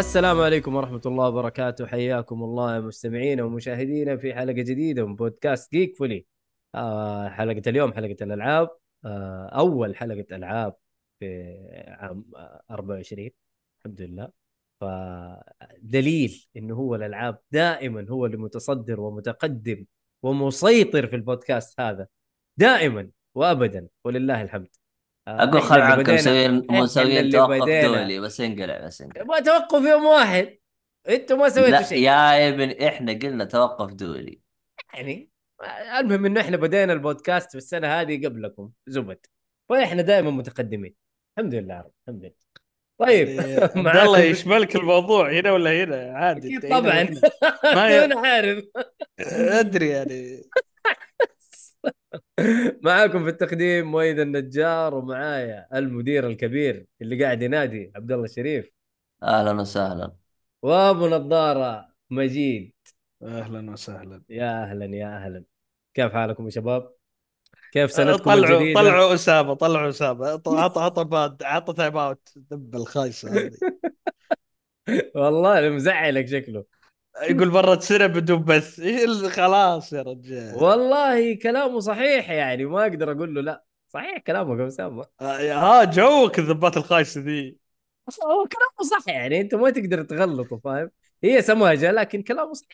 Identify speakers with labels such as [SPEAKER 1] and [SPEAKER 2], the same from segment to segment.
[SPEAKER 1] السلام عليكم ورحمة الله وبركاته. حياكم الله يا مستمعينا ومشاهدينا في حلقة جديدة من بودكاست جيك فولي. آه حلقة اليوم حلقة الألعاب. آه أول حلقة ألعاب في عام آه، 24 الحمد لله. فدليل إنه هو الألعاب دائما هو اللي متصدر ومتقدم ومسيطر في البودكاست هذا. دائما وأبدا ولله الحمد. أقول
[SPEAKER 2] خل
[SPEAKER 1] بدينا.
[SPEAKER 2] مسويين مسويين توقف دولي بس انقلع بس انقلع.
[SPEAKER 1] ما توقف يوم واحد. أنتم ما سويتوا
[SPEAKER 2] لا
[SPEAKER 1] شيء.
[SPEAKER 2] يا ابن إحنا قلنا توقف دولي.
[SPEAKER 1] يعني المهم إنه إحنا بدينا البودكاست في السنة هذه قبلكم زبد. فإحنا دائما متقدمين. الحمد لله رب. الحمد لله. طيب
[SPEAKER 3] يعني عبد الله
[SPEAKER 1] معاكم
[SPEAKER 3] يشملك الموضوع هنا ولا هنا؟ عادي
[SPEAKER 1] طبعا.
[SPEAKER 3] ما
[SPEAKER 1] أنا عارف
[SPEAKER 3] أدري يعني.
[SPEAKER 1] معاكم في التقديم مؤيد النجار ومعايا المدير الكبير اللي قاعد ينادي عبد الله الشريف
[SPEAKER 2] أهلا وسهلا.
[SPEAKER 1] وأبو نظارة مجيد.
[SPEAKER 3] أهلا وسهلا.
[SPEAKER 1] يا أهلا يا أهلا. كيف حالكم يا شباب؟ كيف سنتكم
[SPEAKER 3] طلعوا
[SPEAKER 1] الجديدة؟
[SPEAKER 3] طلعوا أسامة طلعوا أسامة. عط عط باد عط تايم اوت دب الخايسة هذه.
[SPEAKER 1] والله مزعلك شكله.
[SPEAKER 3] يقول برا سنه بدون بث. ال- خلاص يا رجال.
[SPEAKER 1] والله كلامه صحيح يعني ما أقدر أقول له لا. صحيح كلامك يا اسامه
[SPEAKER 3] آه، ها جوك الذبات الخايسه ذي.
[SPEAKER 1] هو كلامه صح يعني أنت ما تقدر تغلطه فاهم؟ هي سماجه لكن كلامه صح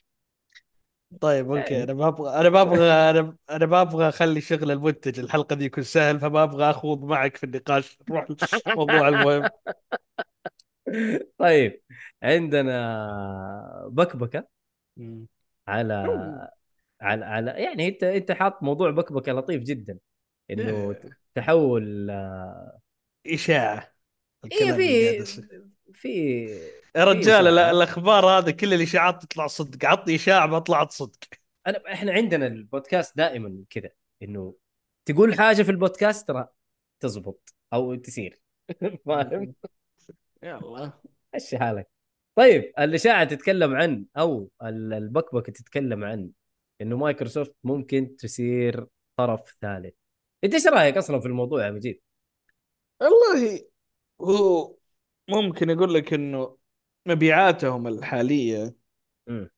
[SPEAKER 3] طيب أوكي.
[SPEAKER 1] يعني.
[SPEAKER 3] أنا ما أبغى أنا ما أبغى أنا أنا ما أبغى أخلي شغل المنتج الحلقة دي يكون سهل فما أبغى أخوض معك في النقاش. نروح الموضوع المهم.
[SPEAKER 1] طيب عندنا بكبكة على على على يعني أنت أنت حاط موضوع بكبكة لطيف جدا إنه
[SPEAKER 3] إيه.
[SPEAKER 1] تحول
[SPEAKER 3] إشاعة قاعد
[SPEAKER 1] في. في
[SPEAKER 3] يا رجال. الأخبار هذه كل الإشاعات تطلع صدق عطني إشاعة ما طلعت صدق
[SPEAKER 1] أنا إحنا عندنا البودكاست دائما كذا إنه تقول حاجة في البودكاست ترى تزبط أو تسير فاهم
[SPEAKER 3] يلا
[SPEAKER 1] مشي حالك طيب الاشاعه تتكلم عن أو ال- البكبكة تتكلم عن إنه مايكروسوفت ممكن تسير طرف ثالث أنت إيش رأيك أصلا في الموضوع يا مجيد؟
[SPEAKER 3] والله هو ممكن أقول لك إنه مبيعاتهم الحالية
[SPEAKER 1] مم.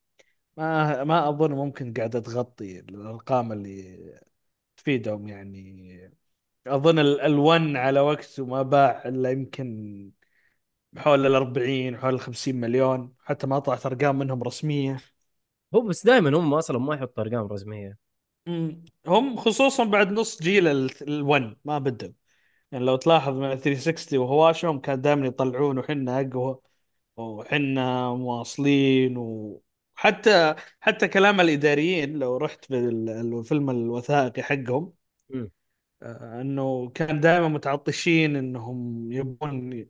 [SPEAKER 3] ما ما أظن ممكن قاعدة تغطي الأرقام اللي تفيدهم يعني أظن ال- الون على وقته ما باع إلا يمكن حول ال 40 حول ال 50 مليون حتى ما طلعت أرقام منهم رسمية
[SPEAKER 1] هو بس دائما هم أصلا ما يحطوا أرقام
[SPEAKER 3] رسمية. هم خصوصا بعد نص جيل ال1 ما بدوا يعني لو تلاحظ من ال 360 وهواشهم كان دائما يطلعون وحنا أقوى وحنا مواصلين وحتى حتى كلام الإداريين لو رحت بالفيلم الوثائقي حقهم
[SPEAKER 1] مم.
[SPEAKER 3] آه، إنه كان دائما متعطشين إنهم يبون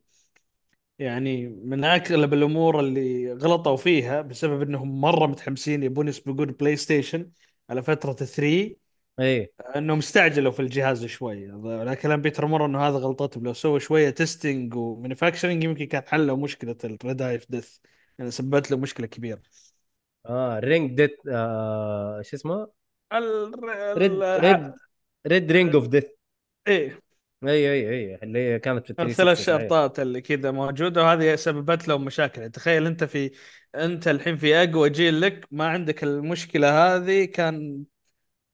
[SPEAKER 3] يعني من أغلب الأمور اللي غلطوا فيها بسبب إنهم مرة متحمسين يبون يسبقون بلاي ستيشن على فترة 3
[SPEAKER 1] إيه.
[SPEAKER 3] إنهم استعجلوا في الجهاز شوي. كلام بيتر مور إنه هذا غلطتهم. لو سووا شوية testing و manufacturing يمكن كان حلوا مشكلة ال red eye death يعني سببت له مشكلة كبيرة.
[SPEAKER 1] آه ring death آه شو اسمه؟
[SPEAKER 3] ال... red.
[SPEAKER 1] red red ring of death
[SPEAKER 3] إيه.
[SPEAKER 1] اي اي اي اللي هي كانت في
[SPEAKER 3] الثلاث
[SPEAKER 1] 360 صحيح.
[SPEAKER 3] شرطات اللي كذا موجودة وهذه سببت لهم مشاكل يعني تخيل أنت في أنت الحين في اقوى جيل لك ما عندك المشكلة هذه كان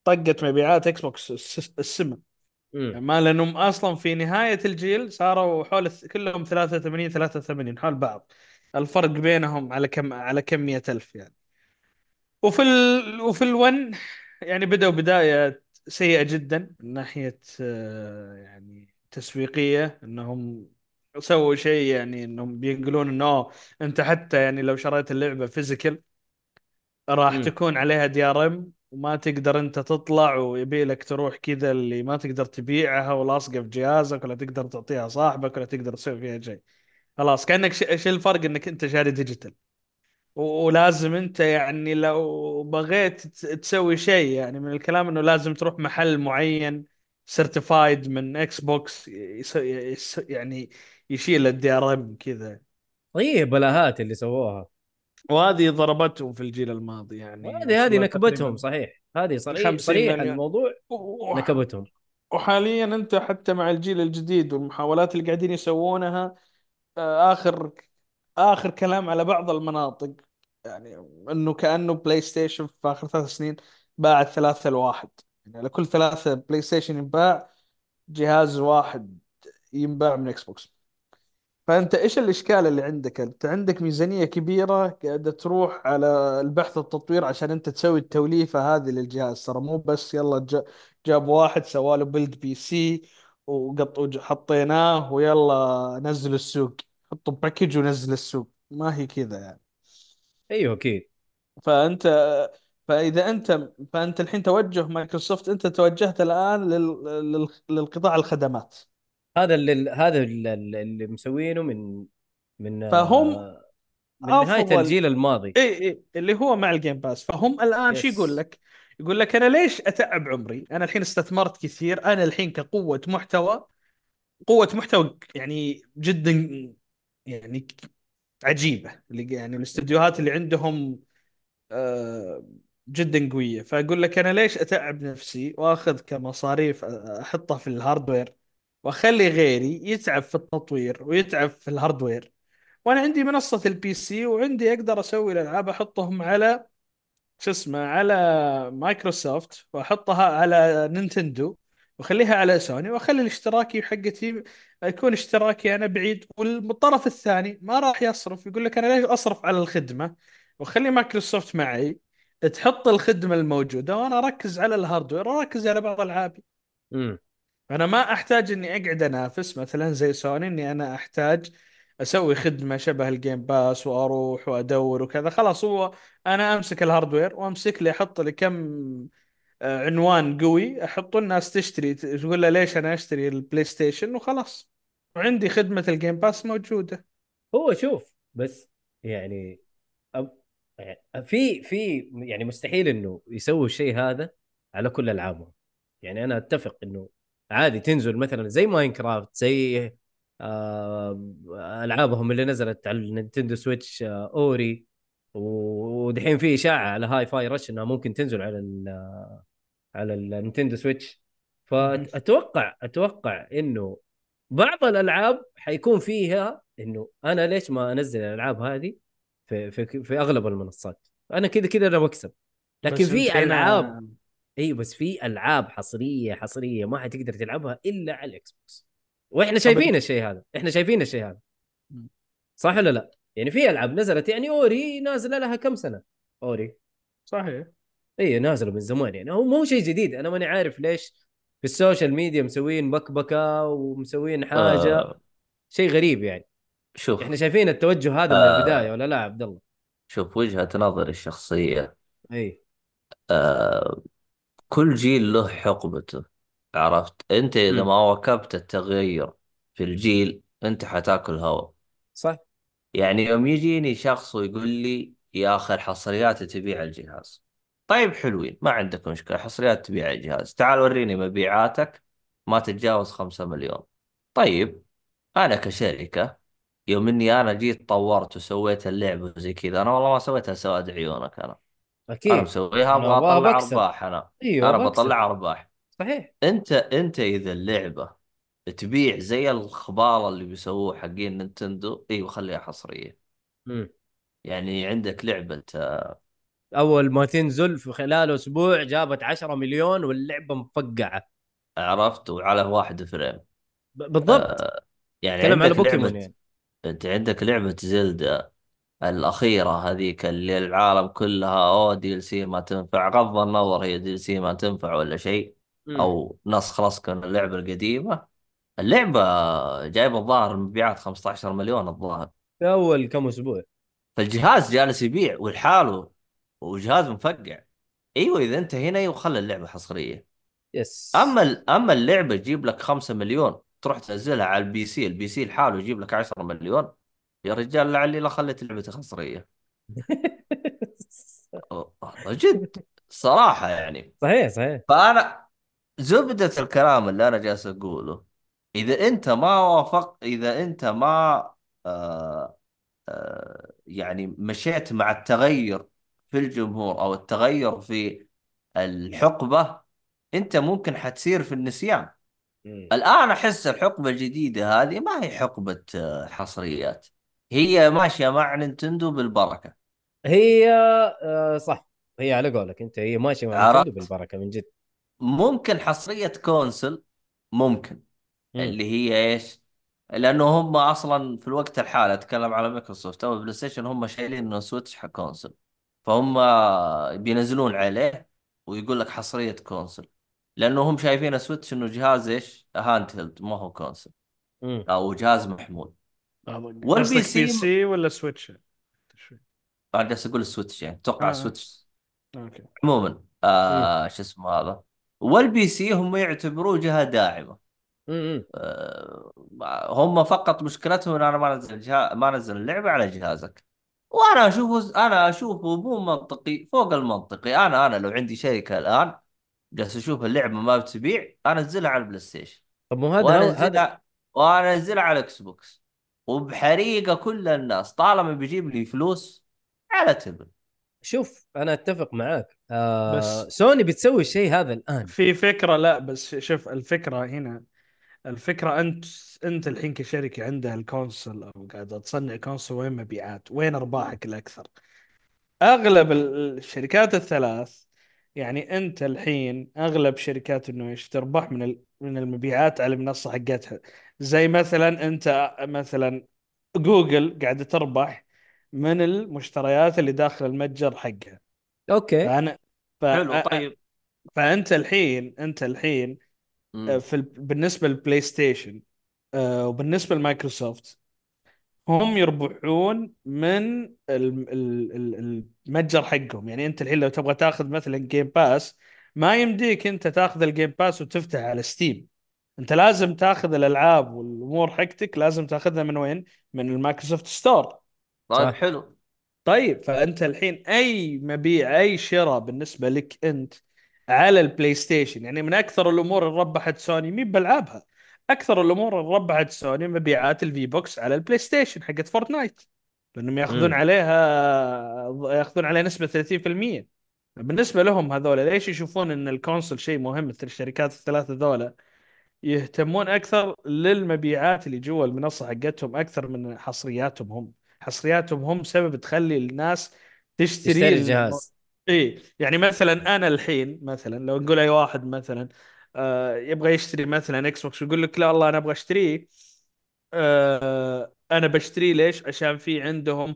[SPEAKER 3] طقت مبيعات Xbox الس- السما
[SPEAKER 1] مم.
[SPEAKER 3] ما لانهم أصلا في نهاية الجيل صاروا حول كلهم 83 83 حول بعض الفرق بينهم على كم على كم مئة ألف يعني وفي ال... وفي ال One يعني بدأوا بداية سيئة جدا من ناحية آه، يعني تسويقية إنهم سووا شيء يعني إنهم بينقلون إنه أنت حتى يعني لو شريت اللعبة physical راح
[SPEAKER 1] مم.
[SPEAKER 3] تكون عليها DRM وما تقدر أنت تطلع ويبي لك تروح كذا اللي ما تقدر تبيعها ولاصقة في جهازك ولا تقدر تعطيها صاحبك ولا تقدر تسوي فيها شيء خلاص كأنك إيش الفرق إنك أنت شاري digital ولازم انت يعني لو بغيت تسوي شيء يعني من الكلام انه لازم تروح محل معين certified من Xbox يعني يشيل ال DRM كذا.
[SPEAKER 1] طيب بلاهات اللي سووها.
[SPEAKER 3] وهذه ضربتهم في الجيل الماضي يعني.
[SPEAKER 1] هذه
[SPEAKER 3] وصلوا
[SPEAKER 1] نكبتهم
[SPEAKER 3] تقريباً
[SPEAKER 1] صحيح. هذه صريح
[SPEAKER 3] 50
[SPEAKER 1] صريح. الموضوع
[SPEAKER 3] و-
[SPEAKER 1] نكبتهم.
[SPEAKER 3] وحاليا أنت حتى مع الجيل الجديد والمحاولات اللي قاعدين يسوونها آه، اخر آخر كلام على بعض المناطق. يعني إنه كأنه PlayStation في آخر ثلاث سنين باعت ثلاثة لواحد. يعني على كل ثلاثة PlayStation ينباع جهاز واحد ينباع من Xbox فأنت إيش الإشكال اللي عندك؟ أنت عندك ميزانية كبيرة قاعدة تروح على البحث والتطوير عشان أنت تسوي التوليفة هذه للجهاز. ترى مو بس يلا جا- جاب واحد سواله build PC وقط وج- حطيناه ويلا نزل السوق. حطه package ونزل السوق. ما هي كذا يعني.
[SPEAKER 1] أيوه أكيد.
[SPEAKER 3] فأنت فإذا أنت فأنت الحين توجه مايكروسوفت أنت توجهت الآن لل... لل... للقطاع الخدمات.
[SPEAKER 1] هذا اللي هذا اللي, اللي مسوينه من من
[SPEAKER 3] فهم
[SPEAKER 1] آه، من نهاية
[SPEAKER 3] أفضل
[SPEAKER 1] الجيل الماضي.
[SPEAKER 3] إي إي اللي هو مع ال Game Pass فهم الآن شو يقول
[SPEAKER 1] يس
[SPEAKER 3] لك؟ يقول لك أنا ليش أتعب عمري؟ أنا الحين استثمرت كثير، أنا الحين كقوة محتوى قوة محتوى يعني جدا يعني اللي يعني الاستديوهات اللي عندهم آه، جدا قوية. فأقول لك أنا ليش أتعب نفسي وأخذ كمصاريف أحطها في ال hardware وأخلي غيري يتعب في التطوير ويتعب في الهاردوير. وأنا عندي منصة ال PC وعندي أقدر أسوي الألعاب أحطهم على شو اسمه على مايكروسوفت وأحطها على Nintendo. واخليها على سوني وأخلي الاشتراكي حقتي يكون اشتراكي أنا بعيد والطرف الثاني ما راح يصرف يقول لك أنا ليش أصرف على الخدمة؟ واخلي مايكروسوفت معي تحط الخدمة الموجودة وأنا أركز على ال hardware وأركز على بعض العابي
[SPEAKER 1] امم
[SPEAKER 3] أنا ما أحتاج إني أقعد أنافس مثلا زي سوني إني أنا أحتاج أسوي خدمة شبه ال Game Pass وأروح وأدور وكذا. خلاص هو أنا أمسك ال hardware وأمسك لي أحط لي كم عنوان قوي أحط الناس تشتري تقول له ليش أنا أشتري ال PlayStation وخلاص. وعندي خدمة ال Game Pass موجودة.
[SPEAKER 1] هو شوف بس يعني. يعني في في يعني مستحيل إنه يسووا الشيء هذا على كل ألعابهم. يعني أنا أتفق إنه عادي تنزل مثلا زي Minecraft زي آه ألعابهم اللي نزلت على ال Nintendo Switch آه Ori ودحين في إشاعة على Hi-Fi Rush إنها ممكن تنزل على على ال Nintendo
[SPEAKER 3] Switch.
[SPEAKER 1] فأتوقع أتوقع إنه بعض الألعاب حيكون فيها إنه أنا ليش ما أنزل الألعاب هذه في في في أغلب المنصات؟ أنا كذا كذا أنا بكسب. لكن في ألعاب
[SPEAKER 3] هنا
[SPEAKER 1] إي بس في ألعاب حصرية حصرية ما حتقدر تلعبها إلا على ال Xbox. وإحنا شايفين الشيء هذا إحنا شايفين الشيء هذا. صح ولا لا؟ يعني في ألعاب نزلت يعني Ori نازلة لها كم سنة؟ Ori.
[SPEAKER 3] صحيح.
[SPEAKER 1] اي نازله من زمان يعني. هو مو شيء جديد. أنا ماني عارف ليش في ال social media مسوين بكبكة ومسوين حاجة.
[SPEAKER 2] آه
[SPEAKER 1] شيء غريب يعني.
[SPEAKER 2] شوف.
[SPEAKER 1] إحنا شايفين التوجه هذا من البداية
[SPEAKER 2] آه
[SPEAKER 1] ولا لا عبد الله؟
[SPEAKER 2] شوف وجهة نظري الشخصية.
[SPEAKER 1] إي.
[SPEAKER 2] آه كل جيل له حقبته عرفت؟ أنت إذا
[SPEAKER 1] امم
[SPEAKER 2] ما واكبت التغير في الجيل أنت حتاكل هوا.
[SPEAKER 1] صح.
[SPEAKER 2] يعني يوم يجيني شخص ويقول لي يا أخي الحصريات تبيع الجهاز. طيب حلوين ما عندك مشكلة حصريات تبيع الجهاز تعال وريني مبيعاتك ما تتجاوز خمسة مليون. طيب أنا كشركة يوم إني أنا جيت طورت وسويت اللعبة زي كذا أنا والله ما سويتها سواد عيونك أنا. أنا
[SPEAKER 1] أكيد.
[SPEAKER 2] مسويها
[SPEAKER 1] أنا
[SPEAKER 2] أبغى
[SPEAKER 1] أبغاها
[SPEAKER 2] أطلع أرباح
[SPEAKER 1] أنا.
[SPEAKER 2] أيوه
[SPEAKER 1] أنا
[SPEAKER 2] بطلع أرباح.
[SPEAKER 1] صحيح.
[SPEAKER 2] أنت أنت إذا اللعبة تبيع زي الخبالة اللي بيسووه حقين Nintendo أيوه خليها حصرية.
[SPEAKER 1] امم
[SPEAKER 2] يعني عندك لعبة
[SPEAKER 1] أول ما تنزل في خلال أسبوع جابت 10 مليون واللعبة مفقعة.
[SPEAKER 2] عرفت؟ وعلى واحد
[SPEAKER 1] frame. بالضبط.
[SPEAKER 2] آه يعني
[SPEAKER 1] تكلم على
[SPEAKER 2] عندك
[SPEAKER 1] بوكيمون
[SPEAKER 2] لعبة
[SPEAKER 1] يعني.
[SPEAKER 2] أنت عندك لعبة Zelda الأخيرة هذيك اللي العالم كلها أوه DLC ما تنفع غض النظر هي DLC ما تنفع ولا شيء أو نسخ لصق من اللعبة القديمة. اللعبة جايبة الظاهر مبيعات 15 مليون الظاهر.
[SPEAKER 1] في أول كم أسبوع.
[SPEAKER 2] فالجهاز جالس يبيع والحاله وجهاز مفقع. إيوه إذا أنت هنا أيوه خلي اللعبة حصرية. yes. أما أما اللعبة تجيب لك 5 مليون تروح تنزلها على ال PC ال PC لحاله يجيب لك 10 مليون. يا رجال لعلي لا خليت لعبتي حصرية. جد صراحة يعني.
[SPEAKER 1] صحيح صحيح.
[SPEAKER 2] فأنا زبدة الكلام اللي أنا جالس أقوله إذا أنت ما وافق إذا أنت ما آه آه يعني مشيت مع التغير في الجمهور أو التغير في الحقبة أنت ممكن حتصير في النسيان.
[SPEAKER 1] مم.
[SPEAKER 2] الآن أحس الحقبة الجديدة هذه ما هي حقبة آه، حصريات. هي ماشية مع نينتندو بالبركة.
[SPEAKER 1] هي آه صح. هي على قولك أنت هي ماشية مع نينتندو بالبركة من جد.
[SPEAKER 2] ممكن حصرية console ممكن.
[SPEAKER 1] مم.
[SPEAKER 2] اللي هي إيش؟ لأنه هم أصلا في الوقت الحالي أتكلم على مايكروسوفت أو بلاي ستيشن هم شايلين إنه سويتش حق console. فهم بينزلون عليه ويقول لك حصرية console لأنه هم شايفين سويتش إنه جهاز إيش؟ handheld ما هو
[SPEAKER 1] console.
[SPEAKER 2] أو جهاز محمول وال
[SPEAKER 3] PC PC ولا سويتش؟
[SPEAKER 2] أنا جالس أقول السويتش يعني أتوقع
[SPEAKER 3] آه.
[SPEAKER 2] السويتش
[SPEAKER 3] okay
[SPEAKER 2] عموما آه شو اسمه هذا وال PC هم يعتبروه جهة
[SPEAKER 1] داعمة.
[SPEAKER 2] آه هم فقط مشكلتهم إن أنا ما انزل جها... ما انزل اللعبة على جهازك وأنا أشوفه أنا أشوفه مو منطقي فوق المنطقي. أنا أنا لو عندي شركة الآن جالس أشوف اللعبة ما بتبيع أنزلها على البلاي ستيشن
[SPEAKER 1] طب مو هذا هذا
[SPEAKER 2] وأنزلها وأنزلها على الاكس بوكس. وبحريقة كل الناس طالما بيجيب لي فلوس على تبن.
[SPEAKER 1] شوف أنا أتفق معاك. آه
[SPEAKER 3] بس-
[SPEAKER 1] سوني بتسوي الشيء هذا الآن.
[SPEAKER 3] في فكرة لا بس شوف الفكرة هنا. الفكرة أنت أنت الحين كشركة عندها ال console أو قاعدة تصنع console وين مبيعات؟ وين أرباحك الأكثر؟ أغلب ال- الشركات الثلاث يعني أنت الحين أغلب شركات انه إيش تربح من ال- من المبيعات على المنصة حقتها زي مثلا أنت مثلا جوجل قاعدة تربح من المشتريات اللي داخل المتجر حقها
[SPEAKER 1] okay
[SPEAKER 3] فأنا ف...
[SPEAKER 2] حلو طيب
[SPEAKER 3] فأنت الحين أنت الحين. في ال... بالنسبة للبلاي ستيشن آه، وبالنسبة لمايكروسوفت هم يربحون من ال- ال- ال- المتجر حقهم. يعني أنت الحين لو تبغى تأخذ مثلا Game Pass ما يمديك أنت تأخذ ال Game Pass وتفتح على ستيم أنت لازم تأخذ الألعاب والأمور حقتك لازم تأخذها من وين؟ من ال Microsoft Store
[SPEAKER 2] طيب
[SPEAKER 1] صح.
[SPEAKER 2] حلو.
[SPEAKER 3] طيب فأنت الحين أي مبيع أي شراء بالنسبة لك أنت على البلاي ستيشن يعني من أكثر الأمور اللي ربحت سوني مين بالعابها أكثر الأمور اللي ربحت سوني مبيعات ال V-Bucks على البلاي ستيشن حقت فورتنايت. لأنهم يأخذون
[SPEAKER 1] مم.
[SPEAKER 3] عليها يأخذون عليها نسبة 30% بالنسبة لهم هذول ليش يشوفون إن ال console شيء مهم؟ مثل الشركات الثلاثة ذولا يهتمون أكثر للمبيعات اللي جوا المنصة حقتهم أكثر من حصرياتهم هم. حصرياتهم هم سبب تخلي الناس تشتري
[SPEAKER 1] الجهاز.
[SPEAKER 3] إيه يعني مثلا أنا الحين مثلا لو نقول أي واحد مثلا آه يبغى يشتري مثلا إكس بوكس ويقول لك لا والله أنا أبغى أشتريه آه أنا بشتريه ليش؟ عشان في عندهم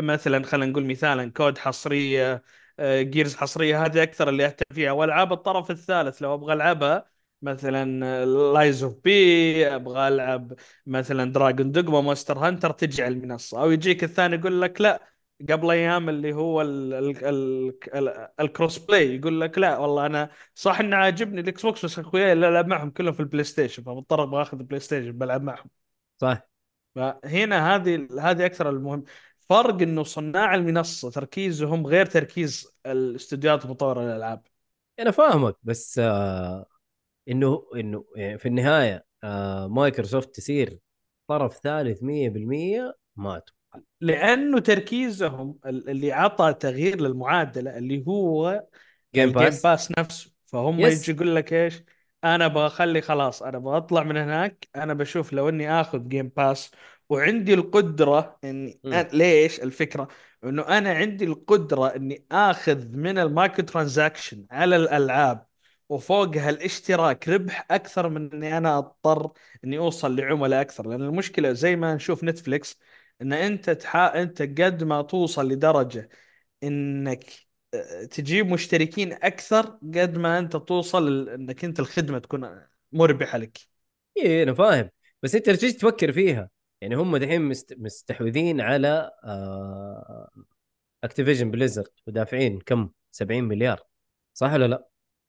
[SPEAKER 3] مثلا خلينا نقول مثالا COD حصرية آه Gears حصرية هذه أكثر اللي أهتم فيها وألعاب الطرف الثالث لو أبغى ألعبها مثلا Lies of P أبغى ألعب مثلا Dragon's Dogma Monster Hunter تجي على المنصه أو يجيك الثاني يقول لك لا قبل أيام اللي هو ال ال ال ال الكروس cross-play يقول لك لا والله أنا صح إنه عاجبني الإكس بوكس بس أخوياي اللي ألعب معهم كلهم في البلاي ستيشن فمضطر أبغى آخذ البلاي ستيشن بلعب معهم.
[SPEAKER 1] صح
[SPEAKER 3] فهنا هذه هذه أكثر المهم. فرق إنه صناع المنصة تركيزهم غير تركيز الاستديوهات مطوره الألعاب.
[SPEAKER 1] أنا فاهمك بس آه إنه إنه يعني في النهاية آه مايكروسوفت تصير طرف ثالث 100% ما أتوقع
[SPEAKER 3] لأنه تركيزهم ال- اللي عطى تغيير للمعادلة اللي هو Game
[SPEAKER 1] Pass
[SPEAKER 3] Pass نفسه. فهم
[SPEAKER 1] yes.
[SPEAKER 3] يجي يقول لك إيش؟ أنا أبغى اخلي خلاص أنا أبغى اطلع من هناك أنا بشوف لو إني آخذ Game Pass وعندي
[SPEAKER 1] القدرة
[SPEAKER 3] إني ليش الفكرة؟ إنه أنا عندي القدرة إني آخذ من ال microtransaction على الألعاب وفوقها الاشتراك ربح أكثر من إني أنا أضطر إني أوصل لعملاء أكثر. لأن المشكلة زي ما نشوف نتفليكس إن أنت تحا... أنت قد ما توصل لدرجة إنك آه، تجيب مشتركين أكثر قد ما أنت توصل إنك أنت الخدمة تكون مربحة لك.
[SPEAKER 1] اي أنا فاهم. بس أنت لو تيجي تفكر فيها؟ يعني هم دحين مست... مستحوذين على آه... Activision Blizzard ودافعين كم؟ 70 مليار. صح ولا لا؟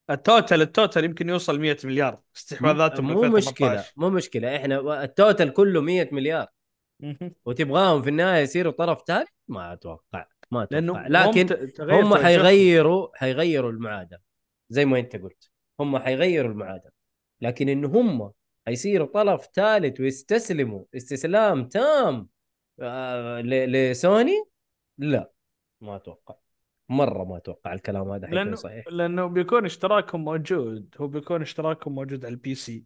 [SPEAKER 3] ال total ال total يمكن يوصل 100 مليار. استحواذاتهم
[SPEAKER 1] مو مشكلة
[SPEAKER 3] 2018
[SPEAKER 1] مو مشكلة. إحنا ال total كله 100 مليار. وتبغاهم في النهاية يصيروا طرف ثالث ما أتوقع ما أتوقع. لكن
[SPEAKER 3] ت- تغير
[SPEAKER 1] هم. حيغيروا حيغيروا المعادلة زي ما أنت قلت. هم حيغيروا المعادلة. لكن إن هم حيصيروا طرف ثالث ويستسلموا استسلام تام آه لسوني لا ما أتوقع. مرة ما أتوقع الكلام هذا حيكون
[SPEAKER 3] لأنه
[SPEAKER 1] صحيح.
[SPEAKER 3] لأنه بيكون اشتراكهم موجود. هو بيكون اشتراكهم موجود على ال PC.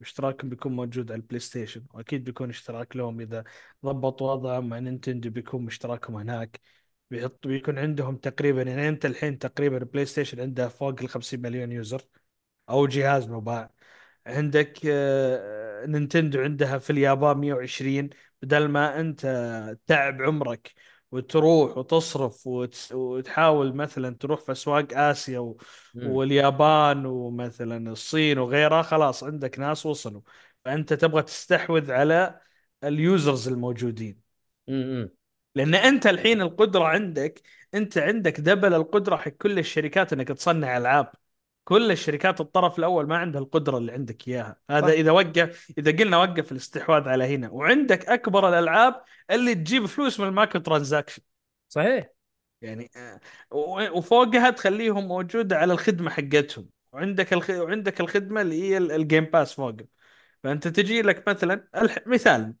[SPEAKER 3] اشتراكهم بيكون موجود على البلاي ستيشن وأكيد بيكون اشتراك لهم إذا ضبطوا وضعهم مع نينتندو بيكون اشتراكهم هناك. بيحط بيكون عندهم تقريبا يعني أنت الحين تقريبا البلاي ستيشن عنده فوق ال 50 مليون user أو جهاز مباع. عندك آه، نينتندو عندها في اليابان 120 بدل ما أنت تعب عمرك وتروح وتصرف وت- وتحاول مثلا تروح في أسواق آسيا و... واليابان ومثلا الصين وغيرها خلاص عندك ناس وصلوا. فأنت تبغى تستحوذ على ال users الموجودين.
[SPEAKER 1] مم.
[SPEAKER 3] لأن أنت الحين القدرة عندك أنت عندك double القدرة حق كل الشركات إنك تصنع ألعاب. كل الشركات الطرف الأول ما عندها القدرة اللي عندك إياها. هذا. إذا وقف إذا قلنا وقف الاستحواذ على هنا وعندك أكبر الألعاب اللي تجيب فلوس من ال micro transaction.
[SPEAKER 1] صحيح.
[SPEAKER 3] يعني آه، وفوقها تخليهم موجودة على الخدمة حقتهم. وعندك الخ... وعندك الخدمة اللي هي ال- ال Game Pass فوق فأنت تجي لك مثلا الح... مثال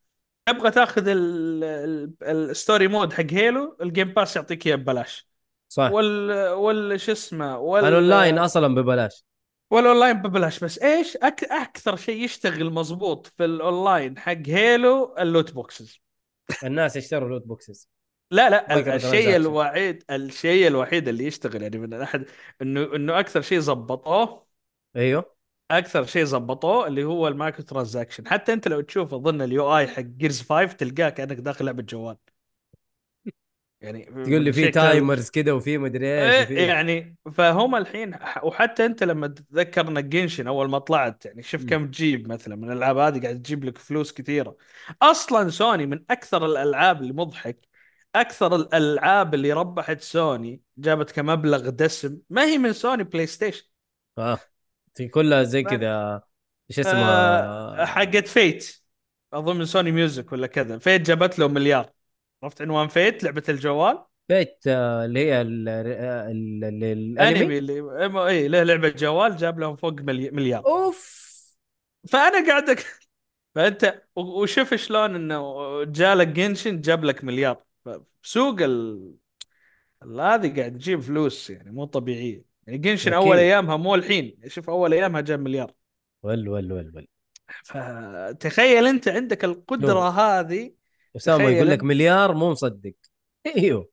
[SPEAKER 3] تبغى تأخذ ال... ال... ال story mode حق Halo ال Game Pass يعطيك إياه ببلاش.
[SPEAKER 1] صح.
[SPEAKER 3] وال وال شو اسمه وال
[SPEAKER 1] الأونلاين أصلا ببلاش.
[SPEAKER 3] والأونلاين ببلاش بس إيش أك... أكثر شيء يشتغل مضبوط في الأونلاين حق Halo ال loot boxes.
[SPEAKER 1] الناس يشتروا loot boxes.
[SPEAKER 3] لا لا. الشيء الوحيد الشيء الوحيد اللي يشتغل يعني من أحد إنه إنه أكثر شيء زبطوه.
[SPEAKER 1] أيوه.
[SPEAKER 3] أكثر شيء زبطوه اللي هو ال micro transaction. حتى أنت لو تشوف أظن ال UI حق Gears 5 تلقاه كأنك داخل لعبة جوال. يعني
[SPEAKER 1] تقول لي في timers كذا. وفي مدري إيش
[SPEAKER 3] إيه
[SPEAKER 1] وفي
[SPEAKER 3] يعني فهم الحين وحتى أنت لما تتذكر انك Genshin أول ما طلعت يعني شوف. كم تجيب مثلا من الألعاب هذه قاعد تجيب لك فلوس كثيرة. أصلا سوني من أكثر الألعاب اللي مضحك أكثر الألعاب اللي ربحت سوني جابت كمبلغ دسم ما هي من سوني بلاي ستيشن
[SPEAKER 1] آه كلها زي كذا إيش
[SPEAKER 3] آه
[SPEAKER 1] اسمها
[SPEAKER 3] حقت Fate أظن من Sony Music ولا كذا. Fate جابت له مليار. عرفت عنوان Fate لعبة الجوال.
[SPEAKER 1] Fate آه، اللي هي ال- الأنمي.
[SPEAKER 3] انمي اللي اي له لعبة جوال جاب لهم فوق ملي- مليار.
[SPEAKER 1] أوف.
[SPEAKER 3] فأنا قاعد أك... فأنت وشوف شلون إنه جالك Genshin جاب لك مليار. سوق ال... ال- هذه قاعد تجيب فلوس يعني مو طبيعية. يعني Genshin
[SPEAKER 1] أكيد.
[SPEAKER 3] أول أيامها مو الحين. شوف أول أيامها جاب مليار.
[SPEAKER 1] ول ول ول ول.
[SPEAKER 3] فتخيل أنت عندك القدرة هذه
[SPEAKER 1] اسامه يقول لك. مليار مو مصدق. أيوه.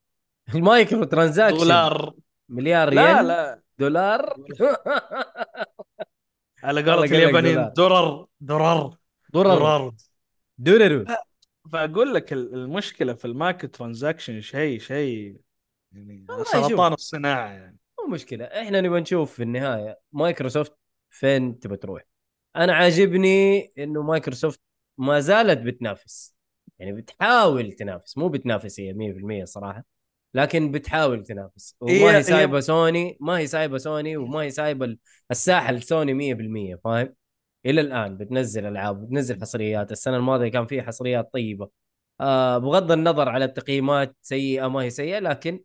[SPEAKER 1] ال micro transaction
[SPEAKER 3] دولار.
[SPEAKER 1] مليار
[SPEAKER 3] لا
[SPEAKER 1] ين.
[SPEAKER 3] لا.
[SPEAKER 1] دولار.
[SPEAKER 3] على
[SPEAKER 1] والله
[SPEAKER 3] قولة
[SPEAKER 1] قال لك
[SPEAKER 3] اليابانيين. درر درر درر
[SPEAKER 1] دولار.
[SPEAKER 3] فأقول لك ال- المشكلة في ال micro transaction شيء شيء يعني سرطان الصناعة يعني.
[SPEAKER 1] مو مشكلة. إحنا نبغى نشوف في النهاية مايكروسوفت فين تبى تروح. أنا عاجبني إنه مايكروسوفت ما زالت بتنافس. يعني بتحاول تنافس مو بتنافس هي 100% صراحة لكن بتحاول تنافس. وما
[SPEAKER 3] هي-
[SPEAKER 1] سايبة سوني ما هي سايبة سوني وما هي سايبة ال- الساحة لسوني 100% فاهم؟ إلى الآن بتنزل ألعاب بتنزل حصريات. السنة الماضية كان في حصريات طيبة. آه بغض النظر على التقييمات سيئة ما هي سيئة لكن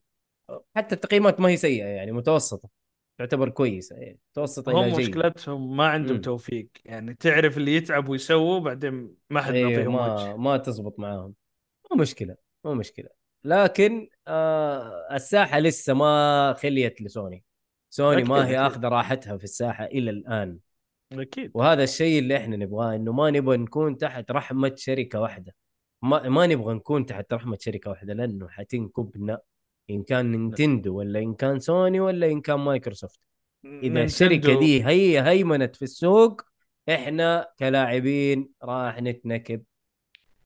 [SPEAKER 1] حتى التقييمات ما هي سيئة يعني متوسطة. تعتبر كويسة يعني متوسطة
[SPEAKER 3] هم مشكلتهم ما عندهم
[SPEAKER 1] مم.
[SPEAKER 3] توفيق. يعني تعرف اللي يتعب ويسووا بعدين ما حد
[SPEAKER 1] أيوه
[SPEAKER 3] معطيهم
[SPEAKER 1] ما
[SPEAKER 3] وجه.
[SPEAKER 1] ما تزبط معاهم. مو مشكلة مو مشكلة. لكن آه الساحة لسه ما خليت لسوني. سوني ما هي. آخذة راحتها في الساحة إلى الآن.
[SPEAKER 3] أكيد.
[SPEAKER 1] وهذا الشيء اللي إحنا نبغاه إنه ما نبغى نكون تحت رحمة شركة واحدة. ما ما نبغى نكون تحت رحمة شركة واحدة لأنه حتنكبنا إن كان نينتندو ولا إن كان سوني ولا إن كان مايكروسوفت. إذا
[SPEAKER 3] الشركة
[SPEAKER 1] دي هي هيمنت في السوق إحنا كلاعبين راح نتنكب.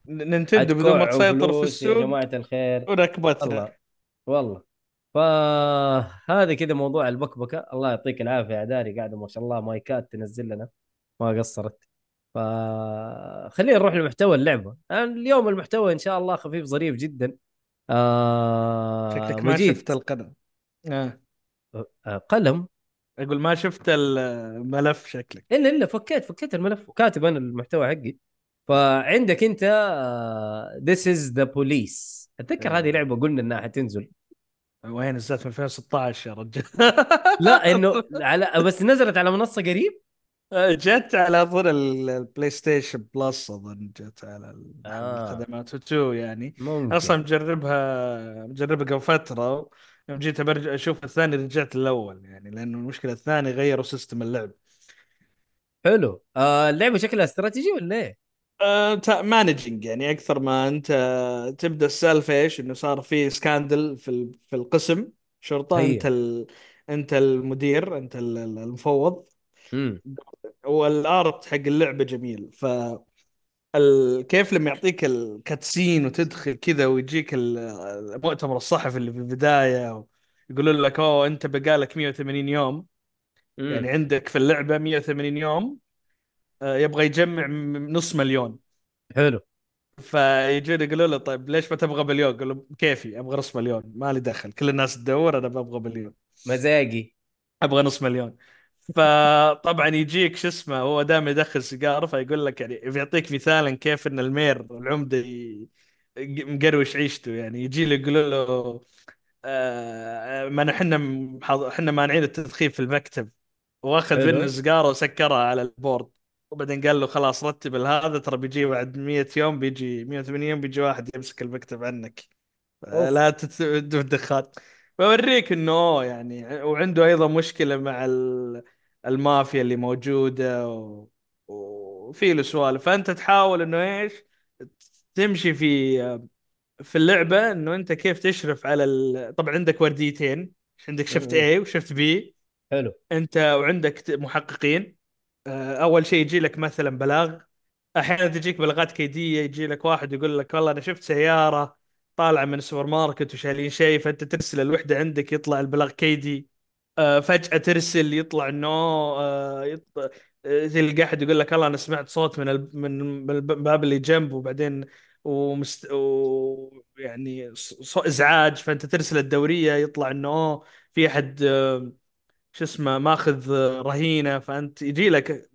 [SPEAKER 3] نينتندو بدون ما تسيطر في
[SPEAKER 1] فلوس يا
[SPEAKER 3] السوق.
[SPEAKER 1] جماعة الخير.
[SPEAKER 3] وركبتنا
[SPEAKER 1] الله. والله. فهذا كذا موضوع البكبكة. الله يعطيك العافية يا داري. قاعدة ما شاء الله مايكات تنزل لنا. ما قصرت. فخلينا نروح لمحتوى اللعبة. اليوم المحتوى إن شاء الله خفيف ظريف جدا. آه
[SPEAKER 3] شكلك ما
[SPEAKER 1] مجيد.
[SPEAKER 3] شفت القلم آه.
[SPEAKER 1] آه قلم.
[SPEAKER 3] أقول ما شفت الملف شكلك.
[SPEAKER 1] إلا إلا فكيت فكيت الملف وكاتب أنا المحتوى حقي. فعندك أنت آه This is the police. أتذكر
[SPEAKER 3] آه.
[SPEAKER 1] هذه لعبة قلنا إنها حتنزل.
[SPEAKER 3] وين نزلت؟ في 2016 يا رجال
[SPEAKER 1] لا إنه على بس نزلت على منصة قريب؟
[SPEAKER 3] جت على اظن ال- ال PlayStation Plus أظن جت على
[SPEAKER 1] آه.
[SPEAKER 3] الخدمات وتو يعني.
[SPEAKER 1] ممكن
[SPEAKER 3] أصلا مجربها مجربها قبل فترة يوم جيت برجع أشوف الثاني رجعت الأول يعني لأنه المشكلة الثاني غيروا system اللعب.
[SPEAKER 1] حلو. آه اللعبة شكلها استراتيجي ولا إيه؟
[SPEAKER 3] انت managing يعني أكثر ما أنت تبدأ السالفة إيش إنه صار في scandal في في القسم. شرطة أنت
[SPEAKER 1] هي
[SPEAKER 3] ال... أنت المدير أنت ال- ال- المفوض.
[SPEAKER 1] وال
[SPEAKER 3] art حق اللعبة جميل. ف. كيف لما يعطيك ال cutscene وتدخل كذا ويجيك ال- المؤتمر الصحفي اللي في البداية يقولون لك أوه أنت بقالك 180 يوم. يعني
[SPEAKER 1] امم
[SPEAKER 3] عندك في اللعبة 180 يوم آه، يبغى يجمع نص مليون.
[SPEAKER 1] حلو.
[SPEAKER 3] فيجون يقولوا له طيب ليش ما تبغى مليون؟ يقول له كيفي أبغى نص مليون ما لي دخل كل الناس تدور أنا ببغى مليون.
[SPEAKER 1] مزاجي.
[SPEAKER 3] أبغى نص مليون. فطبعا يجيك شو اسمه هو دائما يدخل سيجارة فيقول لك يعني بيعطيك مثالا كيف إن المير العمدة ي- مقروش عيشته يعني. يجي له يقولوا له آه ما إحنا إحنا مانعين التدخين في المكتب.
[SPEAKER 1] وأخذ
[SPEAKER 3] منه سيجارة وسكرها على البورد. وبعدين قال له خلاص رتب هذا ترى بيجي بعد 100 يوم بيجي 180 يوم بيجي واحد يمسك المكتب عنك. لا الدخان بوريك إنه أوه يعني وعنده أيضا مشكلة مع ال- المافيا اللي موجودة و... وفي له سوالف. فأنت تحاول إنه إيش؟ تمشي في في اللعبة إنه أنت كيف تشرف على ال... طبعا عندك ورديتين. عندك shift.
[SPEAKER 1] A
[SPEAKER 3] و shift B
[SPEAKER 1] حلو.
[SPEAKER 3] أنت وعندك محققين. آه، أول شيء يجي لك مثلا بلاغ. أحيانا تجيك بلاغات كيدية يجي لك واحد يقول لك والله أنا شفت سيارة. طالعه من السوبر ماركت وشايلين شيء فانت ترسل الوحده عندك يطلع البلاغ كيدي آه، فجأة ترسل يطلع انه آه، يط... آه، تلقى أحد يقول لك والله أنا سمعت صوت من ال... من الباب اللي جنب وبعدين ومست... و... يعني ص... إزعاج فأنت ترسل الدورية يطلع إنه في أحد آه، شو اسمه ماخذ رهينة فأنت يجي لك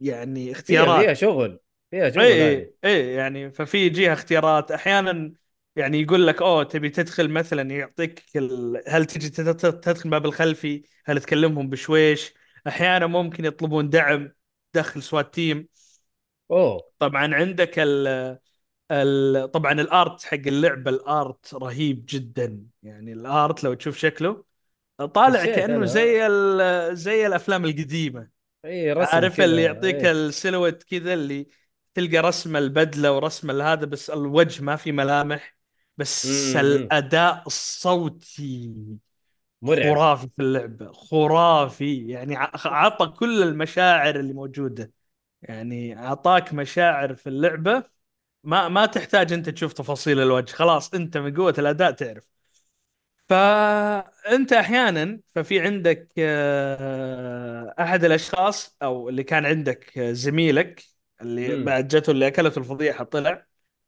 [SPEAKER 3] يعني
[SPEAKER 1] فيها فيها
[SPEAKER 3] اختيارات.
[SPEAKER 1] شغل فيها شغل
[SPEAKER 3] اي اي يعني ففي جهه اختيارات. أحيانا يعني يقول لك أوه تبي تدخل مثلا يعطيك ال... هل تجي تدخل باب الخلفي؟ هل تكلمهم بشويش؟ أحيانا ممكن يطلبون دعم دخل SWAT team.
[SPEAKER 1] أوه.
[SPEAKER 3] طبعا عندك ال... ال... طبعا ال art حق اللعبة ال art رهيب جدا. يعني ال art لو تشوف شكله طالع
[SPEAKER 1] كأنه
[SPEAKER 3] زي ال... زي الأفلام القديمة.
[SPEAKER 1] إي رسم
[SPEAKER 3] عارف اللي يعطيك
[SPEAKER 1] إي.
[SPEAKER 3] ال silhouette كذا اللي تلقى رسم البدلة ورسم هذا بس الوجه ما في ملامح. بس
[SPEAKER 1] امم
[SPEAKER 3] الأداء الصوتي
[SPEAKER 1] مرعب.
[SPEAKER 3] خرافي في اللعبه خرافي. يعني عطى كل المشاعر اللي موجودة. يعني أعطاك مشاعر في اللعبة. ما ما تحتاج أنت تشوف تفاصيل الوجه. خلاص أنت من قوة الأداء تعرف. فأنت أحيانا ففي عندك آه، أحد الأشخاص أو اللي كان عندك آه، زميلك اللي بعد جته اللي أكلته الفضيحة طلع.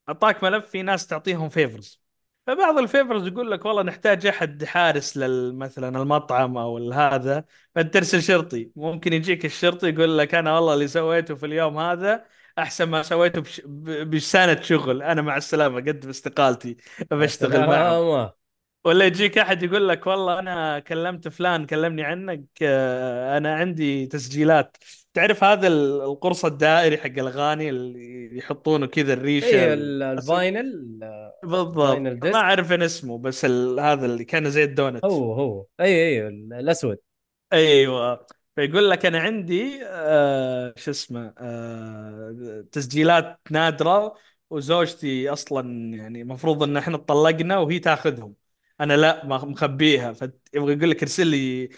[SPEAKER 3] أعطاك ملف في ناس تعطيهم فيفرز فبعض الفيفرز يقول لك والله نحتاج أحد حارس مثلا المطعم أو هذا فأنت ترسل شرطي. ممكن يجيك الشرطي يقول لك أنا والله اللي سويته في اليوم هذا أحسن ما سويته بش... بسنة شغل. أنا مع السلامة قدم استقالتي بشتغل
[SPEAKER 1] السلامة
[SPEAKER 3] ولا يجيك أحد يقول لك والله أنا كلمت فلان كلمني عنك آه، أنا عندي تسجيلات. تعرف هذا ال- القرص الدائري حق الأغاني اللي يحطونه كذا الريشة
[SPEAKER 1] اي
[SPEAKER 3] ال-
[SPEAKER 1] ال- الفاينل
[SPEAKER 3] بالضبط. ما أعرف اسمه بس. هذا اللي كان زي الدونت
[SPEAKER 1] هو هو. اي اي ال- الأسود.
[SPEAKER 3] أيوه. فيقول لك أنا عندي آه شو اسمه آه تسجيلات نادرة وزوجتي أصلا يعني المفروض إن إحنا اتطلقنا وهي تاخذهم. أنا لا مخبيها. فيبغى يقول لك ارسل لي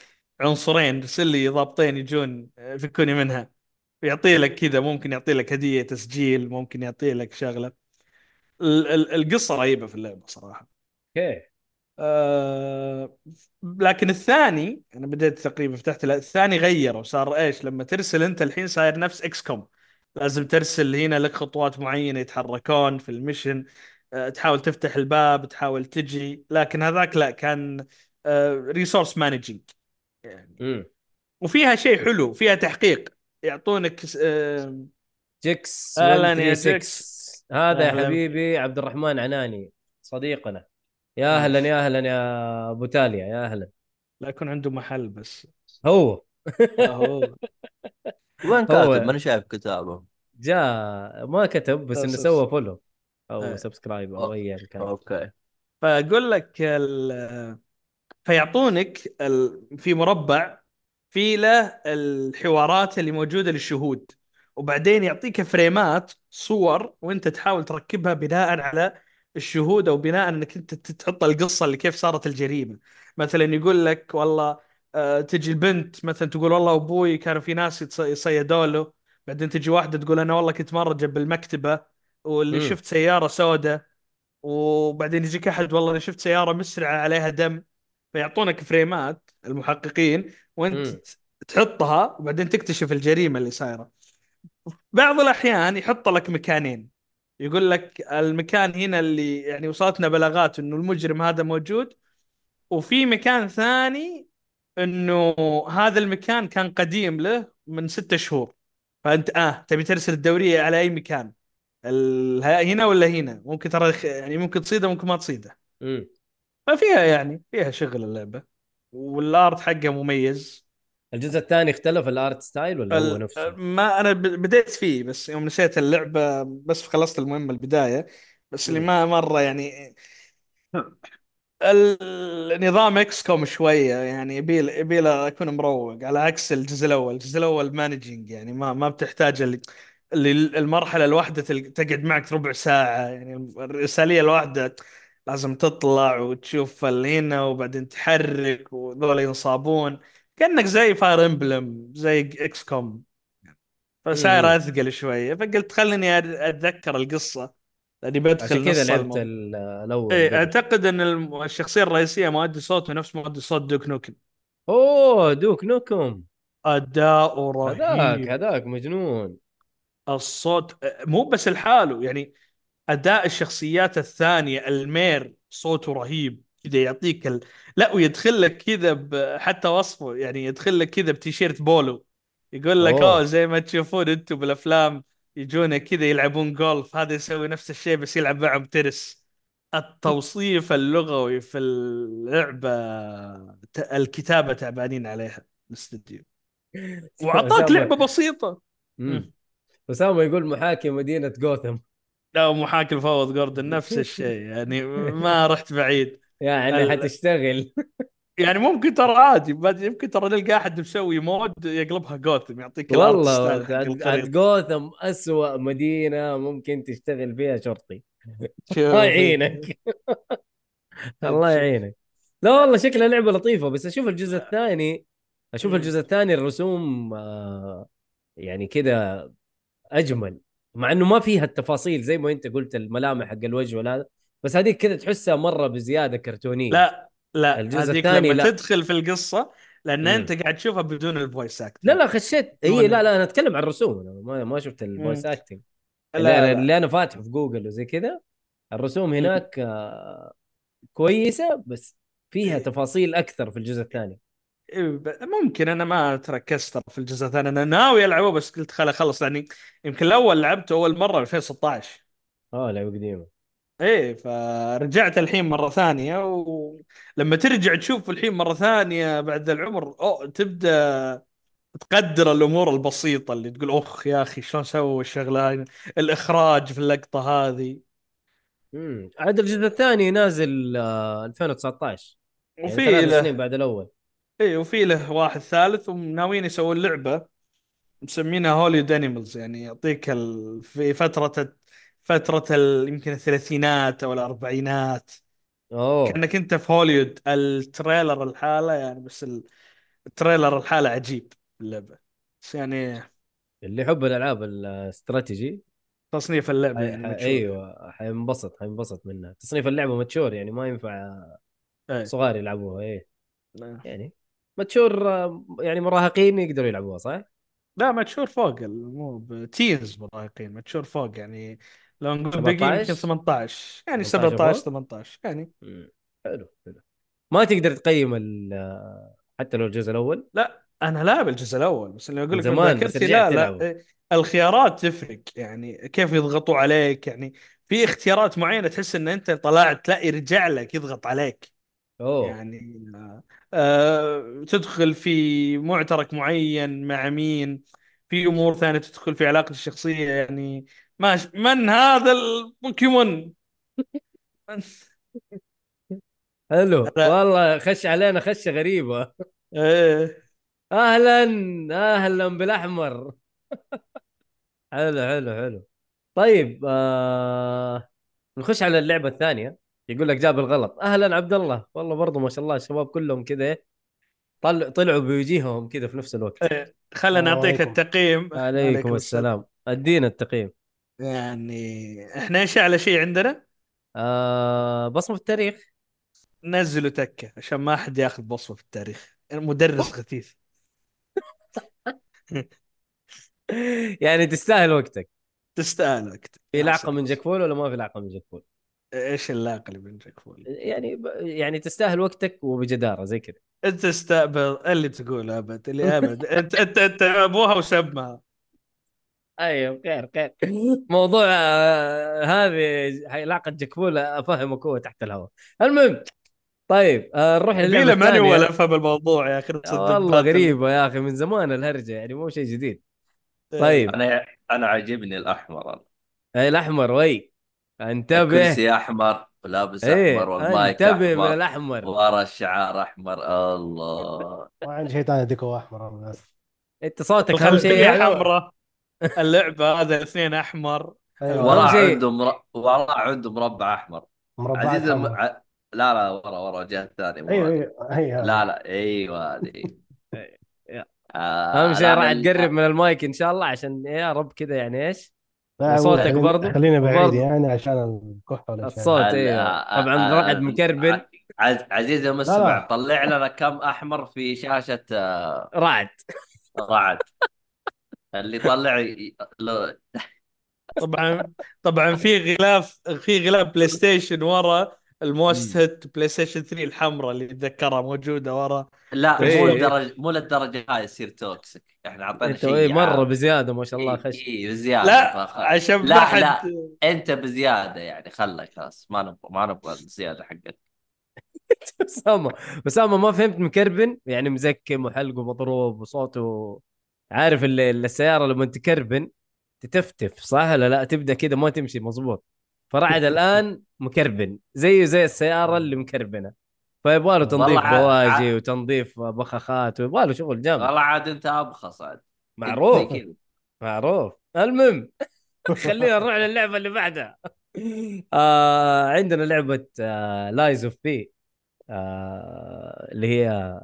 [SPEAKER 3] عنصرين ارسل لي ضابطين يجون يفكوني منها. يعطي لك كذا ممكن يعطي لك هدية تسجيل ممكن يعطي لك شغلة. ال- ال- القصة رهيبة في اللعبة صراحة.
[SPEAKER 1] okay.
[SPEAKER 3] آه لكن الثاني أنا بديت تقريبا فتحت ال- الثاني غيره صار إيش؟ لما ترسل أنت الحين صاير نفس إكس كوم. لازم ترسل هنا لك خطوات معينة يتحركون في ال mission آه تحاول تفتح الباب تحاول تجي. لكن هذاك لا كان resource managing يعني. وفيها شيء حلو فيها تحقيق. يعطونك آه
[SPEAKER 1] جيكس
[SPEAKER 3] أهلا يا
[SPEAKER 1] 136
[SPEAKER 3] جيكس.
[SPEAKER 1] هذا يا
[SPEAKER 3] أهلا.
[SPEAKER 1] حبيبي عبد الرحمن عناني صديقنا. يا أهلا
[SPEAKER 3] ماشي
[SPEAKER 1] يا أهلا يا أبو تاليا يا أهلا.
[SPEAKER 3] لا يكون عنده محل بس.
[SPEAKER 1] هو.
[SPEAKER 3] اهو
[SPEAKER 2] وين كاتب؟
[SPEAKER 1] هو
[SPEAKER 2] ماني شايف كتابه.
[SPEAKER 1] جاء ما كتب بس إنه
[SPEAKER 3] بس-
[SPEAKER 1] سوى follow أو
[SPEAKER 3] آه.
[SPEAKER 1] subscribe أو ايا كان.
[SPEAKER 2] okay.
[SPEAKER 3] فأقول لك ال... فيعطونك ال... في مربع في له الحوارات اللي موجودة للشهود. وبعدين يعطيك فريمات صور وانت تحاول تركبها بناء على الشهود أو بناء إنك أنت تحط القصة اللي كيف صارت الجريمة. مثلا يقول لك والله آه، تجي البنت مثلا تقول والله أبوي كانوا في ناس يصيدوا له. بعدين تجي واحدة تقول أنا والله كنت مرة جنب المكتبة واللي
[SPEAKER 1] مم.
[SPEAKER 3] شفت سيارة سوداء. وبعدين يجيك أحد والله أنا شفت سيارة مسرعة عليها دم. فيعطونك فريمات المحققين وانت
[SPEAKER 1] مم.
[SPEAKER 3] تحطها وبعدين تكتشف الجريمة اللي صايرة. بعض الأحيان يحط لك مكانين. يقول لك المكان هنا اللي يعني وصلتنا بلاغات إنه المجرم هذا موجود وفي مكان ثاني إنه هذا المكان كان قديم له من ستة شهور. فأنت آه تبي ترسل الدورية على أي مكان. ال... هنا ولا هنا؟ ممكن ترى يعني ممكن تصيده ممكن ما تصيده.
[SPEAKER 1] مم.
[SPEAKER 3] ففيها يعني فيها شغل اللعبة وال art حقه مميز
[SPEAKER 1] الجزء الثاني اختلف ال art style ولا هو. نفسه؟
[SPEAKER 3] ما أنا بديت فيه بس يوم نسيت اللعبة بس خلصت المهمة البداية بس اللي. ما مرة يعني النظام إكس كوم شوية يعني يبيل يبيل اكون مروق على عكس الجزء الأول الجزء الأول managing يعني ما ما بتحتاج اللي المرحلة الواحدة تقعد معك ربع ساعة يعني الرسالية الواحدة لازم تطلع وتشوف ال- هنا وبعدين تحرك وذول ينصابون. كأنك زي فاير امبلم زي إكس كوم. فصاير أثقل شوية. فقلت خليني أتذكر القصة. لأني
[SPEAKER 1] عشان
[SPEAKER 3] بدخل
[SPEAKER 1] كذا لعبت
[SPEAKER 3] الأول
[SPEAKER 1] قبل.
[SPEAKER 3] أعتقد إن الشخصية الرئيسية مؤدي صوته نفس مؤدي صوت دوك نوكم.
[SPEAKER 1] أوه دوك نوكم. هذاك
[SPEAKER 3] رهيب.
[SPEAKER 1] هذاك مجنون.
[SPEAKER 3] الصوت مو بس لحاله يعني أداء الشخصيات الثانية المير صوته رهيب كذا يعطيك ال... لا ويدخل لك كذا ب... حتى وصفه يعني يدخل لك كذا بتيشيرت بولو. يقول لك
[SPEAKER 1] أوه.
[SPEAKER 3] زي ما تشوفون أنتم بالأفلام يجونا كذا يلعبون جولف هذا يسوي نفس الشيء بس يلعب معهم تنس التوصيف اللغوي في اللعبة ت- الكتابة تعبانين عليها الاستديو وعطاك
[SPEAKER 1] امم
[SPEAKER 3] مم.
[SPEAKER 1] اسامه يقول محاكي مدينة جوثم.
[SPEAKER 3] لا محاكي الفوض جوردن نفس الشيء. يعني ما رحت بعيد.
[SPEAKER 1] يعني
[SPEAKER 3] ال...
[SPEAKER 1] حتشتغل.
[SPEAKER 3] يعني ممكن ترى عادي يمكن ترى نلقى أحد مسوي مود يقلبها جوثم يعطيك
[SPEAKER 1] والله جوثم أسوأ مدينة ممكن تشتغل فيها شرطي. الله يعينك. الله يعينك. لا والله شكلها لعبة لطيفة بس أشوف الجزء الثاني
[SPEAKER 3] أشوف.
[SPEAKER 1] الجزء الثاني الرسوم آه يعني كذا أجمل. مع إنه ما فيها التفاصيل زي ما أنت قلت الملامح حق الوجه ولا هذا. بس هذيك كذا تحسها مرة بزيادة كرتونية.
[SPEAKER 3] لا لا
[SPEAKER 1] الجزء الثاني
[SPEAKER 3] لما
[SPEAKER 1] لا.
[SPEAKER 3] تدخل في القصة لأن
[SPEAKER 1] امم
[SPEAKER 3] أنت قاعد تشوفها بدون ال voice
[SPEAKER 1] لا
[SPEAKER 3] acting
[SPEAKER 1] لا خشيت. اي لا لا أنا أتكلم عن الرسوم. أنا ما ما شفت ال voice
[SPEAKER 3] مم.
[SPEAKER 1] acting اللي
[SPEAKER 3] لا لا.
[SPEAKER 1] اللي أنا فاتحه في جوجل وزي كذا الرسوم
[SPEAKER 3] مم.
[SPEAKER 1] هناك آه، كويسة بس فيها تفاصيل أكثر في الجزء الثاني.
[SPEAKER 3] ممكن أنا ما تركزت في الجزء الثاني. أنا ناوي ألعبه بس قلت خل اخلص يعني يمكن الأول لعبته أول مرة 2016
[SPEAKER 1] آه لعبة قديمة.
[SPEAKER 3] إيه فرجعت الحين مرة ثانية ولما ترجع تشوف الحين مرة ثانية بعد العمر أو تبدأ تقدر الأمور البسيطة اللي تقول اخ يا أخي شلون سووا الشغلة؟ الإخراج في اللقطة هذه.
[SPEAKER 1] امم عاد الجزء الثاني نازل آه 2019 يعني
[SPEAKER 3] وفي
[SPEAKER 1] ثلاث سنين بعد الأول.
[SPEAKER 3] إيه وفي له واحد ثالث وناويين يسوون لعبة مسمينها هوليود انيمالز يعني يعطيك ال... في فترة فترة ال... يمكن الثلاثينات أو الأربعينات.
[SPEAKER 1] أوه.
[SPEAKER 3] كأنك أنت في هوليود ال trailer لحاله يعني بس ال- ال trailer لحاله عجيب اللعبة. بس يعني
[SPEAKER 1] اللي يحب الألعاب الاستراتيجي.
[SPEAKER 3] تصنيف اللعبة
[SPEAKER 1] حي...
[SPEAKER 3] يعني. متشور
[SPEAKER 1] أيوه حينبسط حينبسط منها. تصنيف اللعبة متشور يعني ما ينفع
[SPEAKER 3] إيه.
[SPEAKER 1] صغار يلعبوها إيه.
[SPEAKER 3] لا
[SPEAKER 1] يعني متشور آه، يعني مراهقين يقدروا يلعبوها صح؟
[SPEAKER 3] لا متشور فوق مو تينز مراهقين متشور فوق يعني لو نقول بقي يمكن
[SPEAKER 1] 17
[SPEAKER 3] 18 يعني
[SPEAKER 1] 18
[SPEAKER 3] 17
[SPEAKER 1] فوق
[SPEAKER 3] 18 يعني.
[SPEAKER 1] حلو حلو. ما تقدر تقيم حتى لو الجزء الأول؟
[SPEAKER 3] لا أنا لاعب الجزء الأول بس اللي
[SPEAKER 1] أقول
[SPEAKER 3] لك
[SPEAKER 1] زمان بس
[SPEAKER 3] لا لا الخيارات تفرق يعني كيف يضغطوا عليك يعني في اختيارات معينة تحس إن أنت طلعت لا يرجع لك يضغط عليك.
[SPEAKER 1] أوه.
[SPEAKER 3] يعني آه تدخل في معترك معين مع مين في أمور ثانية تدخل في علاقة الشخصية يعني ماش من هذا البوكيمون؟
[SPEAKER 1] حلو. والله خش علينا خشة غريبة.
[SPEAKER 3] إيه.
[SPEAKER 1] أهلا أهلا بالأحمر. حلو حلو حلو. طيب آه... نخش على اللعبة الثانية. يقول لك جاب الغلط. أهلا عبد الله. والله برضو ما شاء الله الشباب كلهم كذا طل... طلعوا بوجيههم كذا في نفس الوقت.
[SPEAKER 3] إيه، خلنا نعطيك
[SPEAKER 4] عليكم.
[SPEAKER 3] التقييم.
[SPEAKER 1] عليكم السلام. أدينا التقييم.
[SPEAKER 3] يعني إحنا إيش أعلى شيء عندنا؟
[SPEAKER 1] آه... بصمة التاريخ.
[SPEAKER 3] نزلوا تكه عشان ما أحد ياخذ بصمة في التاريخ. مدرس غثيث
[SPEAKER 1] يعني تستاهل وقتك.
[SPEAKER 3] تستاهل وقت
[SPEAKER 1] في لعقة من جاكفول ولا ما في لعقة من جاكفول؟
[SPEAKER 3] إيش اللاقه اللي من جاكفول؟
[SPEAKER 1] يعني ب... يعني تستاهل وقتك وبجدارة زي كذا.
[SPEAKER 3] أنت استقبل اللي تقوله أبد اللي أبد. انت انت أنت أبوها وسمها
[SPEAKER 1] أيوه خير خير موضوع آه، هذه علاقه جاكفول افهمك هو تحت الهواء. المهم طيب آه، نروح
[SPEAKER 3] للعبة ماني ولا أفهم الموضوع يا أخي
[SPEAKER 1] والله غريبة يا أخي من زمان الهرجة يعني مو شيء جديد. طيب.
[SPEAKER 2] أنا أنا عاجبني الأحمر.
[SPEAKER 1] اي الأحمر وي. انتبه.
[SPEAKER 2] الكرسي أحمر ولابس
[SPEAKER 1] إيه
[SPEAKER 2] أحمر والمايك
[SPEAKER 1] انتبه من
[SPEAKER 2] أحمر.
[SPEAKER 1] الاحمر
[SPEAKER 2] ورا الشعار أحمر. الله.
[SPEAKER 4] ما عندي شيء ثاني ديكو أحمر أنا بس.
[SPEAKER 1] أنت صوتك اهم شيء
[SPEAKER 4] أيوة.
[SPEAKER 3] حمراء اللعبة هذا الاثنين أحمر.
[SPEAKER 4] أيوه.
[SPEAKER 2] ورا عنده مر... ورا عنده مربع أحمر.
[SPEAKER 4] مربعات
[SPEAKER 2] عزيز الم... ع... لا لا ورا ورا الجهة الثانية أيوه.
[SPEAKER 4] أيوه
[SPEAKER 2] هذه. لا لا أيوه هذه. آه
[SPEAKER 1] أهم شيء راح تقرب من المايك إن شاء الله عشان يا رب كذا يعني إيش؟
[SPEAKER 4] خليني-
[SPEAKER 1] برضو؟
[SPEAKER 4] خلينا بعيد
[SPEAKER 1] برضو.
[SPEAKER 4] يعني عشان الكحة ولا شيء.
[SPEAKER 1] الصوت
[SPEAKER 2] ال- أيوه
[SPEAKER 1] طبعا رعد مكربل
[SPEAKER 2] عز... عزيز المستمع. طلع لنا كم أحمر في شاشة آه،
[SPEAKER 1] رعد
[SPEAKER 2] رعد اللي طلع
[SPEAKER 3] طبعا طبعا في غلاف في غلاف بلاي ستيشن ورا الموست هيت بلاي ستيشن 3 الحمراء اللي اتذكرها موجودة ورا
[SPEAKER 2] لا
[SPEAKER 1] إيه.
[SPEAKER 2] مو للدرجه مو للدرجة هاي يصير توكسيك إحنا اعطينا
[SPEAKER 1] انت
[SPEAKER 2] شيء مرة.
[SPEAKER 1] بزيادة ما شاء الله
[SPEAKER 2] إيه،
[SPEAKER 1] خش.
[SPEAKER 2] اي بزيادة
[SPEAKER 3] لا
[SPEAKER 2] فخ-
[SPEAKER 3] عشان
[SPEAKER 2] لا
[SPEAKER 3] حد
[SPEAKER 2] لا انت بزيادة يعني خلك خلاص ما نبغى ما نبغى الزيادة حقك.
[SPEAKER 1] اسامه اسامه ما فهمت مكربن يعني مزكم وحلقه مضروب وصوته عارف ال- السيارة لما تكربن تتفتف صح ولا لا؟ تبدأ كذا ما تمشي مظبوط. فرعد الآن مكربن زيه زي السيارة اللي مكربنة. فيبغى له تنظيف بواجي وتنظيف بخاخات ويبغى له شغل جامد
[SPEAKER 2] والله عاد انت ابخص عاد.
[SPEAKER 1] معروف. معروف. المهم خلينا نروح للعبة اللي بعدها. آه عندنا لعبة آه Lies of P آه اللي هي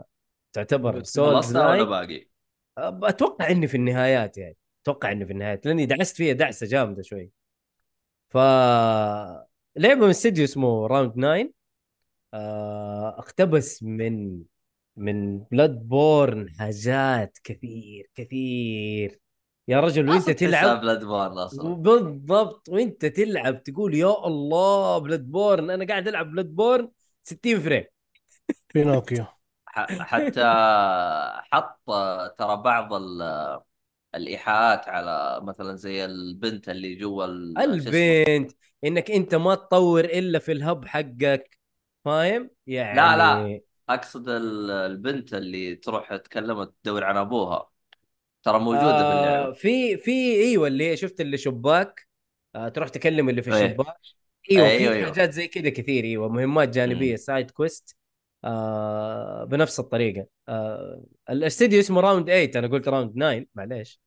[SPEAKER 1] تعتبر
[SPEAKER 2] souls ولا باقي؟
[SPEAKER 1] أتوقع إني في النهايات يعني. أتوقع إني في النهايات لأني دعست فيها دعسة جامدة شوي. ف لعبة من استديو اسمه Round 9 آه اقتبس من من بلاد بورن حاجات كثير كثير. يا رجل وانت تلعب؟
[SPEAKER 2] بلاد بورن أصلا.
[SPEAKER 1] بالضبط. وانت تلعب تقول يا الله بلاد بورن أنا قاعد ألعب بلاد بورن 60 frame.
[SPEAKER 4] بينوكيو.
[SPEAKER 2] حتى حط ترى بعض ال- الإيحاءات على مثلا زي البنت اللي جوا؟
[SPEAKER 1] البنت إنك أنت ما تطور إلا في ال hub حقك. فاهم يعني
[SPEAKER 2] لا، لا. أقصد ال- البنت اللي تروح تكلمت تدور عن أبوها. ترى موجودة في
[SPEAKER 1] آه في في إيوه اللي شفت اللي شباك. آه تروح تكلم اللي في
[SPEAKER 2] إيه.
[SPEAKER 1] الشباك. إيوه
[SPEAKER 2] أيوة،
[SPEAKER 1] في
[SPEAKER 2] أيوة.
[SPEAKER 1] حاجات زي كذا كثير. إيوه مهمات
[SPEAKER 2] جانبية.
[SPEAKER 1] side quest آه بنفس الطريقة. آه الاستديو اسمه Round 8 أنا قلت Round 9 معليش.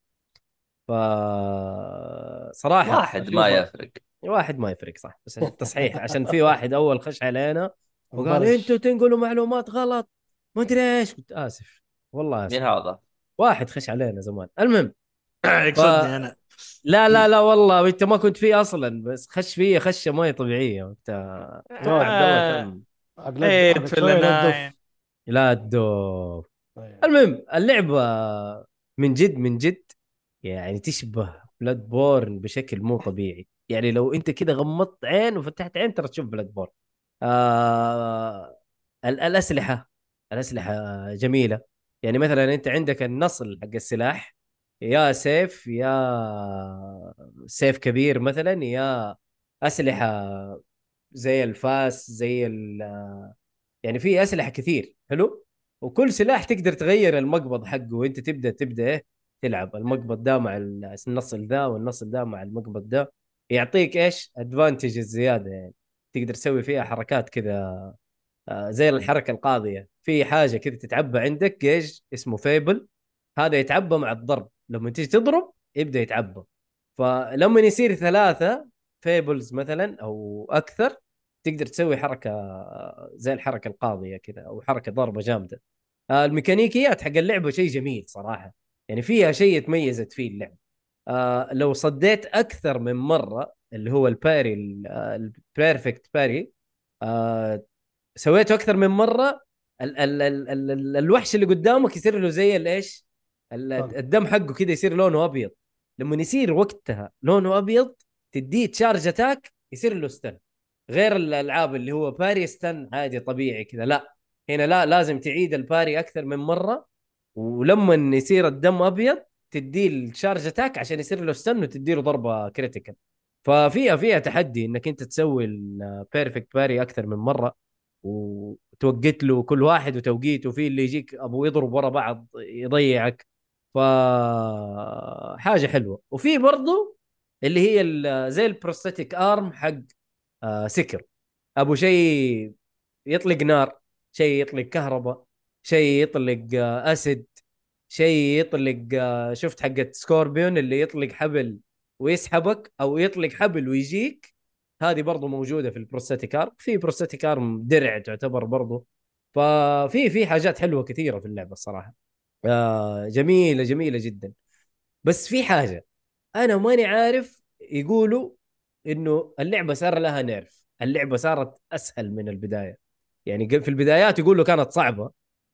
[SPEAKER 1] ف صراحة
[SPEAKER 2] واحد ما يفرق.
[SPEAKER 1] واحد ما يفرق صح. بس عشان تصحيح عشان في واحد أول خش علينا. وقال. أنتوا تنقلوا معلومات غلط. ما ادري إيش. قلت آسف. والله آسف.
[SPEAKER 2] مين هذا؟
[SPEAKER 1] واحد خش علينا زمان. المهم.
[SPEAKER 3] يقصدني أنا.
[SPEAKER 1] لا لا لا والله. أنت ما كنت فيه أصلا بس خش فيه خشة ما هي
[SPEAKER 4] طبيعية.
[SPEAKER 3] أنت.
[SPEAKER 4] ندف.
[SPEAKER 1] لا تدوف.
[SPEAKER 4] طيب.
[SPEAKER 1] المهم اللعبة من جد من جد يعني تشبه بلاد بورن بشكل مو طبيعي. يعني لو أنت كده غمضت عين وفتحت عين ترى تشوف بلاد بورن. آه ال- الأسلحة الأسلحة جميلة. يعني مثلا أنت عندك النصل حق السلاح يا سيف يا سيف كبير مثلا يا أسلحة زي الفاس زي ال يعني في أسلحة كثير حلو؟ وكل سلاح تقدر تغير المقبض حقه وأنت تبدأ تبدأ إيه؟ تلعب. المقبض ده مع النصل ذا والنصل ده مع المقبض ده يعطيك إيش؟ advantage زيادة يعني. تقدر تسوي فيها حركات كذا آه، زي الحركة القاضية. في حاجة كذا تتعبى عندك جيج اسمه fable. هذا يتعبى مع الضرب. لما تيجي تضرب يبدأ يتعبى. فلما يصير ثلاثة fables مثلا أو أكثر تقدر تسوي حركة آه، زي الحركة القاضية كذا أو حركة ضربة جامدة. آه، الميكانيكيات حق اللعبة شيء جميل صراحة. يعني فيها شيء تميزت فيه اللعبه لو صديت أكثر من مرة اللي هو ال parry ال perfect parry آه سويته أكثر من مرة. ال ال ال ال ال الوحش اللي قدامك يصير له زي الايش الدم حقه كذا يصير لونه أبيض. لما يصير وقتها لونه أبيض تديه charge attack يصير له stun غير الألعاب اللي هو parry stun عادي طبيعي كذا. لا هنا لا لازم تعيد ال parry أكثر من مرة. ولما يصير الدم أبيض تديه ال charge attack عشان يصير له stun وتدي له ضربة critical ففيها فيها تحدي إنك أنت تسوي ال perfect parry أكثر من مرة وتوقت له كل واحد وتوقيته في اللي يجيك أبو يضرب ورا بعض يضيعك. ف حاجة حلوة. وفي برضو اللي هي زي ال prosthetic arm حق آه، سكر. أبو شيء يطلق نار شيء يطلق كهرباء شيء يطلق آه، acid شيء يطلق آه، شفت حقت سكوربيون اللي يطلق حبل ويسحبك أو يطلق حبل ويجيك. هذه برضو موجودة في ال prosthetic في prosthetic arm درع تعتبر برضو. ففي في حاجات حلوة كثيرة في اللعبة الصراحة. آه جميلة جميلة جدا. بس في حاجة. أنا ماني عارف يقولوا إنه اللعبة صار لها نيرف. اللعبة صارت أسهل من البداية. يعني في البدايات يقولوا كانت صعبة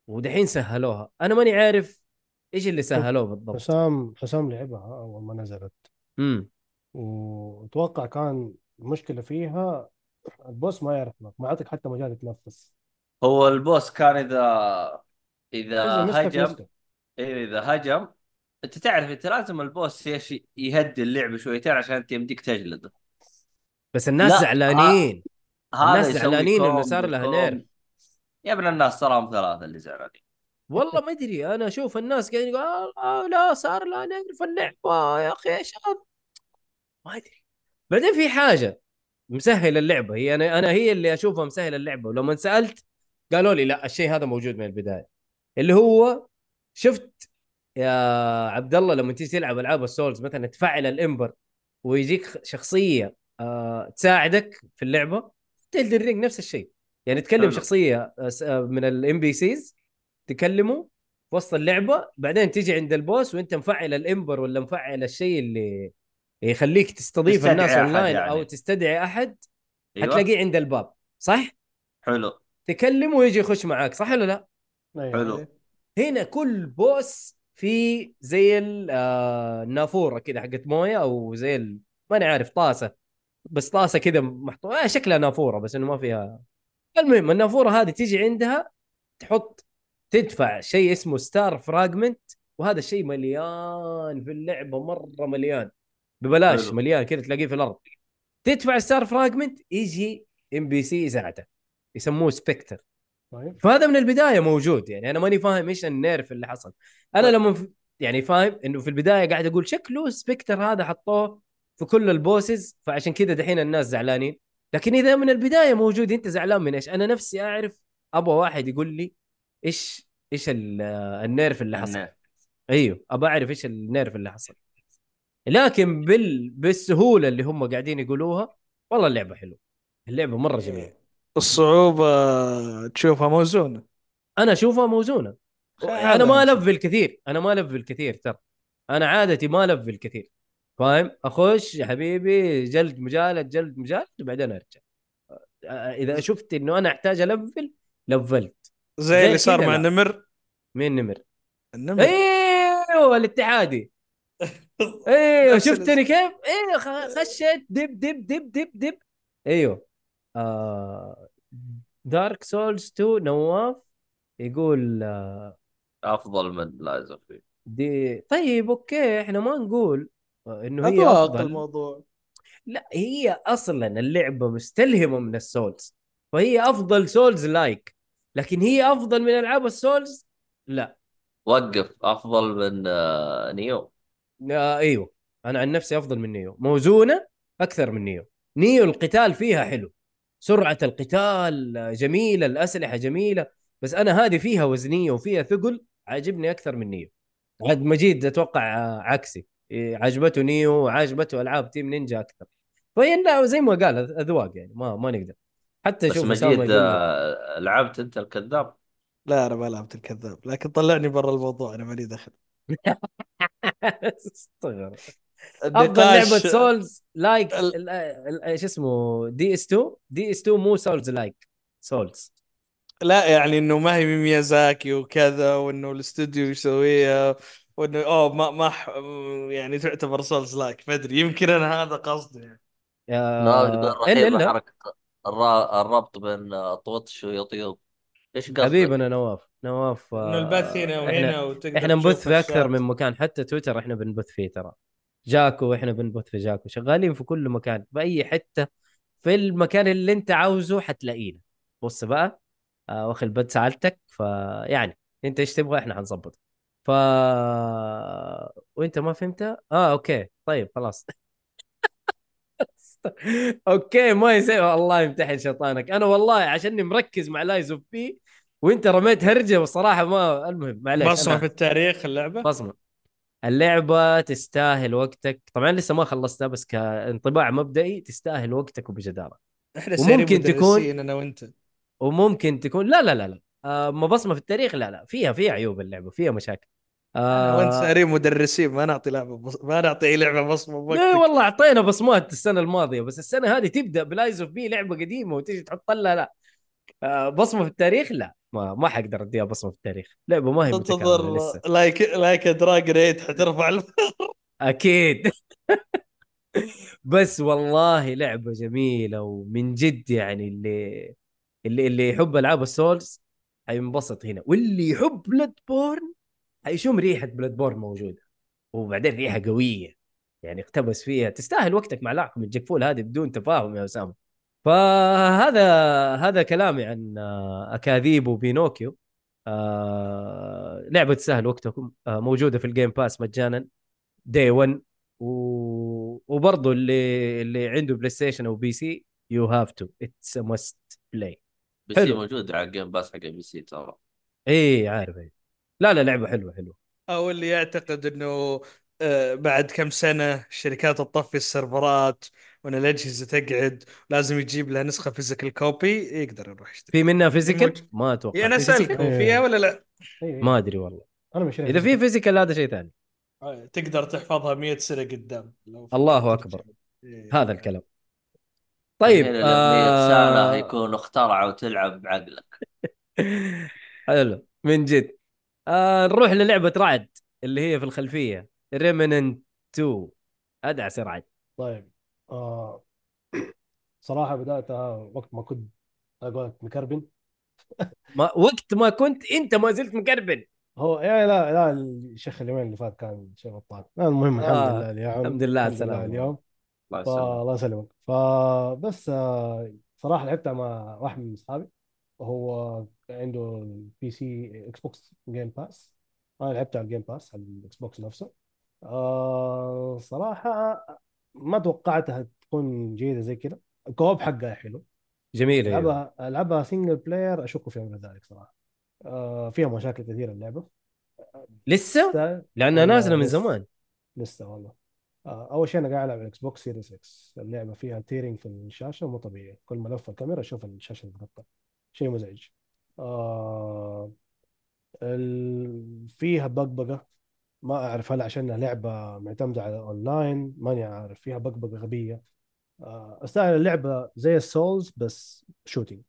[SPEAKER 1] ودحين سهلوها. أنا ماني عارف إيش اللي سهلوه بالضبط.
[SPEAKER 4] حسام حسام لعبها أول ما نزلت.
[SPEAKER 1] امم
[SPEAKER 4] وأتوقع كان المشكلة فيها ال boss ما يعرف ما يعطيك حتى مجال يتنفس.
[SPEAKER 2] هو ال boss كان إذا إذا هجم
[SPEAKER 4] مسكة.
[SPEAKER 2] أيوه إذا هجم أنت تعرف أنت لازم ال boss إيش يهدي اللعبه شويتين عشان أنت يمديك تجلده.
[SPEAKER 1] بس الناس
[SPEAKER 2] لا،
[SPEAKER 1] زعلانين.
[SPEAKER 2] هذا
[SPEAKER 1] الناس
[SPEAKER 2] يسوي
[SPEAKER 1] زعلانين
[SPEAKER 2] إنه
[SPEAKER 1] صار لها
[SPEAKER 2] combo.
[SPEAKER 1] nerf.
[SPEAKER 2] يا ابن الناس تراهم ثلاثة اللي زعلانين.
[SPEAKER 1] والله ما أدري أنا أشوف الناس قاعدين يقول آه لا صار لها nerf اللعبة يا أخي إيش هذا؟ ما أدري. بعدين في حاجة مسهل اللعبة هي أنا أنا هي اللي أشوفها مسهل اللعبة ولما سألت قالوا لي لا الشيء هذا موجود من البداية اللي هو شفت يا عبد الله لما تيجي تلعب ألعاب ال souls مثلا تفعل ال ember ويجيك شخصية آه تساعدك في اللعبة Elden Ring نفس الشيء. يعني تكلم. شخصية آه، آه، من ال NPCs تكلمه في وسط اللعبه بعدين تيجي عند ال boss وانت مفعل ال ember ولا مفعل الشيء اللي يخليك تستضيف الناس اونلاين
[SPEAKER 2] يعني.
[SPEAKER 1] أو تستدعي أحد
[SPEAKER 2] أيوه
[SPEAKER 1] حتلاقيه عند الباب صح؟
[SPEAKER 2] حلو
[SPEAKER 1] تكلمه ويجي يخش معاك صح ولا لا؟
[SPEAKER 4] أيوة.
[SPEAKER 2] حلو.
[SPEAKER 1] هنا كل boss في زي ال- آه، النافوره كذا حقت موية أو زي ال... ماني عارف طاسة بس طاسة كذا محطوطه آه شكلها نافورة بس إنه ما فيها المهم النافورة هذه تيجي عندها تحط تدفع شيء اسمه star fragment وهذا الشيء مليان في اللعبة مرة مليان. ببلاش
[SPEAKER 2] حلو.
[SPEAKER 1] مليان كذا تلاقيه في الأرض. تدفع star fragment يجي NPC يساعدك يسموه specter
[SPEAKER 4] طيب.
[SPEAKER 1] فهذا من البداية موجود يعني أنا ماني فاهم إيش ال nerf اللي حصل. أنا لما ف... يعني فاهم إنه في البداية قاعد أقول شكله specter هذا حطوه في كل ال bosses فعشان كذا دحين الناس زعلانين. لكن إذا من البداية موجود أنت زعلان من إيش؟ أنا نفسي أعرف أبغى واحد يقول لي إيش إيش ال- ال nerf اللي حصل؟
[SPEAKER 2] ال
[SPEAKER 1] nerf. أيوه ابى أعرف إيش ال nerf اللي حصل. لكن بال... بالسهولة اللي هم قاعدين يقولوها والله اللعبة حلوة. اللعبة مرة جميلة.
[SPEAKER 3] الصعوبة تشوفها موزونة
[SPEAKER 1] أنا أشوفها موزونه أنا ما
[SPEAKER 3] أ
[SPEAKER 1] level كثير. أنا ما أ level كثير ترى. أنا عادتي ما أ level كثير. فاهم؟ أخش يا حبيبي جلد مجالد جلد مجالد وبعدين أرجع. إذا شفت إنه أنا أحتاج أ level
[SPEAKER 3] level
[SPEAKER 1] ت.
[SPEAKER 3] زي اللي صار مع
[SPEAKER 1] لا.
[SPEAKER 3] نمر.
[SPEAKER 1] مين نمر؟
[SPEAKER 3] النمر
[SPEAKER 1] أيوه الاتحادي.
[SPEAKER 3] أيوه
[SPEAKER 1] شفتني كيف؟ أيوه خ- خشيت. دب دب دب دب دب. أيوه. آه Dark Souls 2 نواف يقول آه،
[SPEAKER 2] أفضل من لايز اوف
[SPEAKER 1] دي طيب okay إحنا ما نقول إنه هي أفضل.
[SPEAKER 3] الموضوع.
[SPEAKER 1] لا هي أصلا اللعبة مستلهمة من ال souls فهي أفضل souls-like لكن هي أفضل من ألعاب ال souls؟ لا.
[SPEAKER 2] وقف أفضل من آه، Nioh.
[SPEAKER 1] آه إيوه. أنا عن نفسي أفضل من Nioh. موزونة أكثر من Nioh. Nioh القتال فيها حلو. سرعة القتال آه، جميلة الأسلحة جميلة. بس أنا هذه فيها وزنية وفيها ثقل عاجبني أكثر من Nioh. عاد مجيد أتوقع آه، عكسي. إيه، عجبته Nioh وعجبته ألعاب Team Ninja أكثر. فهي زي ما قال أذواق يعني ما ما نقدر. حتى
[SPEAKER 2] بس
[SPEAKER 1] شوف
[SPEAKER 2] مجيد آه، لعبت أنت الكذاب؟
[SPEAKER 3] لا أنا ما لعبت الكذاب لكن طلعني برا الموضوع أنا مالي دخل.
[SPEAKER 1] استغرب أفضل
[SPEAKER 3] النقاش-
[SPEAKER 1] لعبة سولز لايك
[SPEAKER 3] ال-
[SPEAKER 1] ال- إيش اسمه دي اس 2 دي اس 2 مو سولز لايك سولز
[SPEAKER 3] لا يعني إنه ما هي من ميازاكي وكذا وإنه الاستوديو يسويها وإنه أوه ما ما ح- يعني تعتبر سولز لايك ما أدري يمكن أنا هذا قصدي. يعني
[SPEAKER 2] ناقد
[SPEAKER 1] الا
[SPEAKER 2] رهيبه
[SPEAKER 1] إلا
[SPEAKER 2] حركه الربط بين آه، طوطش ويطيب إيش قصدك؟
[SPEAKER 1] حبيبنا نواف. نواف
[SPEAKER 3] إنه
[SPEAKER 1] آه،
[SPEAKER 3] البث هنا وهنا
[SPEAKER 1] إحنا
[SPEAKER 3] وتقدر إحنا
[SPEAKER 1] نبث في
[SPEAKER 3] أكثر.
[SPEAKER 1] من مكان. حتى تويتر إحنا بنبث فيه ترى. جاكو إحنا بنبث في جاكو. شغالين في كل مكان. بأي حتة في المكان اللي أنت عاوزه حتلاقينا. بص بقى آه واخل بد سألتك فيعني أنت إيش تبغى إحنا حنظبط ف وأنت ما فهمتها آه okay. طيب خلاص. okay ما يصير. الله يمتحن شيطانك. أنا والله عشاني مركز مع Lies of P وإنت رميت هرجة والصراحه ما المهم معليش. بصمة
[SPEAKER 3] في التاريخ اللعبة؟
[SPEAKER 1] بصمة. اللعبة تستاهل وقتك. طبعا لسه ما خلصتها بس كانطباع مبدئي تستاهل وقتك وبجدارة.
[SPEAKER 3] إحنا
[SPEAKER 1] وممكن تكون-
[SPEAKER 3] أنا وإنت.
[SPEAKER 1] وممكن تكون لا لا لا لا. آه ما بصمة في التاريخ لا لا. فيها فيها عيوب اللعبة فيها مشاكل.
[SPEAKER 3] أنا وأنت
[SPEAKER 1] آه.
[SPEAKER 3] صايرين مدرسين ما نعطي لعبة بص... ما نعطي أي لعبة
[SPEAKER 1] بصمة
[SPEAKER 3] بوقتك.
[SPEAKER 1] والله أعطينا بصمات السنة الماضية بس السنة هذه تبدأ ب Lies of P لعبة قديمة وتيجي تحط لها لا. آه بصمة في التاريخ؟ لا. ما ما حقدر أديها بصمة في التاريخ. لعبة ما هي
[SPEAKER 3] تنتظر like like دراج ريت حترفع الم...
[SPEAKER 1] أكيد. بس والله لعبة جميلة ومن جد يعني اللي اللي اللي يحب ألعاب ال Souls حينبسط هنا. واللي يحب Bloodborne حيشم ريحه Bloodborne موجودة؟ وبعدين ريحة قوية. يعني اقتبس فيها. تستاهل وقتك مع لعبكم الجكفول هذه بدون تفاهم يا أسامة. فهذا هذا كلامي عن آه، أكاذيب وبينوكيو. آه لعبة تستاهل وقتكم. آه موجودة في ال Game Pass مجانا. day 1 و... وبرضه اللي اللي عنده PlayStation أو PC you have to it's must play
[SPEAKER 2] بس. موجوده على ال Game Pass حق ال PC ترى.
[SPEAKER 1] اي عارف. اي لا لا لعبة حلوة حلوة
[SPEAKER 3] أو اللي يعتقد إنه آه، بعد كم سنة الشركات تطفي السيرفرات وإن الأجهزة تقعد لازم يجيب لها نسخة physical copy يقدر يروح يشتري
[SPEAKER 1] في منها
[SPEAKER 3] physical
[SPEAKER 1] ما أتوقع أنا؟
[SPEAKER 3] اسالكم
[SPEAKER 4] إيه.
[SPEAKER 3] فيها ولا لا؟
[SPEAKER 4] إيه، إيه.
[SPEAKER 1] ما أدري والله
[SPEAKER 4] أنا مشتري
[SPEAKER 1] إذا في فيزيكال هذا شيء ثاني
[SPEAKER 3] آه، تقدر تحفظها 100 سنة قدام
[SPEAKER 1] الله أكبر.
[SPEAKER 3] إيه.
[SPEAKER 1] هذا الكلام طيب
[SPEAKER 2] هنا لما سنه
[SPEAKER 1] آه...
[SPEAKER 2] يكون اخترعوا تلعب بعقلك
[SPEAKER 1] حلو من جد آه نروح للعبة رعد اللي هي في الخلفية. ريمننت 2 ادعس رعد.
[SPEAKER 4] طيب آه صراحة بداتها وقت ما كنت أقول مكربن.
[SPEAKER 1] ما وقت ما كنت أنت ما زلت مكربن.
[SPEAKER 4] هو يعني لا لا الشيخ اليومين اللي فات كان شيء بطال. المهم الحمد
[SPEAKER 1] آه،
[SPEAKER 4] لله اليوم.
[SPEAKER 1] الحمد لله على السلامة.
[SPEAKER 4] اليوم.
[SPEAKER 2] الله يسلمك.
[SPEAKER 4] الله يسلمك. فبس آه، صراحة لعبتها مع واحد من أصحابي. وهو عنده ال PC Xbox Game Pass أنا لعبتها على ال Game Pass على ال Xbox نفسه. آه صراحة ما توقعتها تكون جيدة زي كذا ال co-op حقها حلو.
[SPEAKER 1] جميله.
[SPEAKER 4] ألعبها ألعبها single player أشك في أمر ذلك صراحة. آه فيها مشاكل كثيرة اللعبة.
[SPEAKER 1] لسه؟
[SPEAKER 4] لأنها
[SPEAKER 1] نازلة من. زمان.
[SPEAKER 4] لسه والله. آه أول شيء أنا قاعد ألعب على ال Xbox Series X اللعبة فيها tearing في الشاشة مو طبيعي. كل ما الف الكاميرا أشوف الشاشة تتغطى شيء مزعج. آه ال... فيها بقبقة ما أعرف هل عشانها لعبة معتمدة على أونلاين ماني عارف فيها بقبقة غبية. آه style اللعبة زي ال Souls
[SPEAKER 1] بس
[SPEAKER 4] shooting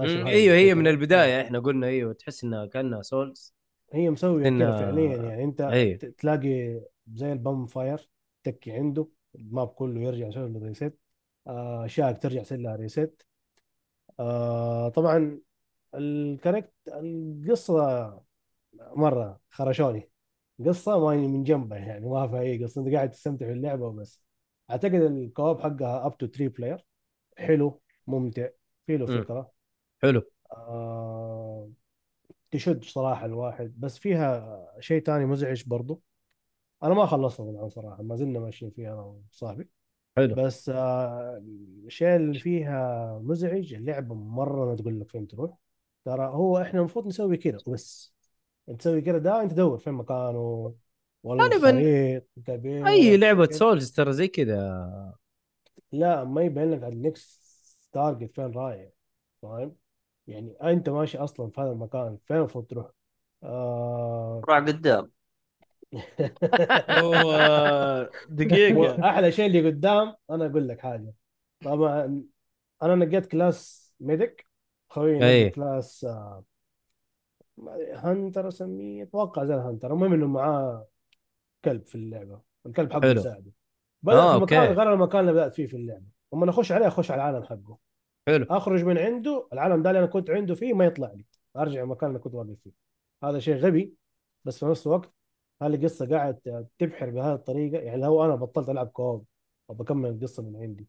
[SPEAKER 1] إيوه هي. من البداية. إحنا قلنا إيوه تحس إنها كأنها Souls.
[SPEAKER 4] هي مسوية
[SPEAKER 1] إن-
[SPEAKER 4] فعليا يعني. أنت
[SPEAKER 1] أيوه.
[SPEAKER 4] تلاقي زي ال bonfire تكي عنده ال map كله يرجع يسوي له reset آه، أشياء ترجع يصير لها reset آه، طبعا ال character القصة مرة خرشوني. قصة ما من جنبها يعني ما في أي قصة. أنت قاعد تستمتع باللعبة وبس. أعتقد ال co-op حقها up to 3 player حلو ممتع في له. فكرة.
[SPEAKER 1] حلو.
[SPEAKER 4] آه، تشد صراحة الواحد. بس فيها شيء تاني مزعج برضو. أنا ما خلصت طبعا صراحة ما زلنا ماشيين فيها أنا وصاحبي.
[SPEAKER 1] حلو.
[SPEAKER 4] بس آه، الشيء اللي فيها مزعج اللعبة مرة ما تقول لك فين تروح. ترى هو إحنا المفروض نسوي كذا وبس. انت تسوي كذا ده أنت تدور فين مكانه والله
[SPEAKER 1] غالباً
[SPEAKER 4] الخريط كبير
[SPEAKER 1] أي لعبة
[SPEAKER 4] كده.
[SPEAKER 1] Souls ترى زي كذا
[SPEAKER 4] لا ما يبين لك على ال next target فين رايح فاهم؟ يعني أنت ماشي أصلا في هذا المكان فين المفروض تروح؟ آه...
[SPEAKER 2] روح قدام.
[SPEAKER 3] هو دقيقة.
[SPEAKER 4] أحلى شيء اللي قدام أنا أقول لك حاجة. طبعا أنا نقيت class medic خوي class آه، hunter أسميه أتوقع زي ال hunter. المهم إنه معاه كلب في اللعبة. الكلب حقه. يساعده. بدأ
[SPEAKER 1] آه،
[SPEAKER 4] في مكان. غير المكان اللي بدأت فيه في اللعبة. لما أخش عليه أخش على العالم حقه.
[SPEAKER 1] حلو.
[SPEAKER 4] أخرج من عنده العالم ده اللي أنا كنت عنده فيه ما يطلع لي. أرجع المكان اللي كنت واقف فيه. هذا شيء غبي بس في نفس الوقت هل القصة قاعد تبحر بهذه الطريقة يعني لو أنا بطلت ألعب co-op وبكمل القصة من عندي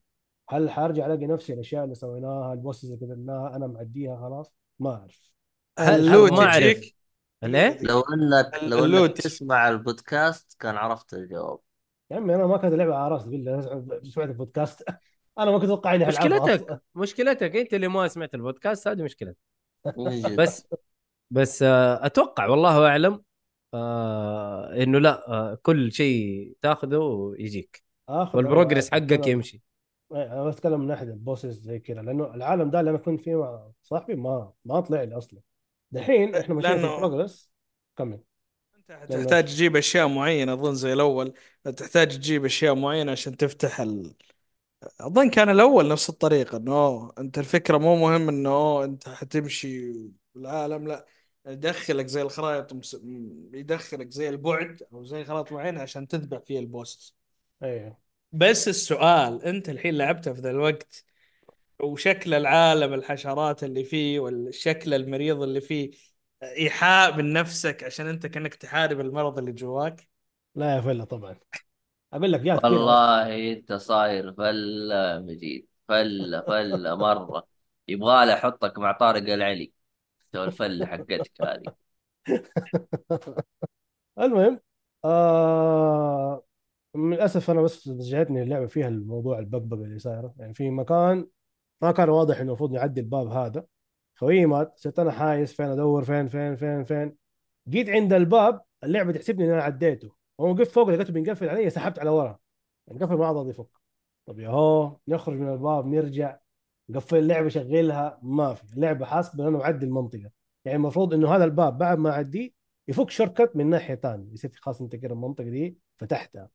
[SPEAKER 4] هل حارجع ألاقي نفسي الأشياء اللي سويناها ال bosses اللي قتلناها أنا معديها خلاص ما أعرف
[SPEAKER 1] هل- أعرف.
[SPEAKER 3] يجيك
[SPEAKER 1] الايه؟
[SPEAKER 2] لو إنك لو إنك
[SPEAKER 3] ال loot.
[SPEAKER 2] تسمع البودكاست كان عرفت الجواب
[SPEAKER 4] يا عمي أنا ما كانت اللعبة على راسي تقول لي سمعت البودكاست أنا ما كنت أتوقع إني حلعبها أصلاً.
[SPEAKER 1] مشكلتك مشكلتك أنت اللي ما سمعت البودكاست هذه مشكلتك
[SPEAKER 2] من جد.
[SPEAKER 1] بس بس آه، أتوقع والله أعلم آه إنه لا آه كل شيء تاخذه ويجيك.
[SPEAKER 4] اخذ
[SPEAKER 1] وال progress
[SPEAKER 4] أنا
[SPEAKER 1] حقك يمشي.
[SPEAKER 4] أنا بتكلم من ناحية ال bosses زي كذا لأنه العالم ده اللي أنا كنت فيه مع صاحبي ما ما طلع لي أصلا. دحين إحنا ماشيين في
[SPEAKER 3] لأنه-
[SPEAKER 4] البروجرس كمل.
[SPEAKER 3] أنت تحتاج تجيب أشياء معينة أظن زي الأول. تحتاج تجيب أشياء معينة عشان تفتح ال... أظن كان الأول نفس الطريقة إنه أنت الفكرة مو مهم إنه أنت حتمشي بالعالم لا. يدخلك زي الخرائط مس- يدخلك زي البعد أو زي خرائط معينة عشان تذبح فيها البوسس.
[SPEAKER 4] أيوه.
[SPEAKER 3] بس السؤال أنت الحين لعبتها في ذا الوقت وشكل العالم الحشرات اللي فيه والشكل المريض اللي فيه إيحاء من نفسك عشان أنت كأنك تحارب المرض اللي جواك؟
[SPEAKER 4] لا يا فله طبعا. أقول لك يا.
[SPEAKER 2] والله أنت صاير فلة مجيد فلة فلة مرة. يبغى له يحطك مع طارق العلي. سوى الفله حقتك هذه.
[SPEAKER 4] المهم آه من الاسف أنا بس جهتني اللعبة فيها الموضوع البقبقة اللي صايرة. يعني في مكان ما كان واضح إنه المفروض نعدي الباب هذا. خويي مات صرت أنا حايس فين أدور فين فين فين فين. جيت عند الباب اللعبة تحسبني إن أنا عديته. هو وقف فوق لقيته بينقفل علي سحبت على ورا. انقفل ما عاد يفك. طب يا هو نخرج من الباب نرجع. نقفل اللعبة شغلها ما في. اللعبة حاسبة إنه معدي المنطقة يعني المفروض إنه هذا الباب بعد ما اعديه يفك shortcut من ناحية ثانية يصير خلاص أنت كده المنطقة دي فتحتها.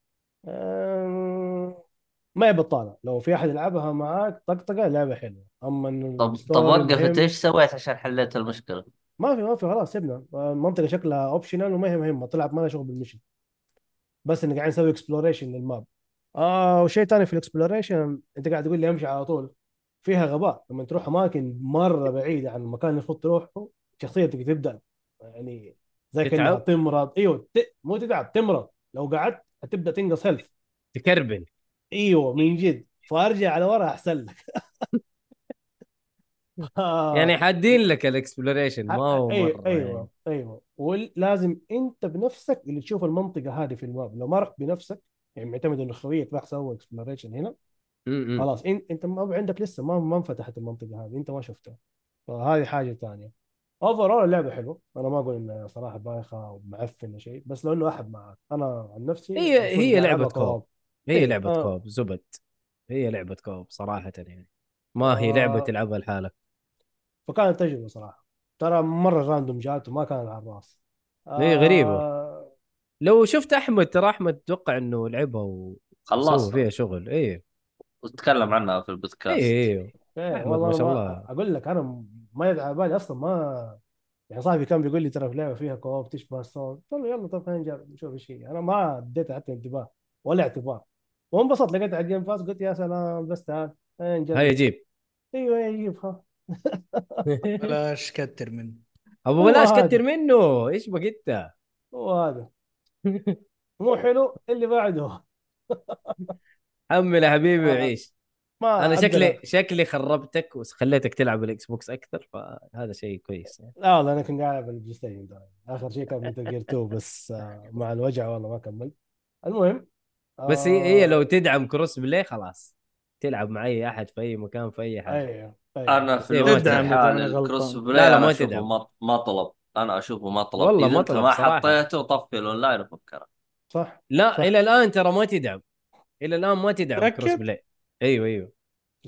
[SPEAKER 4] ما هي بطالة. لو في أحد يلعبها معاك طقطقه لعبه حلوة. أما إنه
[SPEAKER 2] طب طب وقفت إيش سويت عشان حليت المشكلة؟
[SPEAKER 4] ما في ما في خلاص سيبنا. المنطقة شكلها optional وما هي مهمة. طلعت ما لها شغل بال mission بس انك قاعد نسوي exploration لل map آه وشيء ثاني في ال exploration أنت قاعد تقول لي أمشي على طول. فيها غباء. لما تروح أماكن مرة بعيدة عن المكان اللي المفروض تروحه شخصيتك تبدأ يعني زي
[SPEAKER 1] كأنها؟
[SPEAKER 4] تمرض. إيوه ت... مو تتعب تمرض. لو قعدت هتبدأ تنقص health
[SPEAKER 1] تكربن
[SPEAKER 4] إيوه من جد. فأرجع على ورا أحسن لك. آه.
[SPEAKER 1] يعني حادين لك ال exploration ما هو
[SPEAKER 4] إيوه
[SPEAKER 1] مرة
[SPEAKER 4] أيوه
[SPEAKER 1] يعني.
[SPEAKER 4] إيوه ولازم أنت بنفسك اللي تشوف المنطقة هذه في ال map. لو ما رحت بنفسك يعني معتمد انه خويك راح سوى exploration هنا. خلاص انت أنت ما عندك لسه ما ما انفتحت المنطقة هذه أنت ما شفتها فهذه حاجة ثانية overall لعبة حلوة. أنا ما أقول إنها صراحة بايخة ومعفنة شيء بس لأنه احد معك أنا عن نفسي
[SPEAKER 1] هي هي
[SPEAKER 4] لعبة
[SPEAKER 1] co-op. هي
[SPEAKER 4] إيه،
[SPEAKER 1] لعبة
[SPEAKER 4] آه.
[SPEAKER 1] كوب زبد. هي لعبة co-op صراحة يعني. ما هي
[SPEAKER 4] آه.
[SPEAKER 1] لعبة تلعبها لحالك.
[SPEAKER 4] فكانت تجربة صراحة. ترى مرة random جات وما كان على الراس.
[SPEAKER 1] إيه، غريبة.
[SPEAKER 4] آه،
[SPEAKER 1] لو شفت أحمد ترى أحمد أتوقع إنه لعبها وسوى
[SPEAKER 2] خلصت
[SPEAKER 1] فيها شغل. إيه.
[SPEAKER 2] وتكلم عنها في البودكاست.
[SPEAKER 1] إيه إيه
[SPEAKER 4] إيه.
[SPEAKER 1] أحمد
[SPEAKER 4] والله
[SPEAKER 1] ما شاء الله.
[SPEAKER 4] أقول لك أنا ما يدعى على بالي أصلا ما يعني صاحبي كان بيقول لي ترى في لعبة فيها co-op تشبه ستون قلت له يلا طب خلينا نجرب نشوف إيش هي. أنا ما اديتها حتى انتباه ولا اعتبار. وانبسطت لقيتها على ال Game Pass قلت يا سلام بس تعال خلينا نجرب.
[SPEAKER 1] هيا جيب
[SPEAKER 4] أيوه يجيبها
[SPEAKER 3] بلاش كتر منه.
[SPEAKER 4] أبو
[SPEAKER 1] بلاش. كتر منه. إيش بقيت
[SPEAKER 4] هو هذا. مو حلو اللي بعده.
[SPEAKER 1] حمل يا حبيبي
[SPEAKER 4] آه.
[SPEAKER 1] وعيش
[SPEAKER 4] ما
[SPEAKER 1] أنا
[SPEAKER 4] عندنا-
[SPEAKER 1] شكلي شكلي خربتك وخليتك تلعب ال Xbox أكثر فهذا شيء كويس يعني.
[SPEAKER 4] لا والله أنا كنت قاعد العب ال PlayStation. آخر شيء كان مثل Gear 2 بس آه، مع الوجع والله ما كملت المهم
[SPEAKER 1] بس هي هي لو
[SPEAKER 4] آه،
[SPEAKER 1] تدعم cross play خلاص تلعب مع اي أحد في أي مكان في أي حاجة
[SPEAKER 4] أيوه أيوه
[SPEAKER 2] أنا في
[SPEAKER 1] إيه، ما
[SPEAKER 2] الوقت الحالي ال
[SPEAKER 3] cross.
[SPEAKER 2] play
[SPEAKER 1] لا، لا،
[SPEAKER 2] أنا
[SPEAKER 1] ما
[SPEAKER 2] أشوفه
[SPEAKER 1] تدعم.
[SPEAKER 2] ما ما طلب أنا أشوفه ما طلب
[SPEAKER 1] والله ما طلب
[SPEAKER 2] ما. حطيته طفي الاونلاين وفكره
[SPEAKER 4] صح
[SPEAKER 1] لا
[SPEAKER 4] صح.
[SPEAKER 1] إلى الآن ترى ما تدعم إلى الآن ما تدعم؟ كروس بلاي. أيوه أيوه.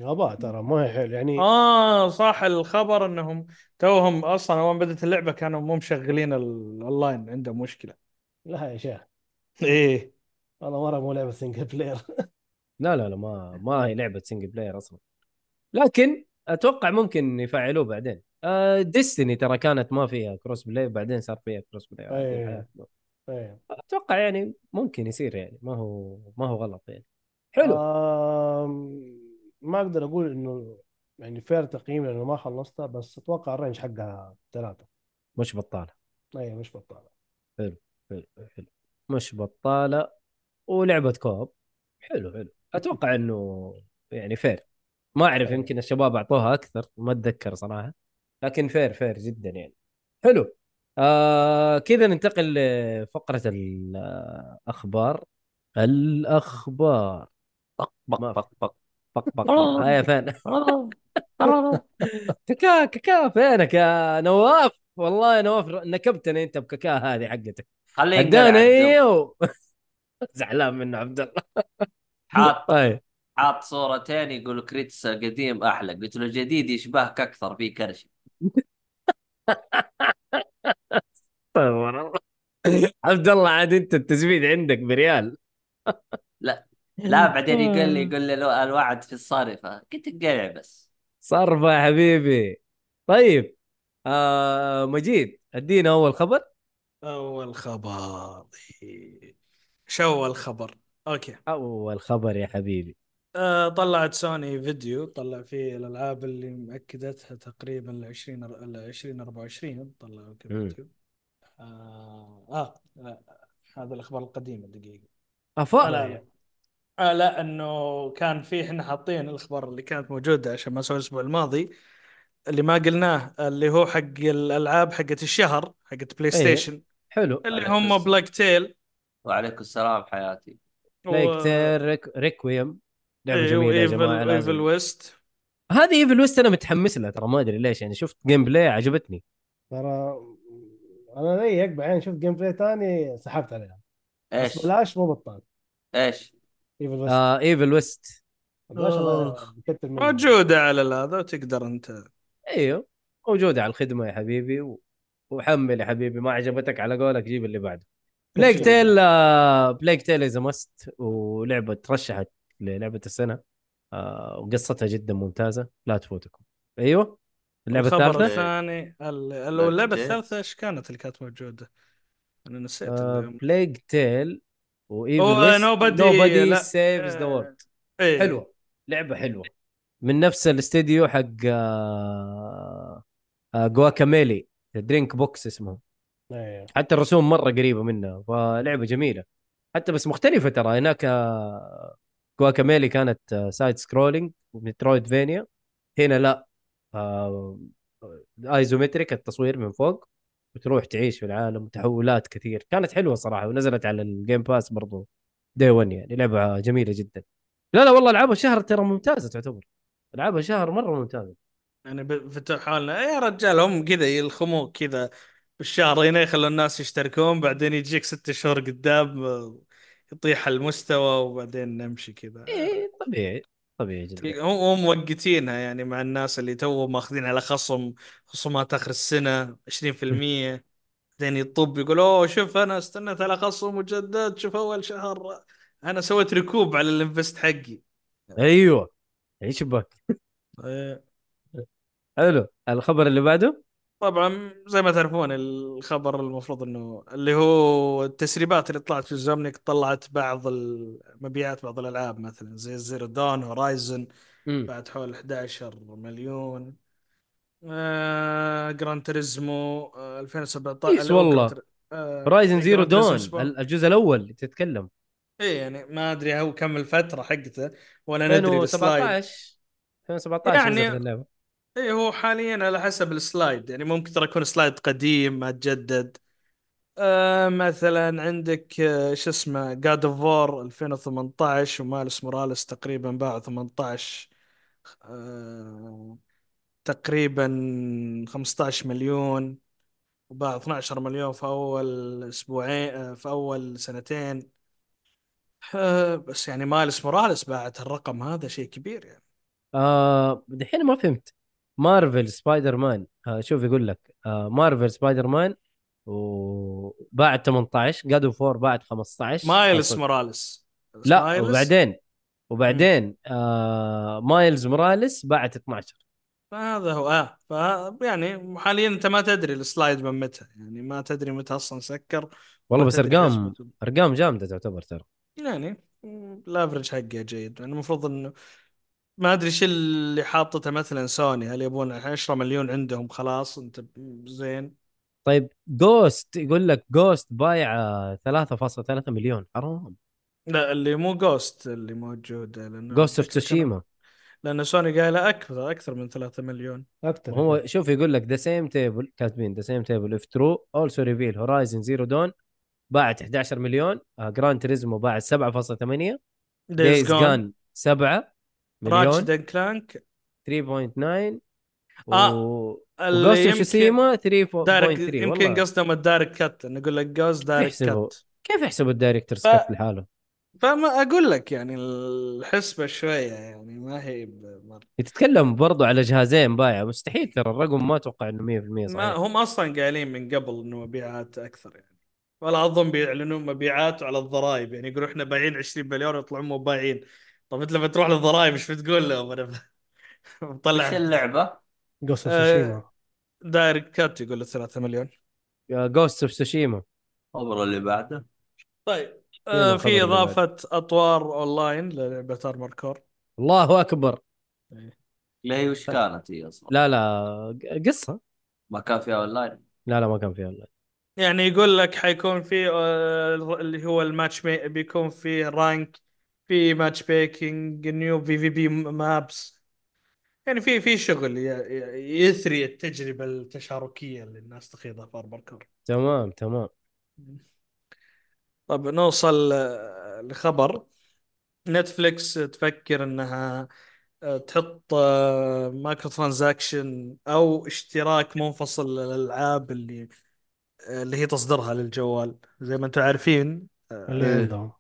[SPEAKER 4] غباء ترى ما هي حلو يعني
[SPEAKER 3] آه صح الخبر إنهم توهم أصلا أول ما بدت اللعبة كانوا مو مشغلين الاونلاين عندهم مشكلة.
[SPEAKER 4] لا يا شيخ.
[SPEAKER 3] إيه.
[SPEAKER 4] والله مرة مو لعبة single player
[SPEAKER 1] لا لا لا ما ما هي لعبة single player أصلا. لكن أتوقع ممكن يفعلوه بعدين. آه Destiny ترى كانت ما فيها cross play وبعدين صار فيها cross play
[SPEAKER 4] أيه. إيه.
[SPEAKER 1] أتوقع يعني ممكن يصير يعني ما هو ما هو غلط يعني. حلو.
[SPEAKER 4] آم، ما أقدر أقول إنه يعني fair تقييم لأنه ما خلصتها بس أتوقع ال range حقها ثلاثة.
[SPEAKER 1] مش بطالة.
[SPEAKER 4] اي مش بطالة.
[SPEAKER 1] حلو حلو مش بطالة. ولعبة co-op. حلو حلو. أتوقع إنه يعني fair ما أعرف
[SPEAKER 4] أيه.
[SPEAKER 1] يمكن الشباب أعطوها أكثر ما أتذكر صراحة. لكن fair fair جدا يعني. حلو. آه كذا ننتقل لفقرة الأخبار. الأخبار.
[SPEAKER 2] بق بق بق بق
[SPEAKER 1] بق بق. هيا فين كاكا كاكا فينك يا نواف؟ والله يا نواف نكبتني أنت بكاكا هذه حقتك.
[SPEAKER 2] خلينا
[SPEAKER 1] هدانا
[SPEAKER 2] نلعب
[SPEAKER 1] أيوه. زعلان منه عبد الله.
[SPEAKER 2] حاط
[SPEAKER 1] طيب.
[SPEAKER 2] حاط صورتين يقول كريتس القديم أحلى قلت له الجديد يشبهك أكثر فيه كرش.
[SPEAKER 1] استغفر الله عبد الله عاد أنت التزويد عندك بريال.
[SPEAKER 2] لا لا بعدين يقول لي يقول لي الو- الوعد في الصارفه قلت قلع بس.
[SPEAKER 1] صرفة يا حبيبي. طيب آه مجيد ادينا أول خبر.
[SPEAKER 3] أول خبر. شو أول خبر؟ أوكي.
[SPEAKER 1] أول خبر يا حبيبي.
[SPEAKER 3] آه طلعت سوني فيديو طلع فيه الألعاب اللي مأكدتها تقريبا ل 20 ل 2024 طلعوا كذا. فيديو. آه, آه, آه هذا الأخبار القديمة دقيقه
[SPEAKER 1] افا
[SPEAKER 3] آه لا لا. آه لا إنه كان في إحنا حاطين الأخبار اللي كانت موجودة عشان ما سوي الأسبوع الماضي اللي ما قلناه اللي هو حق الألعاب حقت الشهر حقت
[SPEAKER 1] Play.
[SPEAKER 3] Station
[SPEAKER 1] حلو.
[SPEAKER 3] اللي هم. Plague Tale
[SPEAKER 2] وعليكم السلام حياتي.
[SPEAKER 1] Plague Tale Req... Requiem لعبة
[SPEAKER 3] إيه،
[SPEAKER 1] جميلة يا
[SPEAKER 3] جماعة
[SPEAKER 1] Evil
[SPEAKER 3] West.
[SPEAKER 1] هذه Evil West أنا متحمس لها ترى ما أدري ليش يعني شفت gameplay عجبتني.
[SPEAKER 4] ترى أنا زيك بعدين شفت gameplay ثاني سحبت عليها. بس
[SPEAKER 2] إيش؟
[SPEAKER 4] بلاش مو بطال.
[SPEAKER 2] إيش؟
[SPEAKER 4] ايفل ويست
[SPEAKER 1] آه
[SPEAKER 4] Evil West
[SPEAKER 3] موجوده على هذا وتقدر أنت.
[SPEAKER 1] أيوه موجوده على الخدمة يا حبيبي و... وحمل يا حبيبي ما عجبتك على قولك جيب اللي بعده. بلايك تيل آه Plague Tale is must ولعبة ترشحت للعبة السنة. آه وقصتها جدا ممتازة لا تفوتكم. أيوه؟ اللعبة
[SPEAKER 3] الخبر
[SPEAKER 1] الثالثة؟
[SPEAKER 3] الثاني ال- ال-
[SPEAKER 2] Plague
[SPEAKER 3] اللعبه
[SPEAKER 2] Tale.
[SPEAKER 3] الثالثة إيش كانت اللي كانت موجودة؟ أنا نسيت
[SPEAKER 1] آه
[SPEAKER 3] اليوم.
[SPEAKER 1] Plague Tale و
[SPEAKER 3] Evil
[SPEAKER 1] West
[SPEAKER 3] Nobody-
[SPEAKER 1] Nobody
[SPEAKER 3] لا،
[SPEAKER 1] Saves
[SPEAKER 3] the
[SPEAKER 1] World
[SPEAKER 3] إيه.
[SPEAKER 1] حلوة. لعبة حلوة. من نفس الاستديو حق آه آه Guacamelee DrinkBox اسمه.
[SPEAKER 4] أيوه
[SPEAKER 1] حتى الرسوم مرة قريبة منها فلعبة جميلة. حتى بس مختلفة ترى. هناك آه، Guacamelee كانت آه، side scrolling و Metroidvania هنا لا. آه، isometric التصوير من فوق وتروح تعيش في العالم تحولات كثير. كانت حلوة صراحة ونزلت على ال Game Pass برضو day 1 يعني لعبة جميلة جدا. لا لا والله العاب الشهر ترى ممتازة تعتبر. العاب الشهر مرة ممتازة.
[SPEAKER 3] يعني فتحوا حالنا. يا رجال هم كذا يلخموك كذا بالشهر هنا يخلوا الناس يشتركون بعدين يجيك ست شهور قدام يطيح المستوى وبعدين نمشي كذا.
[SPEAKER 1] إيه طبيعي. طبيعي جدا.
[SPEAKER 3] هم هم موقتينها يعني مع الناس اللي تو ماخذين على خصم خصومات آخر السنة 20% بعدين يطب يقول أوه شوف أنا استنيت على خصم مجدد شوف أول شهر. أنا سويت recoup على ال invest حقي.
[SPEAKER 1] أيوه. إيش بك
[SPEAKER 3] إيه.
[SPEAKER 1] حلو. الخبر اللي بعده؟
[SPEAKER 3] طبعا زي ما تعرفون الخبر المفروض إنه اللي هو التسريبات اللي طلعت في Insomniac طلعت بعض المبيعات بعض الألعاب مثلا زي Zero Dawn
[SPEAKER 1] Horizon.
[SPEAKER 3] بعد حول 11 مليون. آه Gran Turismo آه 2017
[SPEAKER 1] كويس والله.
[SPEAKER 3] آه
[SPEAKER 1] Horizon
[SPEAKER 3] Zero
[SPEAKER 1] Dawn الجزء الأول تتكلم.
[SPEAKER 3] إيه يعني ما أدري هو كم الفترة حقته ولا ندري ال slide.
[SPEAKER 1] 2017 2017
[SPEAKER 3] يعني- إيه هو حاليا على حسب ال slide. يعني ممكن ترى يكون slide قديم ما تجدد. آه مثلا عندك آه شو اسمه God of War 2018 و Miles Morales تقريبا باع 18 آه تقريبا 15 مليون وباع 12 مليون في أول أسبوعين آه في أول سنتين. آه بس يعني Miles Morales باعت الرقم هذا شيء كبير يعني.
[SPEAKER 1] آه دحين ما فهمت. Marvel Spider-Man آه شوف يقول لك آه Marvel Spider-Man وباعت 18 God of 4 باعت 15
[SPEAKER 3] Miles
[SPEAKER 1] أو-
[SPEAKER 3] Morales.
[SPEAKER 1] لا
[SPEAKER 3] Miles-
[SPEAKER 1] وبعدين وبعدين آه Miles Morales باعت 12
[SPEAKER 3] فهذا هو آه ف يعني حاليا أنت ما تدري ال slide من متى يعني ما تدري متى أصلا سكر
[SPEAKER 1] والله بس
[SPEAKER 3] أرقام.
[SPEAKER 1] أرقام جامدة تعتبر ترى.
[SPEAKER 3] يعني ال average حقه جيد. يعني المفروض إنه ما أدري إيش اللي حاطته مثلا سوني هل يبون 10 مليون عندهم خلاص أنت زين؟
[SPEAKER 1] طيب Ghost يقول لك Ghost بايعه 3.3 مليون حرام.
[SPEAKER 3] لا اللي مو Ghost اللي موجود
[SPEAKER 1] لأنه
[SPEAKER 3] Ghost of
[SPEAKER 1] Tsushima
[SPEAKER 3] لأن سوني قايله أكثر أكثر من 3 مليون.
[SPEAKER 4] أكثر.
[SPEAKER 1] هو شوف يقول لك the same table كاتبين the same table if true also reveal Horizon Zero Dawn باعت 11 مليون Gran Turismo باعت 7.8 Days Gone 7 مليون؟
[SPEAKER 3] Ratchet and Clank
[SPEAKER 1] 3.9
[SPEAKER 3] آه،
[SPEAKER 1] و...
[SPEAKER 3] اللي
[SPEAKER 1] و Ghost of
[SPEAKER 3] يمكن
[SPEAKER 1] تسوشيما 3.3
[SPEAKER 3] Direct يمكن قصدهم ال Director's Cut انه يقول لك Ghost
[SPEAKER 1] Director's؟
[SPEAKER 3] Cut.
[SPEAKER 1] كيف يحسبوا ال Director
[SPEAKER 3] ف-
[SPEAKER 1] سكت لحاله؟
[SPEAKER 3] فما أقول لك يعني الحسبة شوية يعني ما هي بمرة.
[SPEAKER 1] تتكلم برضو على جهازين بايعه مستحيل ترى الرقم ما أتوقع إنه 100%
[SPEAKER 3] ما
[SPEAKER 1] صحيح.
[SPEAKER 3] هم أصلا قايلين من قبل إنه مبيعات أكثر يعني. ولا أظن بيعلنون مبيعات على الضرائب. يعني يقولوا إحنا بايعين 20 مليون يطلعون مو بايعين. طب انت لما تروح للضرائب إيش بتقول لهم؟ أنا مطلع.
[SPEAKER 2] إيش
[SPEAKER 4] اللعبة؟ Ghost
[SPEAKER 3] of
[SPEAKER 4] Tsushima
[SPEAKER 3] Director's Cut يقول له 3 مليون.
[SPEAKER 1] Ghost of Tsushima
[SPEAKER 2] خبر اللي بعده.
[SPEAKER 3] طيب آه
[SPEAKER 1] الخبر
[SPEAKER 3] في؟ إضافة أطوار أونلاين للعبه Armored Core
[SPEAKER 1] الله أكبر.
[SPEAKER 2] لا هي وش كانت هي أصلا؟
[SPEAKER 1] لا لا قصة.
[SPEAKER 2] ما كان فيها أونلاين؟
[SPEAKER 1] لا لا ما كان فيها لا
[SPEAKER 3] يعني يقول لك حيكون في آه، اللي هو الماتش. بيكون في rank في matchmaking new PvP maps يعني في في شغل ي- ي- يثري التجربة التشاركية اللي الناس تخيضها في Armored Core.
[SPEAKER 1] تمام تمام.
[SPEAKER 3] طب نوصل آه، لخبر. نتفليكس تفكر إنها آه، تحط آه، microtransaction أو اشتراك منفصل للألعاب اللي آه، اللي هي تصدرها للجوال. زي ما أنتم عارفين
[SPEAKER 4] اللي
[SPEAKER 3] آه،
[SPEAKER 4] عندهم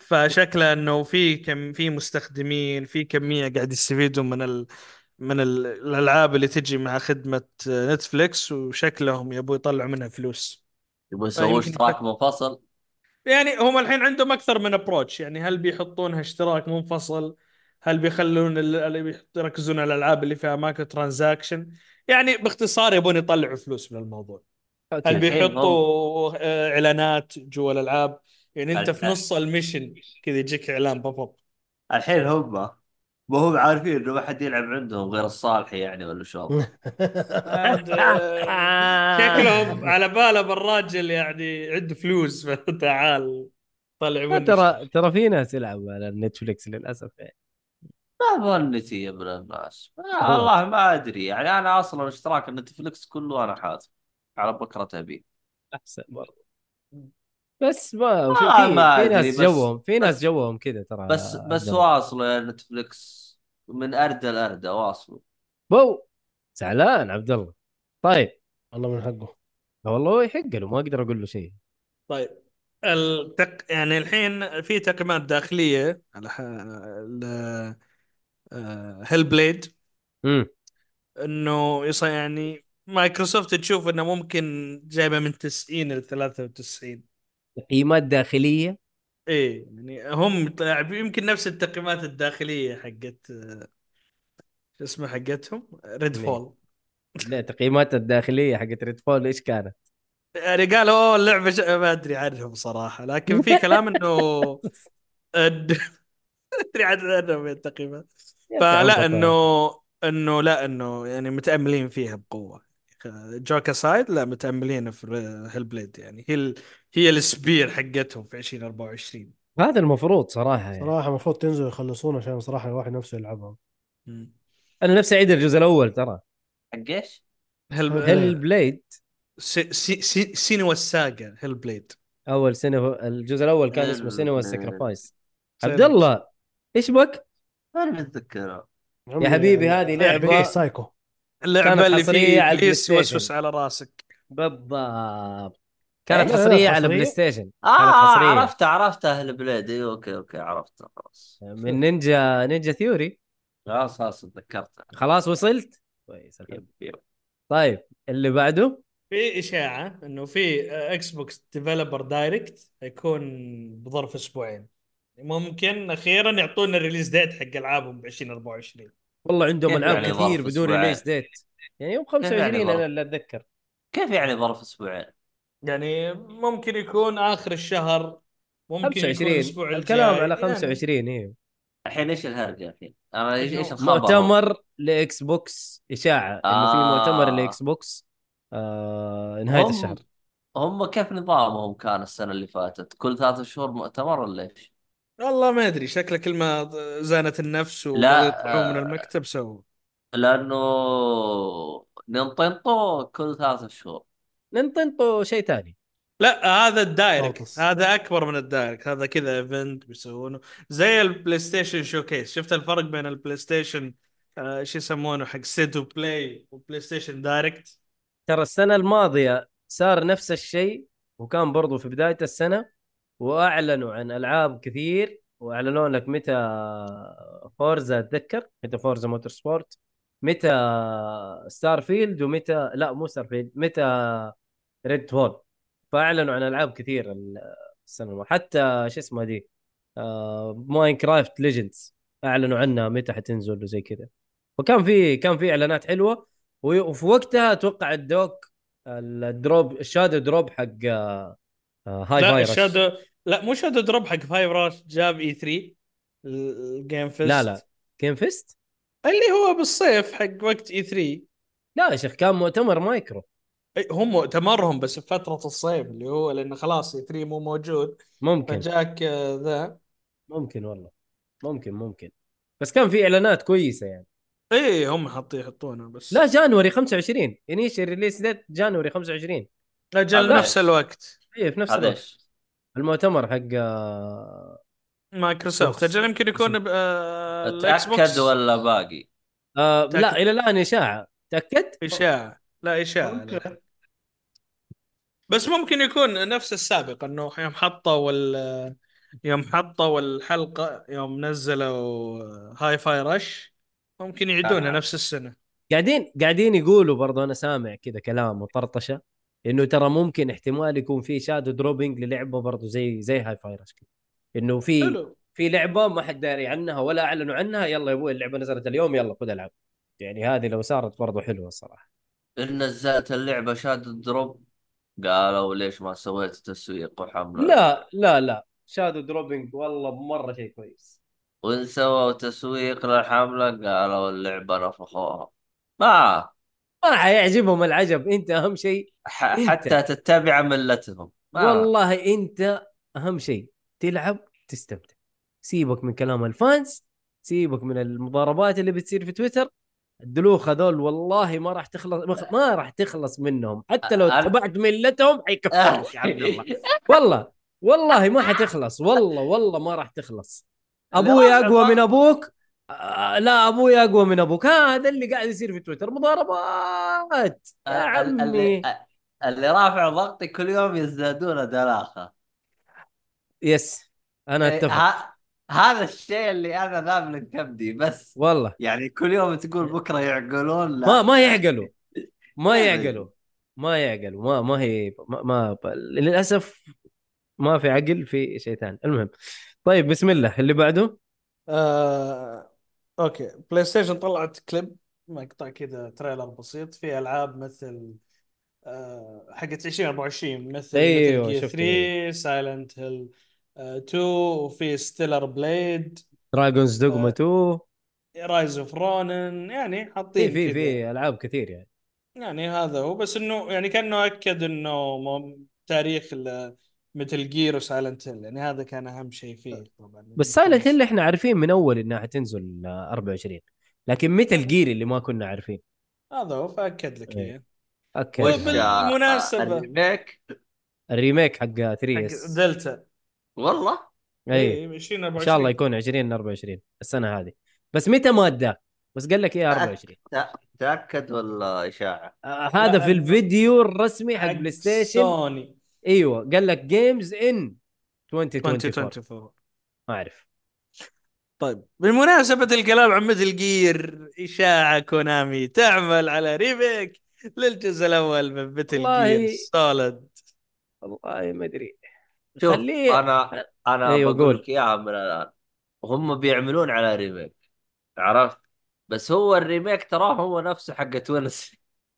[SPEAKER 3] فشكله إنه في كم في مستخدمين في كمية قاعد يستفيدوا من ال من ال الألعاب اللي تجي مع خدمة نتفليكس وشكلهم يبوا يطلعوا منها فلوس.
[SPEAKER 2] يبغى يسووا اشتراك منفصل؟
[SPEAKER 3] يعني هم الحين عندهم أكثر من approach يعني هل بيحطونها اشتراك منفصل؟ هل بيخلون ال- اللي يركزون على الألعاب اللي فيها microtransaction؟ يعني باختصار يبون يطلعوا فلوس من الموضوع. هل بيحطوا آه، إعلانات جوا الألعاب؟ يعني انت في. نص ال mission كذا يجيك إعلان pop up
[SPEAKER 2] الحين هم ما هم عارفين إنه ما حد يلعب عندهم غير الصالح يعني ولا شو؟
[SPEAKER 3] شكلهم على بالهم الراجل يعني عنده فلوس. فتعال طلع منه
[SPEAKER 1] ترى ترى في ناس يلعبوا على نتفلكس للأسف. يعني
[SPEAKER 2] ما ظنتي يا ابن الناس. آه. والله ما أدري. يعني أنا أصلا اشتراك النتفلكس كله أنا حاسب على بكرة أبي.
[SPEAKER 1] أحسن برضه. بس ما في
[SPEAKER 2] آه،
[SPEAKER 1] في,
[SPEAKER 2] ما
[SPEAKER 1] في ناس
[SPEAKER 2] بس-
[SPEAKER 1] جوهم في ناس
[SPEAKER 2] بس-
[SPEAKER 1] جوهم كذا ترى
[SPEAKER 2] بس بس. واصلوا يا Netflix من اردى لاردى واصلوا
[SPEAKER 1] بو زعلان عبد الله. طيب.
[SPEAKER 4] والله من حقه.
[SPEAKER 1] لا والله هو يحق له ما أقدر أقول له شيء.
[SPEAKER 3] طيب. التق... يعني الحين في تقييمات داخلية على ح... ل... Hellblade
[SPEAKER 1] امم
[SPEAKER 3] إنه يص... يعني مايكروسوفت تشوف إنه ممكن جايبة من 90 ل 93
[SPEAKER 1] تقييمات داخليه
[SPEAKER 3] إيه يعني هم يمكن نفس التقييمات الداخلية حقت شو اسمه حقتهم؟ Red
[SPEAKER 1] مين؟
[SPEAKER 3] Fall
[SPEAKER 1] لا تقييمات الداخلية حقت Redfall إيش كانت؟
[SPEAKER 3] يعني قالوا أوه اللعبة ش... ما أدري عنهم صراحة لكن في كلام إنه أدري عنهم التقييمات. فلا انه إنه لا إنه يعني متأملين فيها بقوة. jokes aside لا متاملين في Hellblade يعني. هي ال... هي السبير حقتهم في 2024
[SPEAKER 1] هذا المفروض صراحة يعني.
[SPEAKER 4] صراحة المفروض تنزل يخلصون عشان صراحة الواحد نفسه يلعبها.
[SPEAKER 1] أنا نفسي أعيد الجزء الأول ترى.
[SPEAKER 2] حق
[SPEAKER 4] إيش؟
[SPEAKER 1] Hell Hellblade.
[SPEAKER 3] سي سي سي Senua's Saga Hellblade.
[SPEAKER 1] أول سنه الجزء الأول كان اسمه Senua's Sacrifice عبد الله إيش بك؟
[SPEAKER 2] أنا متذكرها
[SPEAKER 1] يا حبيبي هذه لعبة
[SPEAKER 4] سايكو
[SPEAKER 3] اللعبة
[SPEAKER 1] كانت
[SPEAKER 3] اللي
[SPEAKER 1] حصرية
[SPEAKER 3] فيه
[SPEAKER 1] على
[SPEAKER 3] ابليس
[SPEAKER 1] البلاي ستيشن.
[SPEAKER 3] يوسوس على راسك.
[SPEAKER 1] بالضبط. كانت
[SPEAKER 4] لا،
[SPEAKER 1] حصرية على
[SPEAKER 4] حصرية.
[SPEAKER 1] بلاي ستيشن كانت
[SPEAKER 2] آه
[SPEAKER 1] حصرية.
[SPEAKER 2] عرفت عرفت Hellblade اي أوكي أوكي عرفت خلاص.
[SPEAKER 1] من Ninja Ninja Theory.
[SPEAKER 2] خلاص خلاص تذكرتها.
[SPEAKER 1] خلاص وصلت؟ كويس طيب اللي بعده؟
[SPEAKER 3] في إشاعة إنه في إكس بوكس Developer Direct حيكون بظرف أسبوعين. ممكن أخيرا يعطونا ال release date حق ألعابهم ب 2024
[SPEAKER 1] والله عندهم ألعاب
[SPEAKER 2] يعني
[SPEAKER 1] كثير بدون؟ release date يعني يوم 25
[SPEAKER 2] يعني؟
[SPEAKER 1] أنا اللي أتذكر
[SPEAKER 2] كيف يعني ظرف أسبوعين؟
[SPEAKER 3] يعني ممكن يكون آخر الشهر ممكن يكون
[SPEAKER 1] 25
[SPEAKER 3] الأسبوع
[SPEAKER 1] الكلام. على
[SPEAKER 3] يعني
[SPEAKER 1] 25 أيوه
[SPEAKER 2] الحين إيش الهرجه الحين؟ أنا إيش إيش
[SPEAKER 3] إنه
[SPEAKER 2] الخبر؟
[SPEAKER 1] مؤتمر لإكس بوكس إشاعة إنه في
[SPEAKER 2] آه.
[SPEAKER 1] مؤتمر لإكس بوكس آه نهاية
[SPEAKER 2] هم-
[SPEAKER 1] الشهر
[SPEAKER 2] هم كيف نظامهم كان السنة اللي فاتت؟ كل ثلاث شهور مؤتمر ولا إيش؟
[SPEAKER 3] والله ما أدري شكله كل ما زانت النفس
[SPEAKER 2] لا،
[SPEAKER 3] وبغوا يطلعون من
[SPEAKER 2] آه.
[SPEAKER 3] المكتب سووا.
[SPEAKER 2] لأنه Nintendo كل ثلاث شهور.
[SPEAKER 1] Nintendo شيء ثاني.
[SPEAKER 3] لا هذا ال
[SPEAKER 4] Direct.
[SPEAKER 3] هذا أكبر من ال Direct هذا كذا event بيسوونه. زي البلاي ستيشن showcase شفت الفرق بين البلاي ستيشن آه شو يسمونه حق State of Play وبلاي ستيشن Direct
[SPEAKER 1] ترى السنة الماضية صار نفس الشيء وكان برضو في بداية السنة. وأعلنوا عن ألعاب كثير وأعلنوا لك متى Forza أتذكر؟ متى Forza Motorsport؟ متى Starfield ومتى لا مو Starfield متى Redfall فأعلنوا عن ألعاب كثير السنة الماضية. حتى شو اسمها دي؟ آه ماينكرافت ليجندز أعلنوا عنها متى حتنزل وزي كذا. وكان في كان في إعلانات حلوة. وفي وقتها أتوقع الدوك الدروب الشادو دروب حق آه، آه، هاي
[SPEAKER 3] لا
[SPEAKER 1] فايروس
[SPEAKER 3] الشادو لا مو شادو دروب حق فايف راش جاب اي 3 الجيم فيست
[SPEAKER 1] لا. لا كين فيست؟
[SPEAKER 3] اللي هو بالصيف حق وقت اي 3
[SPEAKER 1] لا يا شيخ كان مؤتمر مايكرو.
[SPEAKER 3] هم مؤتمرهم بس في فترة الصيف اللي هو لأنه خلاص E3 مو موجود.
[SPEAKER 1] ممكن.
[SPEAKER 3] فجاك آه، ذا.
[SPEAKER 1] ممكن والله. ممكن ممكن. بس كان في إعلانات كويسة يعني.
[SPEAKER 3] إي هم حاطين يحطونه بس.
[SPEAKER 1] لا January 25 initial release date January 25
[SPEAKER 3] أجل
[SPEAKER 2] لا.
[SPEAKER 3] نفس الوقت.
[SPEAKER 1] إي في نفس الوقت؟ المؤتمر حق آه،
[SPEAKER 3] مايكروسوفت. أجل يمكن يكون آه،
[SPEAKER 2] تاكد ولا باقي؟
[SPEAKER 1] آه
[SPEAKER 3] تأكد.
[SPEAKER 1] لا إلى الآن إشاعة تأكد
[SPEAKER 3] إشاعة لا إشاعة. بس ممكن يكون نفس السابق إنه يوم حطوا يوم حطوا الحلقة يوم نزلوا Hi-Fi Rush ممكن يعيدونها
[SPEAKER 2] آه.
[SPEAKER 3] نفس السنة
[SPEAKER 1] قاعدين قاعدين يقولوا برضه أنا سامع كذا كلام وطرطشة إنه ترى ممكن احتمال يكون في shadow dropping للعبة برضه زي زي Hi-Fi Rush كذا. إنه في في لعبة ما حد داري عنها ولا أعلنوا عنها يلا يا أبوي اللعبة نزلت اليوم يلا خذ العب يعني هذه لو صارت برضه حلوة الصراحه
[SPEAKER 2] إن نزلت اللعبة shadow drop قالوا ليش ما سويت تسويق وحملة؟
[SPEAKER 1] لا لا لا. shadow dropping والله مره شيء كويس.
[SPEAKER 2] وإن سووا تسويق للحملة قالوا اللعبة نفخوها. ما
[SPEAKER 1] ما حيعجبهم العجب. انت أهم شيء أنت.
[SPEAKER 2] حتى تتبع ملتهم. ما
[SPEAKER 1] والله انت أهم شيء تلعب تستمتع. سيبك من كلام الفانز سيبك من المضاربات اللي بتصير في تويتر. الدلوخ هذول والله ما راح تخلص ما راح تخلص منهم. حتى لو اتبعت ملتهم حيكفرك يا عبد الله. والله والله ما حتخلص. والله والله ما راح تخلص. أبوي
[SPEAKER 2] أقوى
[SPEAKER 1] من أبوك؟ لا أبوي أقوى من أبوك. هذا اللي قاعد يصير في تويتر. مضاربات. يا عمي.
[SPEAKER 2] اللي اللي رافع ضغطي كل يوم يزدادون دلاخه
[SPEAKER 1] بس أنا
[SPEAKER 2] إيه،
[SPEAKER 1] أتفق.
[SPEAKER 2] ه- هذا الشيء اللي أنا ذاب من كبدي بس
[SPEAKER 1] والله.
[SPEAKER 2] يعني كل يوم تقول بكرة يعقلون لا.
[SPEAKER 1] ما ما يعقلوا. ما
[SPEAKER 2] يعني.
[SPEAKER 1] يعقلوا. ما يعقلوا. ما ما هي ما, ما للأسف ما في عقل في شيء ثاني. المهم. طيب بسم الله. اللي بعده؟
[SPEAKER 3] آه... أوكي. بلاي ستيشن طلعت كليب مقطع كذا trailer بسيط في ألعاب مثل آه... حقت 2024 مثل
[SPEAKER 1] أيوة،
[SPEAKER 3] مثل
[SPEAKER 1] شفت.
[SPEAKER 3] 3 Silent Hill 2 وفي Stellar Blade
[SPEAKER 1] Dragon's Dogma
[SPEAKER 3] آه،
[SPEAKER 1] 2
[SPEAKER 3] Rise of Ronin يعني
[SPEAKER 1] في
[SPEAKER 3] حاطين
[SPEAKER 1] في في ألعاب كثير يعني.
[SPEAKER 3] يعني هذا هو بس إنه يعني كأنه أكد إنه تاريخ Metal Gear و Silent Hill يعني هذا كان أهم شيء فيه طبعا
[SPEAKER 1] بس Silent Hill إحنا عارفين من أول إنها حتنزل آه، 24 لكن Metal Gear اللي ما كنا عارفين.
[SPEAKER 3] هذا هو فأكد لك
[SPEAKER 1] إيه.
[SPEAKER 3] إياه.
[SPEAKER 1] أوكي.
[SPEAKER 2] آه،
[SPEAKER 3] ال
[SPEAKER 2] remake؟ ال
[SPEAKER 1] remake حق 3
[SPEAKER 3] حق
[SPEAKER 1] إس.
[SPEAKER 3] دلتا.
[SPEAKER 2] والله؟
[SPEAKER 1] اي
[SPEAKER 3] 20
[SPEAKER 1] إن شاء الله يكون 20 24 السنة هذه. بس متى ما اداك بس قال لك إيه 24
[SPEAKER 2] تأ- تأكد ولا إشاعة؟
[SPEAKER 1] آه هذا في الفيديو الرسمي حق PlayStation
[SPEAKER 3] Sony
[SPEAKER 1] أيوه قال لك games in 2024
[SPEAKER 3] 2024
[SPEAKER 1] ما أعرف.
[SPEAKER 3] طيب بمناسبة الكلام عن Metal Gear إشاعة Konami تعمل على remake للجزء الأول من
[SPEAKER 1] Metal
[SPEAKER 3] Gear Solid
[SPEAKER 1] والله ما أدري.
[SPEAKER 2] شوف
[SPEAKER 1] خليه-
[SPEAKER 2] أنا أنا
[SPEAKER 1] أيوة،
[SPEAKER 2] بقول
[SPEAKER 1] قول.
[SPEAKER 2] لك إياها من الآن. هم بيعملون على remake عرفت؟ بس هو ال remake تراه هو نفسه حق Twin Snakes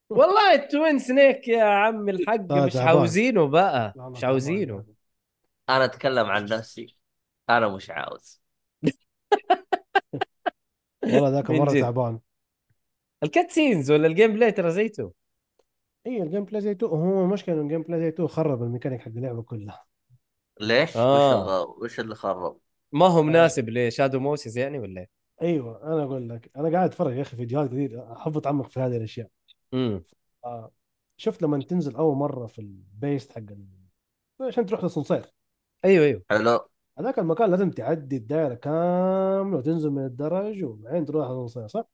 [SPEAKER 1] والله ال Twin Snake يا عم الحق
[SPEAKER 4] آه،
[SPEAKER 1] مش. عاوزينه بقى مش عاوزينه
[SPEAKER 2] أنا أتكلم عن نفسي أنا مش عاوز
[SPEAKER 4] والله ذاك
[SPEAKER 1] مرة.
[SPEAKER 4] تعبان
[SPEAKER 1] ال cutscenes ولا ال gameplay ترى زي two
[SPEAKER 4] اي ال gameplay زي two هو المشكلة إنه ال gameplay زي two خرب الميكانيك حق اللعبة كلها
[SPEAKER 2] ليش؟
[SPEAKER 1] آه.
[SPEAKER 2] وش اللي خرب؟
[SPEAKER 1] ما هو مناسب ل Shadow Moses يعني ولا إيه؟
[SPEAKER 4] أيوه أنا أقول لك أنا قاعد أتفرج يا أخي فيديوهات كثير أحب أتعمق في هذه الأشياء
[SPEAKER 1] امم
[SPEAKER 4] آه شفت لما تنزل أول مرة في ال base حق ال... عشان تروح للصنصير.
[SPEAKER 1] أيوه أيوه.
[SPEAKER 2] حلو
[SPEAKER 4] هذاك المكان لازم تعدي الدائره كاملة وتنزل من الدرج وبعدين تروح للصنصير صح؟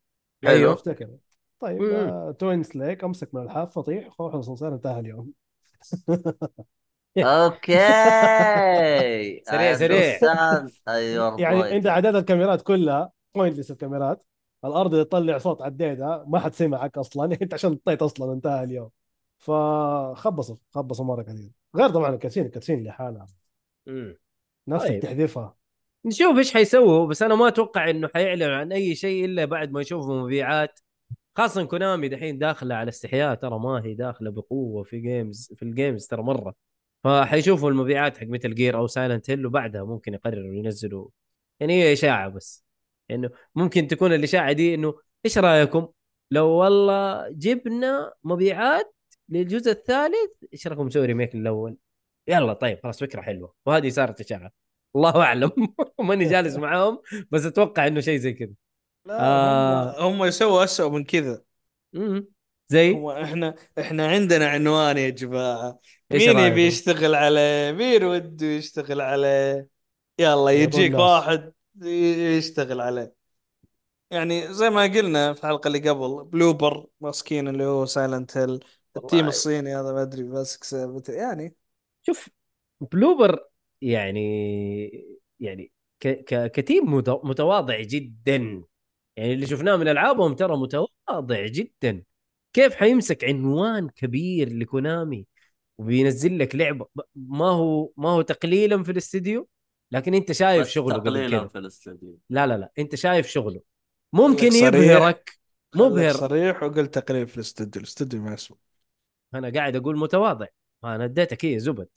[SPEAKER 1] أيوه.
[SPEAKER 4] افتكر طيب
[SPEAKER 1] مم.
[SPEAKER 4] آه Twin Snake أمسك من الحافه طيح روح للصنصير انتهى اليوم.
[SPEAKER 2] أوكي.
[SPEAKER 1] سريع، سريع.
[SPEAKER 2] أيوه
[SPEAKER 4] يعني أنت عديت الكاميرات كلها pointless الكاميرات. الأرض اللي تطلع صوت عديتها ما حد سمعك أصلا. أنت عشان طحت أصلا انتهى اليوم. فخبصوا خبصوا مرة كثير. غير طبعا ال cutscene ال
[SPEAKER 1] cutscene لحالها.
[SPEAKER 4] ناس
[SPEAKER 1] طيب.
[SPEAKER 4] تحذفها
[SPEAKER 1] نشوف إيش حيسووا بس أنا ما أتوقع إنه حيعلن عن أي شيء إلا بعد ما يشوفوا مبيعات. خاصة Konami دحين داخلة على استحياء ترى ما هي داخلة بقوة في games في ال games ترى مرة. فحيشوفوا المبيعات حق Metal Gear أو Silent Hill وبعدها ممكن يقرروا ينزلوا يعني هي إشاعة بس. إنه ممكن تكون الإشاعة دي إنه إيش رأيكم؟ لو والله جبنا مبيعات للجزء الثالث إيش رأيكم نسوي remake للأول؟ يلا طيب خلاص فكرة حلوة. وهذه صارت إشاعة. الله أعلم. ماني جالس معاهم بس أتوقع إنه شيء زي كذا. آه.
[SPEAKER 3] هم, يسووا أسوأ من كذا.
[SPEAKER 1] زي؟
[SPEAKER 3] هم إحنا إحنا عندنا عنوان يا جماعة.
[SPEAKER 1] إيش
[SPEAKER 3] مين؟ يبي يشتغل عليه؟ مين وده يشتغل عليه؟ يلا
[SPEAKER 4] يعطون
[SPEAKER 3] يجيك. واحد. يشتغل عليه. يعني زي ما قلنا في الحلقة اللي قبل Bloober مسكين اللي هو Silent Hill ال
[SPEAKER 1] team.
[SPEAKER 3] الصيني هذا ما أدري ماسك يعني
[SPEAKER 1] شوف Bloober يعني يعني ك ك ك team مت- متواضع جدا. يعني اللي شفناه من ألعابهم ترى متواضع جدا. كيف حيمسك عنوان كبير لكونامي وبينزل لك لعبة؟ ما هو ما هو تقليلا في الاستديو؟ لكن انت شايف
[SPEAKER 2] بس
[SPEAKER 1] شغله قبل
[SPEAKER 2] تقليلا الاستوديو
[SPEAKER 1] لا لا لا انت شايف شغله. ممكن. يبهرك مبهر.
[SPEAKER 3] صريح وقلت تقريبا في الاستوديو. الاستوديو ما يسوى.
[SPEAKER 1] أنا قاعد أقول متواضع. أنا اديتك هي زبد.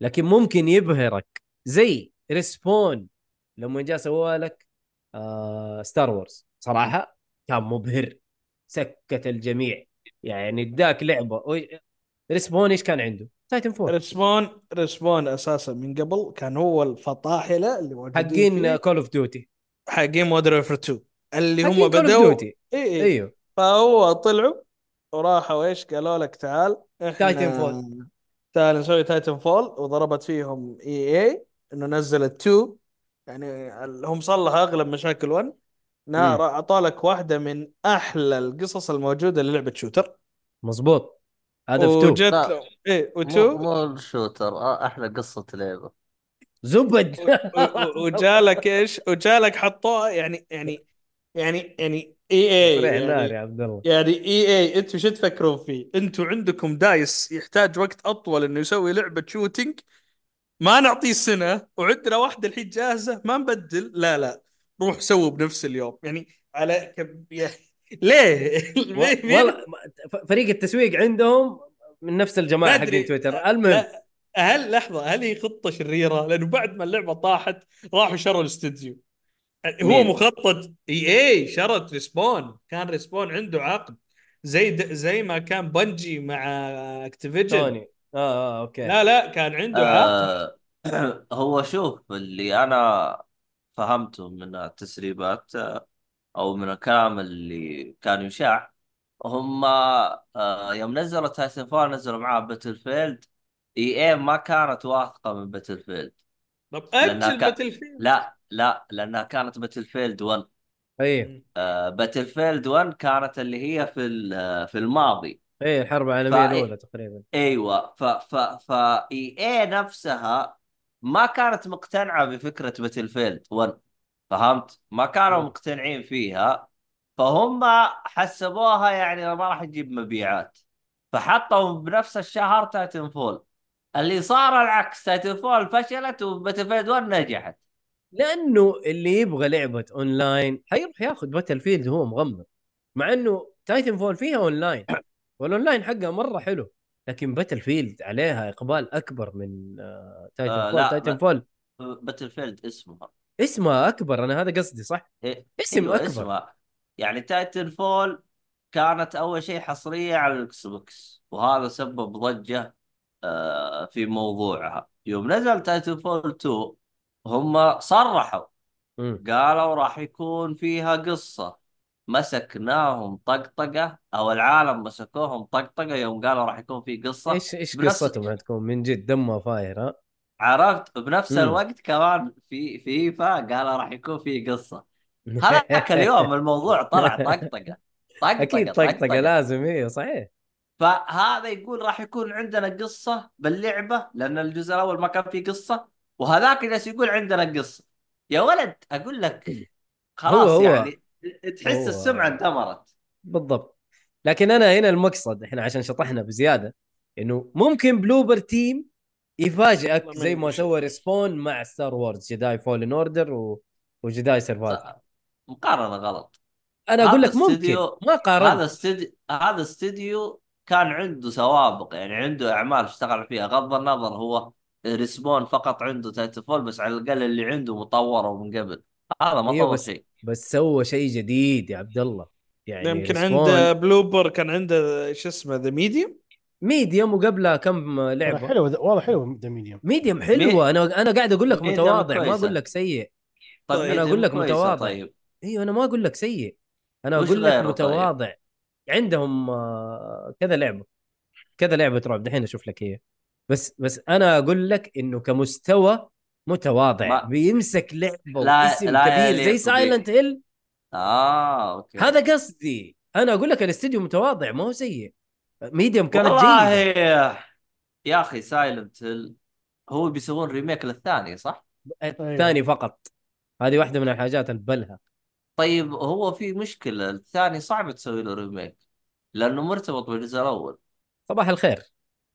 [SPEAKER 1] لكن ممكن يبهرك زي ريسبون لما جاء سوى لك آه Star Wars صراحة كان مبهر. سكت الجميع. يعني اداك لعبة. Respawn إيش كان عنده؟ Titanfall
[SPEAKER 3] Respawn Respawn أساسا من قبل كان هو الفطاحلة اللي موجودين
[SPEAKER 1] حقين. Call of Duty
[SPEAKER 3] حقين Modern Warfare 2 اللي هم
[SPEAKER 1] حقين Call of
[SPEAKER 3] بدوا
[SPEAKER 1] Duty.
[SPEAKER 3] اي اي
[SPEAKER 1] أيوه.
[SPEAKER 3] فهو طلعوا وراحوا إيش قالوا لك؟ تعال إحنا
[SPEAKER 1] Titanfall.
[SPEAKER 3] تعال نسوي Titanfall وضربت فيهم EA إنه نزلت 2 يعني هم صلحوا أغلب مشاكل 1
[SPEAKER 1] مم.
[SPEAKER 3] أعطوا لك واحدة من أحلى القصص الموجودة للعبة shooter
[SPEAKER 1] مظبوط. هذا في 2
[SPEAKER 3] وجت. له إيه
[SPEAKER 2] مو
[SPEAKER 3] و2
[SPEAKER 2] مو ال shooter آه، أحلى قصة لعبة.
[SPEAKER 1] زبد.
[SPEAKER 3] وجالك إيش؟ وجالك حطوها يعني يعني يعني يعني
[SPEAKER 1] EA
[SPEAKER 3] يعني
[SPEAKER 1] يا عبد الله.
[SPEAKER 3] يعني EA أنتم شو تفكرون فيه؟ أنتم عندكم DICE يحتاج وقت أطول إنه يسوي لعبة shooting ما نعطيه سنة وعندنا واحدة الحين جاهزة ما نبدل. لا لا روح سووا بنفس اليوم. يعني على كم يعني ليه؟
[SPEAKER 1] والله فريق التسويق عندهم من نفس
[SPEAKER 3] الجماعة.
[SPEAKER 1] حقين تويتر. المهم.
[SPEAKER 3] لا هل لحظة هل هي خطة شريرة؟ لأنه بعد ما اللعبة طاحت راحوا شروا الاستوديو. هو
[SPEAKER 2] مين؟
[SPEAKER 3] مخطط EA شرت Respawn. كان Respawn عنده عقد. زي د... زي ما كان Bungie مع Activision.
[SPEAKER 1] توني آه آه أوكي.
[SPEAKER 3] لا لا كان عنده عقد.
[SPEAKER 2] آه هو شوف اللي أنا فهمته من التسريبات آه، أو من الكلام اللي كان يشاع. هم آه يوم نزلوا Titanfall نزلوا معاه Battlefield EA ما كانت واثقة من Battlefield
[SPEAKER 3] طب أجل
[SPEAKER 2] كا-
[SPEAKER 3] Battlefield
[SPEAKER 2] لا لا لأنها كانت Battlefield 1 إيه Battlefield 1 كانت اللي هي في ال- آه، في الماضي.
[SPEAKER 1] إيه الحرب العالمية
[SPEAKER 2] فإيه-
[SPEAKER 1] الاولى تقريبا.
[SPEAKER 2] أيوه. ف ف ف EA نفسها ما كانت مقتنعة بفكرة Battlefield 1 فهمت؟ ما كانوا
[SPEAKER 1] مم.
[SPEAKER 2] مقتنعين فيها فهم حسبوها يعني ما راح تجيب مبيعات فحطوا بنفس الشهر Titanfall اللي صار العكس Titanfall فشلت و Battlefield 1 نجحت
[SPEAKER 1] لأنه اللي يبغى لعبة أونلاين حيروح ياخذ Battlefield وهو مغمض مع إنه Titanfall فيها online وال online حقها مرة حلو لكن Battlefield عليها إقبال أكبر من Titan
[SPEAKER 2] آه، fall
[SPEAKER 1] Titan.
[SPEAKER 2] fall Battlefield اسمها
[SPEAKER 1] اسمها أكبر أنا هذا قصدي صح؟
[SPEAKER 2] إيه،
[SPEAKER 1] اسم
[SPEAKER 2] أيوة
[SPEAKER 1] أكبر.
[SPEAKER 2] اسمها يعني Titanfall كانت أول شيء حصرية على ال Xbox وهذا سبب ضجة آه، في موضوعها. يوم نزل Titanfall 2 هم صرحوا. قالوا راح يكون فيها قصة. مسكناهم طقطقة أو العالم مسكوهم طقطقة يوم قالوا راح يكون في
[SPEAKER 1] قصة. إيش
[SPEAKER 2] إيش
[SPEAKER 1] قصتهم حتكون من جد دمها فاير ها؟
[SPEAKER 2] عرفت؟ بنفس. الوقت كمان في فيفا قالوا راح يكون في قصة. هذاك اليوم الموضوع طلع طقطقة. طقطقة
[SPEAKER 1] أكيد طقطقة لازم إيه صحيح.
[SPEAKER 2] فهذا يقول راح يكون عندنا قصة باللعبة لأن الجزء الأول ما كان فيه قصة وهذاك جالس يقول عندنا قصة. يا ولد أقول لك خلاص
[SPEAKER 1] هو- هو-
[SPEAKER 2] يعني تحس
[SPEAKER 1] هو-
[SPEAKER 2] السمعة اندمرت.
[SPEAKER 1] بالضبط. لكن أنا هنا المقصد إحنا عشان شطحنا بزيادة إنه ممكن Bloober Team يفاجئك
[SPEAKER 3] والله
[SPEAKER 1] زي ما سوى Respawn مع Star Wars Jedi Fallen Order و... و Jedi
[SPEAKER 2] Survivor مقارنة غلط.
[SPEAKER 1] أنا أقول
[SPEAKER 2] هذا
[SPEAKER 1] لك ممكن. ما
[SPEAKER 2] هذا
[SPEAKER 1] قارنت
[SPEAKER 2] استديو هذا استديو كان عنده سوابق يعني عنده أعمال اشتغل فيها. غض النظر هو Respawn فقط عنده Titanfall بس على الأقل اللي عنده مطوره من قبل. هذا ما
[SPEAKER 1] أيوة
[SPEAKER 2] طور
[SPEAKER 1] بس-
[SPEAKER 2] شيء.
[SPEAKER 1] بس سوى شيء جديد يا عبد الله. يعني
[SPEAKER 3] يمكن عنده Bloober كان عنده شو اسمه The Medium
[SPEAKER 1] Medium وقبلها كم لعبة؟
[SPEAKER 4] حلو والله حلو The Medium.
[SPEAKER 1] Medium حلوة أنا أنا قاعد أقول لك متواضع ما. أقول لك سيء.
[SPEAKER 2] طيب
[SPEAKER 3] أنا
[SPEAKER 2] Medium
[SPEAKER 1] أقول لك متواضع.
[SPEAKER 2] طيب.
[SPEAKER 1] أيوه أنا ما أقول لك سيء.
[SPEAKER 2] أنا
[SPEAKER 1] أقول لك
[SPEAKER 2] طيب؟
[SPEAKER 1] متواضع. عندهم آه، كذا لعبة. كذا لعبة رعب دحين أشوف لك هي. بس بس أنا أقول لك إنه كمستوى متواضع.
[SPEAKER 2] ما-
[SPEAKER 1] بيمسك لعبة
[SPEAKER 2] لا-
[SPEAKER 1] واسم
[SPEAKER 2] لا
[SPEAKER 1] كبير زي. Silent Hill
[SPEAKER 2] آه okay.
[SPEAKER 1] هذا قصدي. أنا أقول لك الاستديو متواضع ما هو سيء. Medium كانت
[SPEAKER 2] والله يا أخي Silent Hill هو بيسوون remake للثاني صح؟
[SPEAKER 1] الثاني فقط هذه واحدة من الحاجات البلها
[SPEAKER 2] طيب هو في مشكلة الثاني صعب تسوي له remake لأنه مرتبط بالجزء الأول
[SPEAKER 1] صباح الخير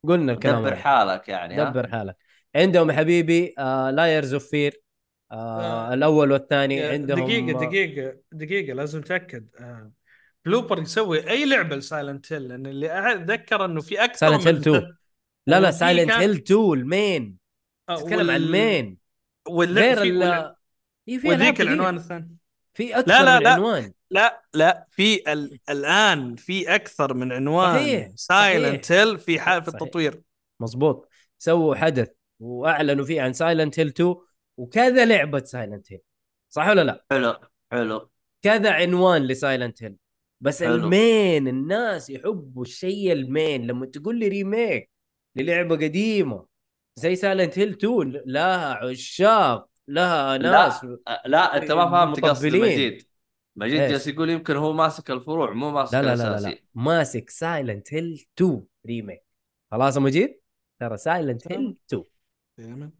[SPEAKER 1] قلنا الكلام
[SPEAKER 2] دبر. حالك يعني؟
[SPEAKER 1] دبر حالك عندهم يا حبيبي آه لايرز أوف فير آه
[SPEAKER 3] آه.
[SPEAKER 1] الأول والثاني عندهم
[SPEAKER 3] دقيقة دقيقة دقيقة لازم تأكد آه. بلوبر يسوي أي لعبة لسايلنت هيل لأن اللي أتذكر إنه في أكثر
[SPEAKER 1] Silent Hill 2. لا لا سايلنت هيل 2 المين.
[SPEAKER 3] آه،
[SPEAKER 1] تتكلم
[SPEAKER 3] وال-
[SPEAKER 1] عن المين غير
[SPEAKER 3] في
[SPEAKER 1] ال إيه، في
[SPEAKER 3] وذيك. العنوان الثاني.
[SPEAKER 1] في أكثر
[SPEAKER 3] لا، لا،
[SPEAKER 1] من
[SPEAKER 3] لا.
[SPEAKER 1] عنوان.
[SPEAKER 3] لا لا. في ال... الآن في أكثر من عنوان
[SPEAKER 1] صحيح،
[SPEAKER 3] سايلنت هيل في حال في. التطوير.
[SPEAKER 1] مزبوط سووا حدث وأعلنوا فيه عن سايلنت Hill 2 وكذا لعبة Silent Hill صح ولا لا؟
[SPEAKER 2] حلو حلو.
[SPEAKER 1] كذا عنوان ل Silent Hill بس
[SPEAKER 2] حلو.
[SPEAKER 1] ال main الناس يحبوا الشيء ال main لما تقول لي remake للعبة قديمة زي Silent Hill 2 لها عشاق. لها ناس
[SPEAKER 2] لا لا أنت ما فهمت قصدي. مجيد. مجيد؟ جالس يقول يمكن هو ماسك الفروع مو ماسك
[SPEAKER 1] لا لا لا لا, لا. ماسك Silent Hill 2 remake خلاص يا مجيد؟ ترى Silent Hill 2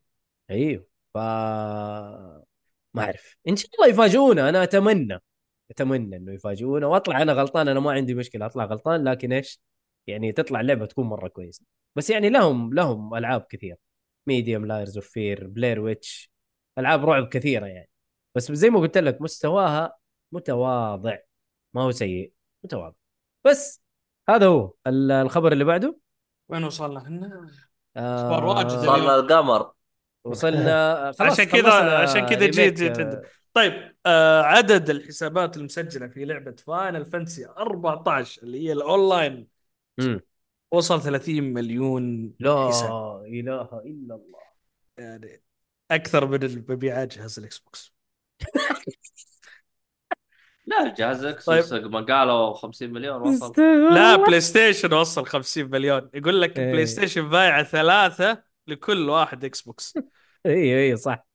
[SPEAKER 1] أيوه. ف ما أعرف. إن شاء الله يفاجئونا أنا أتمنى. أتمنى إنه يفاجئونا. وأطلع أنا غلطان أنا ما عندي مشكلة أطلع غلطان لكن إيش؟ يعني تطلع اللعبة تكون مرة كويسة. بس يعني لهم لهم ألعاب كثير Medium Layers of Fear Blair Witch ألعاب رعب كثيرة يعني. بس زي ما قلت لك مستواها متواضع. ما هو سيء متواضع. بس هذا هو ال- الخبر اللي بعده.
[SPEAKER 3] وين وصلنا هنا؟
[SPEAKER 1] آه
[SPEAKER 3] أخبار واجد
[SPEAKER 2] صار القمر.
[SPEAKER 1] وصلنا خلاص
[SPEAKER 3] عشان كذا عشان كذا جيت جيت
[SPEAKER 1] آه،.
[SPEAKER 3] طيب آه عدد الحسابات المسجلة في لعبة Final Fantasy 14 اللي هي
[SPEAKER 1] الأونلاين.
[SPEAKER 3] وصل 30 مليون
[SPEAKER 1] لا
[SPEAKER 3] حساب
[SPEAKER 1] إله إلا الله
[SPEAKER 3] يعني أكثر من مبيعات جهاز ال Xbox
[SPEAKER 2] لا جهاز X
[SPEAKER 3] طيب.
[SPEAKER 2] ما قالوا 50 مليون وصل
[SPEAKER 3] لا PlayStation وصل 50 مليون يقول لك
[SPEAKER 1] إيه.
[SPEAKER 3] PlayStation بايعة ثلاثة لكل واحد Xbox
[SPEAKER 1] اي اي صح.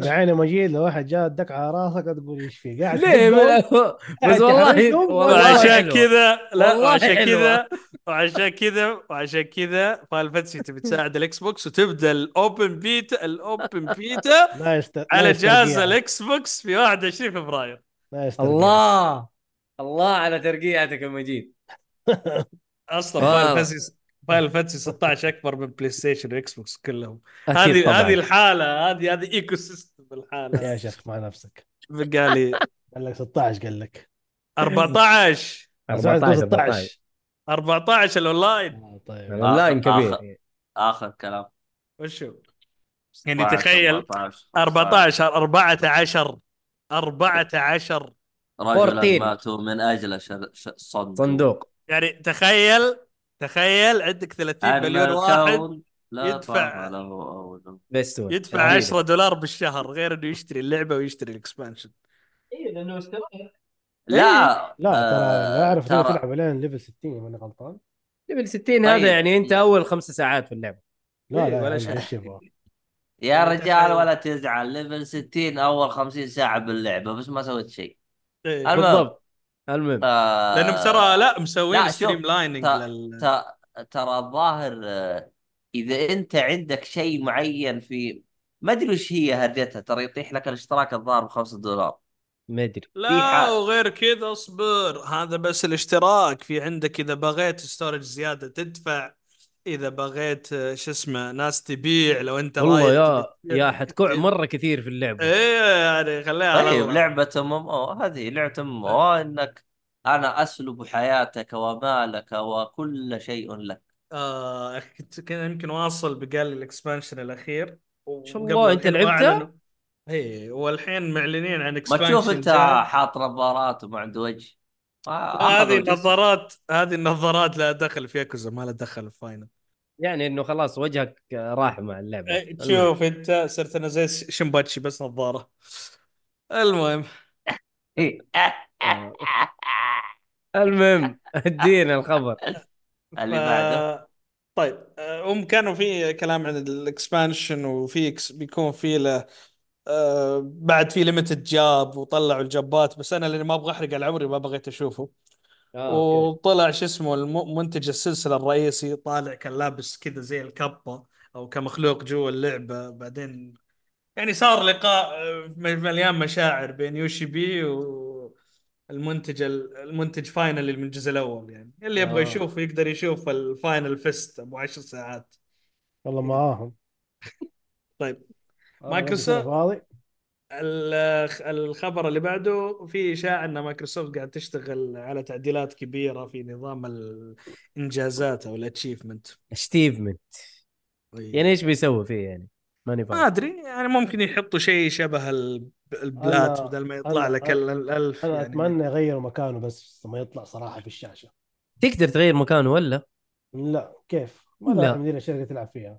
[SPEAKER 4] بعين مجيد لو واحد جاء ادك على راسك تقول إيش في قاعد
[SPEAKER 1] ليه بس والله
[SPEAKER 3] وعشان. كذا لا وعشان. كذا وعشان كذا وعشان كذا Final Fantasy تبي تساعد ال Xbox وتبدأ ال open beta
[SPEAKER 4] ال open beta
[SPEAKER 3] على جهاز. ال Xbox في 21 فبراير.
[SPEAKER 1] الله الله على ترقيعتك يا مجيد أصلا.
[SPEAKER 3] فايل فانتسي Final Fantasy 16 أكبر من PlayStation و Xbox كلهم هذه. هذه الحالة هذه هذه ecosystem الحالة.
[SPEAKER 4] يا شيخ مع نفسك.
[SPEAKER 3] قال لي
[SPEAKER 4] قال لك 16 قال لك.
[SPEAKER 3] 14
[SPEAKER 4] 14
[SPEAKER 1] 14
[SPEAKER 4] 16
[SPEAKER 3] 14 الأونلاين.
[SPEAKER 4] آه، طيب.
[SPEAKER 2] الأونلاين
[SPEAKER 1] كبير.
[SPEAKER 2] آخر كلام.
[SPEAKER 3] وشو؟ يعني
[SPEAKER 2] 16
[SPEAKER 3] تخيل
[SPEAKER 2] 14
[SPEAKER 3] 14 14 14
[SPEAKER 2] رجلا
[SPEAKER 1] 14.
[SPEAKER 2] ماتوا من أجل صندوق.
[SPEAKER 3] يعني تخيل تخيل عندك 30
[SPEAKER 2] أن
[SPEAKER 3] مليون واحد
[SPEAKER 2] لا
[SPEAKER 3] يدفع-
[SPEAKER 2] طعم له أول
[SPEAKER 1] بس هو.
[SPEAKER 3] يدفع
[SPEAKER 1] عجيبة.
[SPEAKER 3] 10 دولار بالشهر غير إنه يشتري اللعبة ويشتري الإكسبانشن
[SPEAKER 1] اي لأنه اشترى
[SPEAKER 2] لا
[SPEAKER 4] لا ترى
[SPEAKER 2] آه،
[SPEAKER 4] لا أعرف ترى
[SPEAKER 2] ترى
[SPEAKER 4] تلعب لين ليفل 60 ماني غلطان
[SPEAKER 1] level 60 هذا
[SPEAKER 2] طيب.
[SPEAKER 1] يعني أنت أول خمس ساعات في اللعبة
[SPEAKER 4] لا
[SPEAKER 3] إيه،
[SPEAKER 4] لا
[SPEAKER 3] ولا
[SPEAKER 4] ولا
[SPEAKER 3] شيء.
[SPEAKER 2] يا
[SPEAKER 3] يعني
[SPEAKER 2] رجال. ولا تزعل level 60 أول 50 ساعة باللعبة بس ما سويت شيء
[SPEAKER 3] إيه.
[SPEAKER 1] بالضبط المهم.
[SPEAKER 2] آه
[SPEAKER 3] لأنهم ترى لا مسوين
[SPEAKER 2] streamlining ترى الظاهر آه، إذا أنت عندك شيء معين في ما أدري وش هي هرجتها ترى يطيح لك الاشتراك الظاهر ب 5 دولار.
[SPEAKER 1] ما
[SPEAKER 2] أدري.
[SPEAKER 3] لا. وغير كذا اصبر هذا بس الاشتراك في عندك إذا بغيت storage زيادة تدفع. إذا بغيت آه، شو اسمه ناس تبيع لو أنت
[SPEAKER 1] والله يا يا حتكوع مرة كثير في اللعبة.
[SPEAKER 3] إيه يعني خليها
[SPEAKER 2] طيب. لعبة MMO هذه لعبة MMO إنك أنا أسلب حياتك ومالك وكل شيء لك.
[SPEAKER 3] آه كنت كان يمكن واصل بقال ال expansion الأخير.
[SPEAKER 1] ما شاء الله، أنت لعبتها؟
[SPEAKER 3] اي والحين معلنين عن
[SPEAKER 2] ما
[SPEAKER 3] إكسبانشن
[SPEAKER 2] تشوف انت حاط نظارات وما عنده وجه.
[SPEAKER 3] هذه. النظارات هذه النظارات لا دخل في ياكوزا ما لها دخل في فاينل.
[SPEAKER 1] يعني إنه خلاص وجهك راح مع اللعبة.
[SPEAKER 3] إيه، شوف أنت صرت أنا زي شمباتشي بس نظارة. المهم.
[SPEAKER 2] إيه.
[SPEAKER 1] المهم ادينا الخبر.
[SPEAKER 2] اللي بعده.
[SPEAKER 3] طيب آه، هم كانوا في كلام عن الإكسبانشن وفي بيكون في له آه، بعد في limited job وطلعوا ال jobات بس أنا لأني ما أبغى أحرق على عمري ما بغيت أشوفه.
[SPEAKER 1] آه، أوكي.
[SPEAKER 3] وطلع شو اسمه الم- منتج السلسلة الرئيسي طالع كان لابس كذا زي الكبة أو كمخلوق جوا اللعبة. بعدين يعني صار لقاء آه، مليان مشاعر بين يوشي بي والمنتج المنتج فاينل من الجزء الأول يعني. اللي يبغى
[SPEAKER 1] آه.
[SPEAKER 3] يشوف يقدر يشوف ال Final Fest أبو 10 ساعات.
[SPEAKER 4] والله معاهم.
[SPEAKER 3] طيب.
[SPEAKER 4] آه،
[SPEAKER 3] مايكروسوفت-
[SPEAKER 4] فاضي
[SPEAKER 3] الخبر اللي بعده في إشاعة أن مايكروسوفت قاعد تشتغل على تعديلات كبيرة في نظام الإنجازات أو ال
[SPEAKER 1] achievement achievement يعني إيش بيسوي فيه يعني؟ ماني
[SPEAKER 3] ما
[SPEAKER 1] فاهم
[SPEAKER 3] أدري يعني ممكن يحطوا شيء شبه ال- ال plat
[SPEAKER 4] أنا-
[SPEAKER 3] بدل ما يطلع
[SPEAKER 4] أنا-
[SPEAKER 3] لك ال- الالف
[SPEAKER 4] أنا
[SPEAKER 3] يعني.
[SPEAKER 4] أتمنى يغيروا مكانه بس ما يطلع صراحة في الشاشة.
[SPEAKER 1] تقدر تغير مكانه ولا؟
[SPEAKER 4] لا كيف؟ ما
[SPEAKER 1] لا.
[SPEAKER 4] لا مدير الشركة تلعب فيها.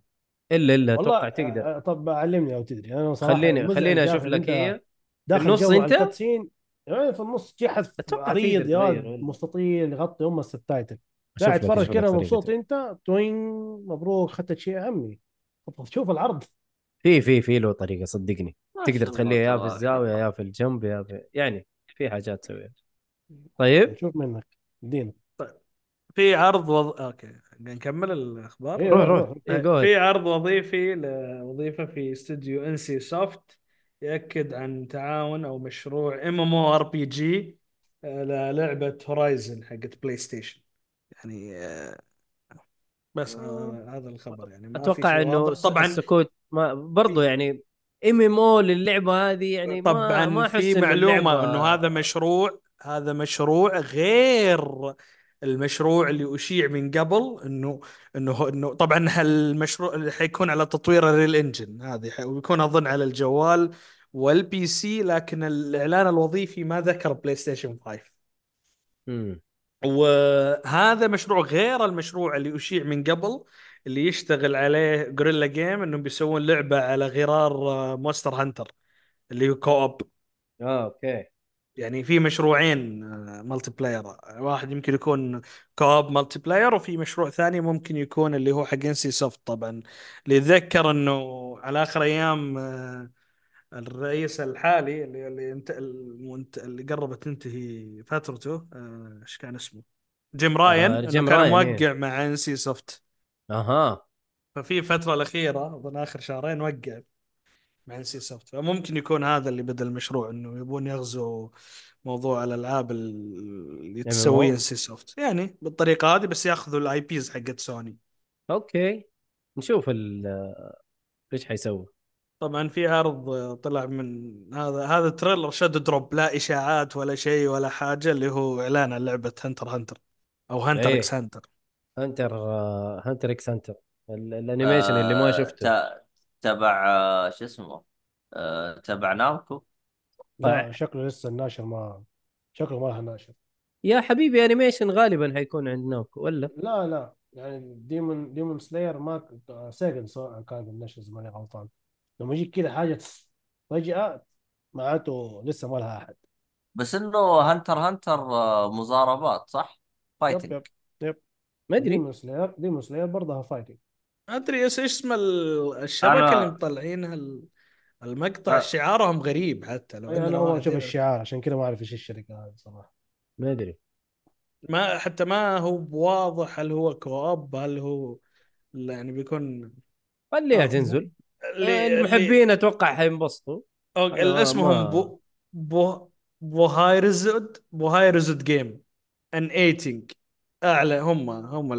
[SPEAKER 1] إلا
[SPEAKER 4] إلا
[SPEAKER 1] أتوقع تقدر.
[SPEAKER 4] آه، طب علمني لو تدري. أنا صراحة
[SPEAKER 1] خليني خليني
[SPEAKER 4] أشوف
[SPEAKER 1] لك هي.
[SPEAKER 4] داخل
[SPEAKER 1] النص؟
[SPEAKER 4] الكاتسين. يعني في النص حد
[SPEAKER 1] أتوقع
[SPEAKER 4] عريض يا. مستطيل يغطي ام السبتايتل قاعد تتفرج كذا مبسوط. أنت؟ توين مبروك اخذت شيء عمي طب شوف العرض.
[SPEAKER 1] في في في له طريقة صدقني. تقدر تخليه يا في
[SPEAKER 2] الزاوية
[SPEAKER 1] يا في الجنب يا في يعني في حاجات تسويها. طيب؟
[SPEAKER 4] نشوف منك. ادينا
[SPEAKER 3] في عرض وض... okay نكمل الأخبار
[SPEAKER 4] إيه،
[SPEAKER 1] روح
[SPEAKER 4] روح،.
[SPEAKER 1] إيه،.
[SPEAKER 3] في عرض وظيفي لوظيفه في استوديو NCSoft يأكد عن تعاون أو مشروع ام ام أو ار بي جي للعبة Horizon حقت PlayStation يعني آه، بس آه، هذا الخبر يعني ما أتوقع
[SPEAKER 1] إنه
[SPEAKER 3] واضح. طبعا
[SPEAKER 1] السكوت ما برضو يعني MMO للعبة هذه يعني ما
[SPEAKER 3] طبعا
[SPEAKER 1] ما
[SPEAKER 3] في معلومة
[SPEAKER 1] اللعبة-
[SPEAKER 3] إنه هذا مشروع هذا مشروع غير المشروع اللي أشيع من قبل انه إنه إنه طبعا المشروع اللي حيكون على تطوير ال Unreal Engine هذه. ويكون أظن على الجوال وال PC لكن الإعلان الوظيفي ما ذكر PlayStation 5
[SPEAKER 1] مم.
[SPEAKER 3] وهذا مشروع غير المشروع اللي أشيع من قبل اللي يشتغل عليه Guerrilla Games إنهم بيسوون لعبة على غرار Monster Hunter اللي هو co-op
[SPEAKER 1] آه okay.
[SPEAKER 3] يعني في مشروعين آه، multiplayer واحد يمكن يكون co-op multiplayer وفي مشروع ثاني ممكن يكون اللي هو حق NCSoft طبعا. اللي يتذكر إنه على آخر أيام آه، الرئيس الحالي اللي اللي انت. اللي قربت تنتهي فترته آه، إيش كان اسمه؟ Jim Ryan
[SPEAKER 1] آه، جيم
[SPEAKER 3] كان
[SPEAKER 1] راين،
[SPEAKER 3] موقع مع NCSoft
[SPEAKER 1] أها.
[SPEAKER 3] ففي الفترة الأخيرة أظن آخر شهرين وقع. مع NCSoft فممكن يكون هذا اللي بدأ المشروع إنه يبون يغزوا موضوع الألعاب اللي تسويه ان سي سوفت يعني بالطريقة هذه بس ياخذوا ال IPs حقت Sony
[SPEAKER 1] okay. نشوف ال- إيش حيسوي.
[SPEAKER 3] طبعا في عرض طلع من هذا هذا trailer shadow drop لا إشاعات ولا شيء ولا حاجة اللي هو إعلان عن لعبة هنتر هنتر أو هنتر. إكس هنتر
[SPEAKER 1] هنتر آه، هنتر إكس هنتر ال- الأنيميشن اللي ما
[SPEAKER 2] آه،
[SPEAKER 1] شفته
[SPEAKER 2] تبع آه، شو اسمه آه، تبع نامكو.
[SPEAKER 4] لا شكله لسه الناشر ما شكله ما لها ناشر.
[SPEAKER 1] يا حبيبي انيميشن غالبا حيكون عند نوكو ولا؟
[SPEAKER 4] لا لا. يعني ديمون ديمون سلاير ما سيجن سواء كان النشر اذا ماني غلطان. لما يجيك كذا حاجة فجأة معناته لسه ما لها أحد.
[SPEAKER 2] بس إنه Hunter Hunter آه، مزاربات صح؟
[SPEAKER 4] yep
[SPEAKER 2] fighting
[SPEAKER 4] yep yep.
[SPEAKER 1] ما أدري.
[SPEAKER 4] Demon Slayer Demon Slayer برضها fighting.
[SPEAKER 3] أدري إيش اسم ال- الشبكة
[SPEAKER 2] أنا-
[SPEAKER 3] اللي مطلعينها ال- المقطع
[SPEAKER 2] أه.
[SPEAKER 3] شعارهم غريب حتى لو أنا
[SPEAKER 4] اول
[SPEAKER 3] واحد أشوف.
[SPEAKER 4] الشعار عشان كذا ما أعرف إيش الشركة هذه صراحة.
[SPEAKER 1] ما أدري.
[SPEAKER 3] ما حتى ما هو واضح هل هو co-op هل هو يعني بيكون
[SPEAKER 1] خليها تنزل.
[SPEAKER 3] اللي
[SPEAKER 1] المحبين أتوقع حينبسطوا
[SPEAKER 3] اسمهم
[SPEAKER 1] ما-
[SPEAKER 3] بو بو بوهايرزود بوهايرزود جيم ان ايتنج أعلى هم هم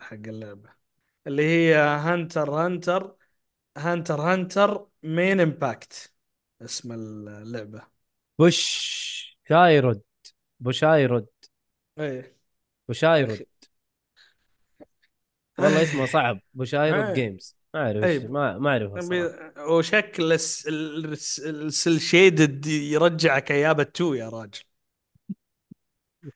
[SPEAKER 3] حق اللعبة. اللي هي هانتر هانتر هانتر هانتر مين امباكت اسم اللعبة.
[SPEAKER 1] بوش شايرود بوشايرود
[SPEAKER 3] إيه.
[SPEAKER 1] Bushiroad والله اسمه صعب. Bushiroad
[SPEAKER 3] إيه.
[SPEAKER 1] Games ما أعرف
[SPEAKER 3] إيه.
[SPEAKER 1] إيش- ما ما أعرف
[SPEAKER 3] وشكل الس- الس- ال cel shaded يرجعك أيام ال two يا راجل.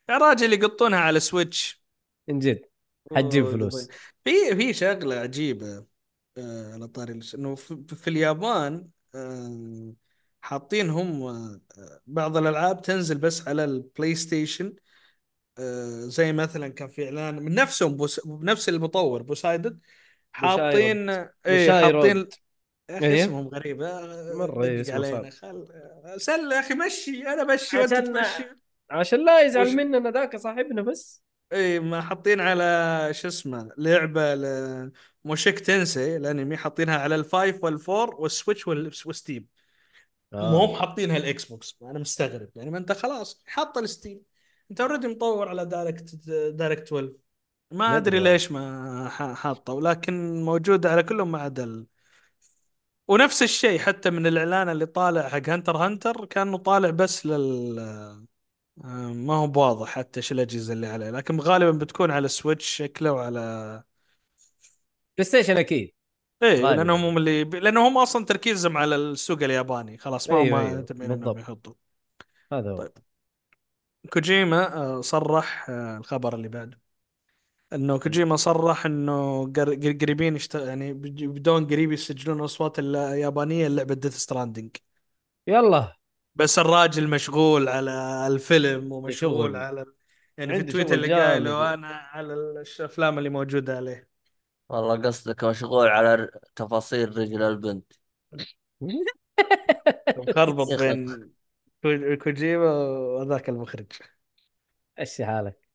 [SPEAKER 3] يا راجل يقطونها على Switch
[SPEAKER 1] من جد. حتجيب فلوس
[SPEAKER 3] في في شغلة عجيبه آه، على طاري إنه في, في اليابان آه، حاطين هم آه، بعض الألعاب تنزل بس على البلاي ستيشن زي مثلا كان في إعلان من نفسهم بوس بنفس المطور بوسايدد حاطين
[SPEAKER 1] إيه.
[SPEAKER 3] حاطين أخي
[SPEAKER 1] إيه.
[SPEAKER 3] اسمهم غريب آه،
[SPEAKER 1] مرة اسمه
[SPEAKER 3] علينا. خل سل أخي مشي أنا مشي وأنت
[SPEAKER 1] عشان-
[SPEAKER 3] تمشي
[SPEAKER 1] عشان لا يزعل
[SPEAKER 3] وش-
[SPEAKER 1] مننا ذاك صاحبنا بس
[SPEAKER 3] إي ما حاطين على شو اسمه لعبة ل- موشيك تنسي الأنمي حاطينها على الفايف والفور والسويتش وال- والستيم
[SPEAKER 1] آه.
[SPEAKER 3] ما هم حاطينها ال Xbox أنا مستغرب يعني ما أنت خلاص حاط ال Steam أنت already مطور على Direct Direct 12 ما
[SPEAKER 1] أدري.
[SPEAKER 3] ليش ما حاطه ولكن موجوده على كلهم ما عدا. ونفس الشيء حتى من الإعلان اللي طالع حق Hunter Hunter كأنه طالع بس لل ما هو بواضح حتى إيش الأجهزة اللي عليه لكن غالبا بتكون على ال Switch شكله وعلى
[SPEAKER 1] PlayStation أكيد.
[SPEAKER 3] إيه
[SPEAKER 1] غالباً.
[SPEAKER 3] لأنهم هم اللي لأنهم هم أصلا تركيزهم على السوق الياباني. خلاص ما هم
[SPEAKER 1] أيوة، أيوة، إنهم.
[SPEAKER 3] يحطوا.
[SPEAKER 1] هذا هو.
[SPEAKER 3] طيب. كوجيما آه، صرح آه، الخبر اللي بعده. إنه كوجيما صرح إنه قر- قر- قريبين يشت... يعني بدون قريب يسجلون أصوات اليابانيه لعبة Death Stranding
[SPEAKER 1] يلا.
[SPEAKER 3] بس الراجل مشغول على الفيلم ومشغول. على يعني في تويتر
[SPEAKER 1] شغل
[SPEAKER 3] اللي. قايله أنا على الأفلام اللي موجودة عليه.
[SPEAKER 2] والله قصدك مشغول على تفاصيل رجل البنت.
[SPEAKER 3] مخربط. بين كو- كوجيما وذاك المخرج.
[SPEAKER 1] إيش حالك.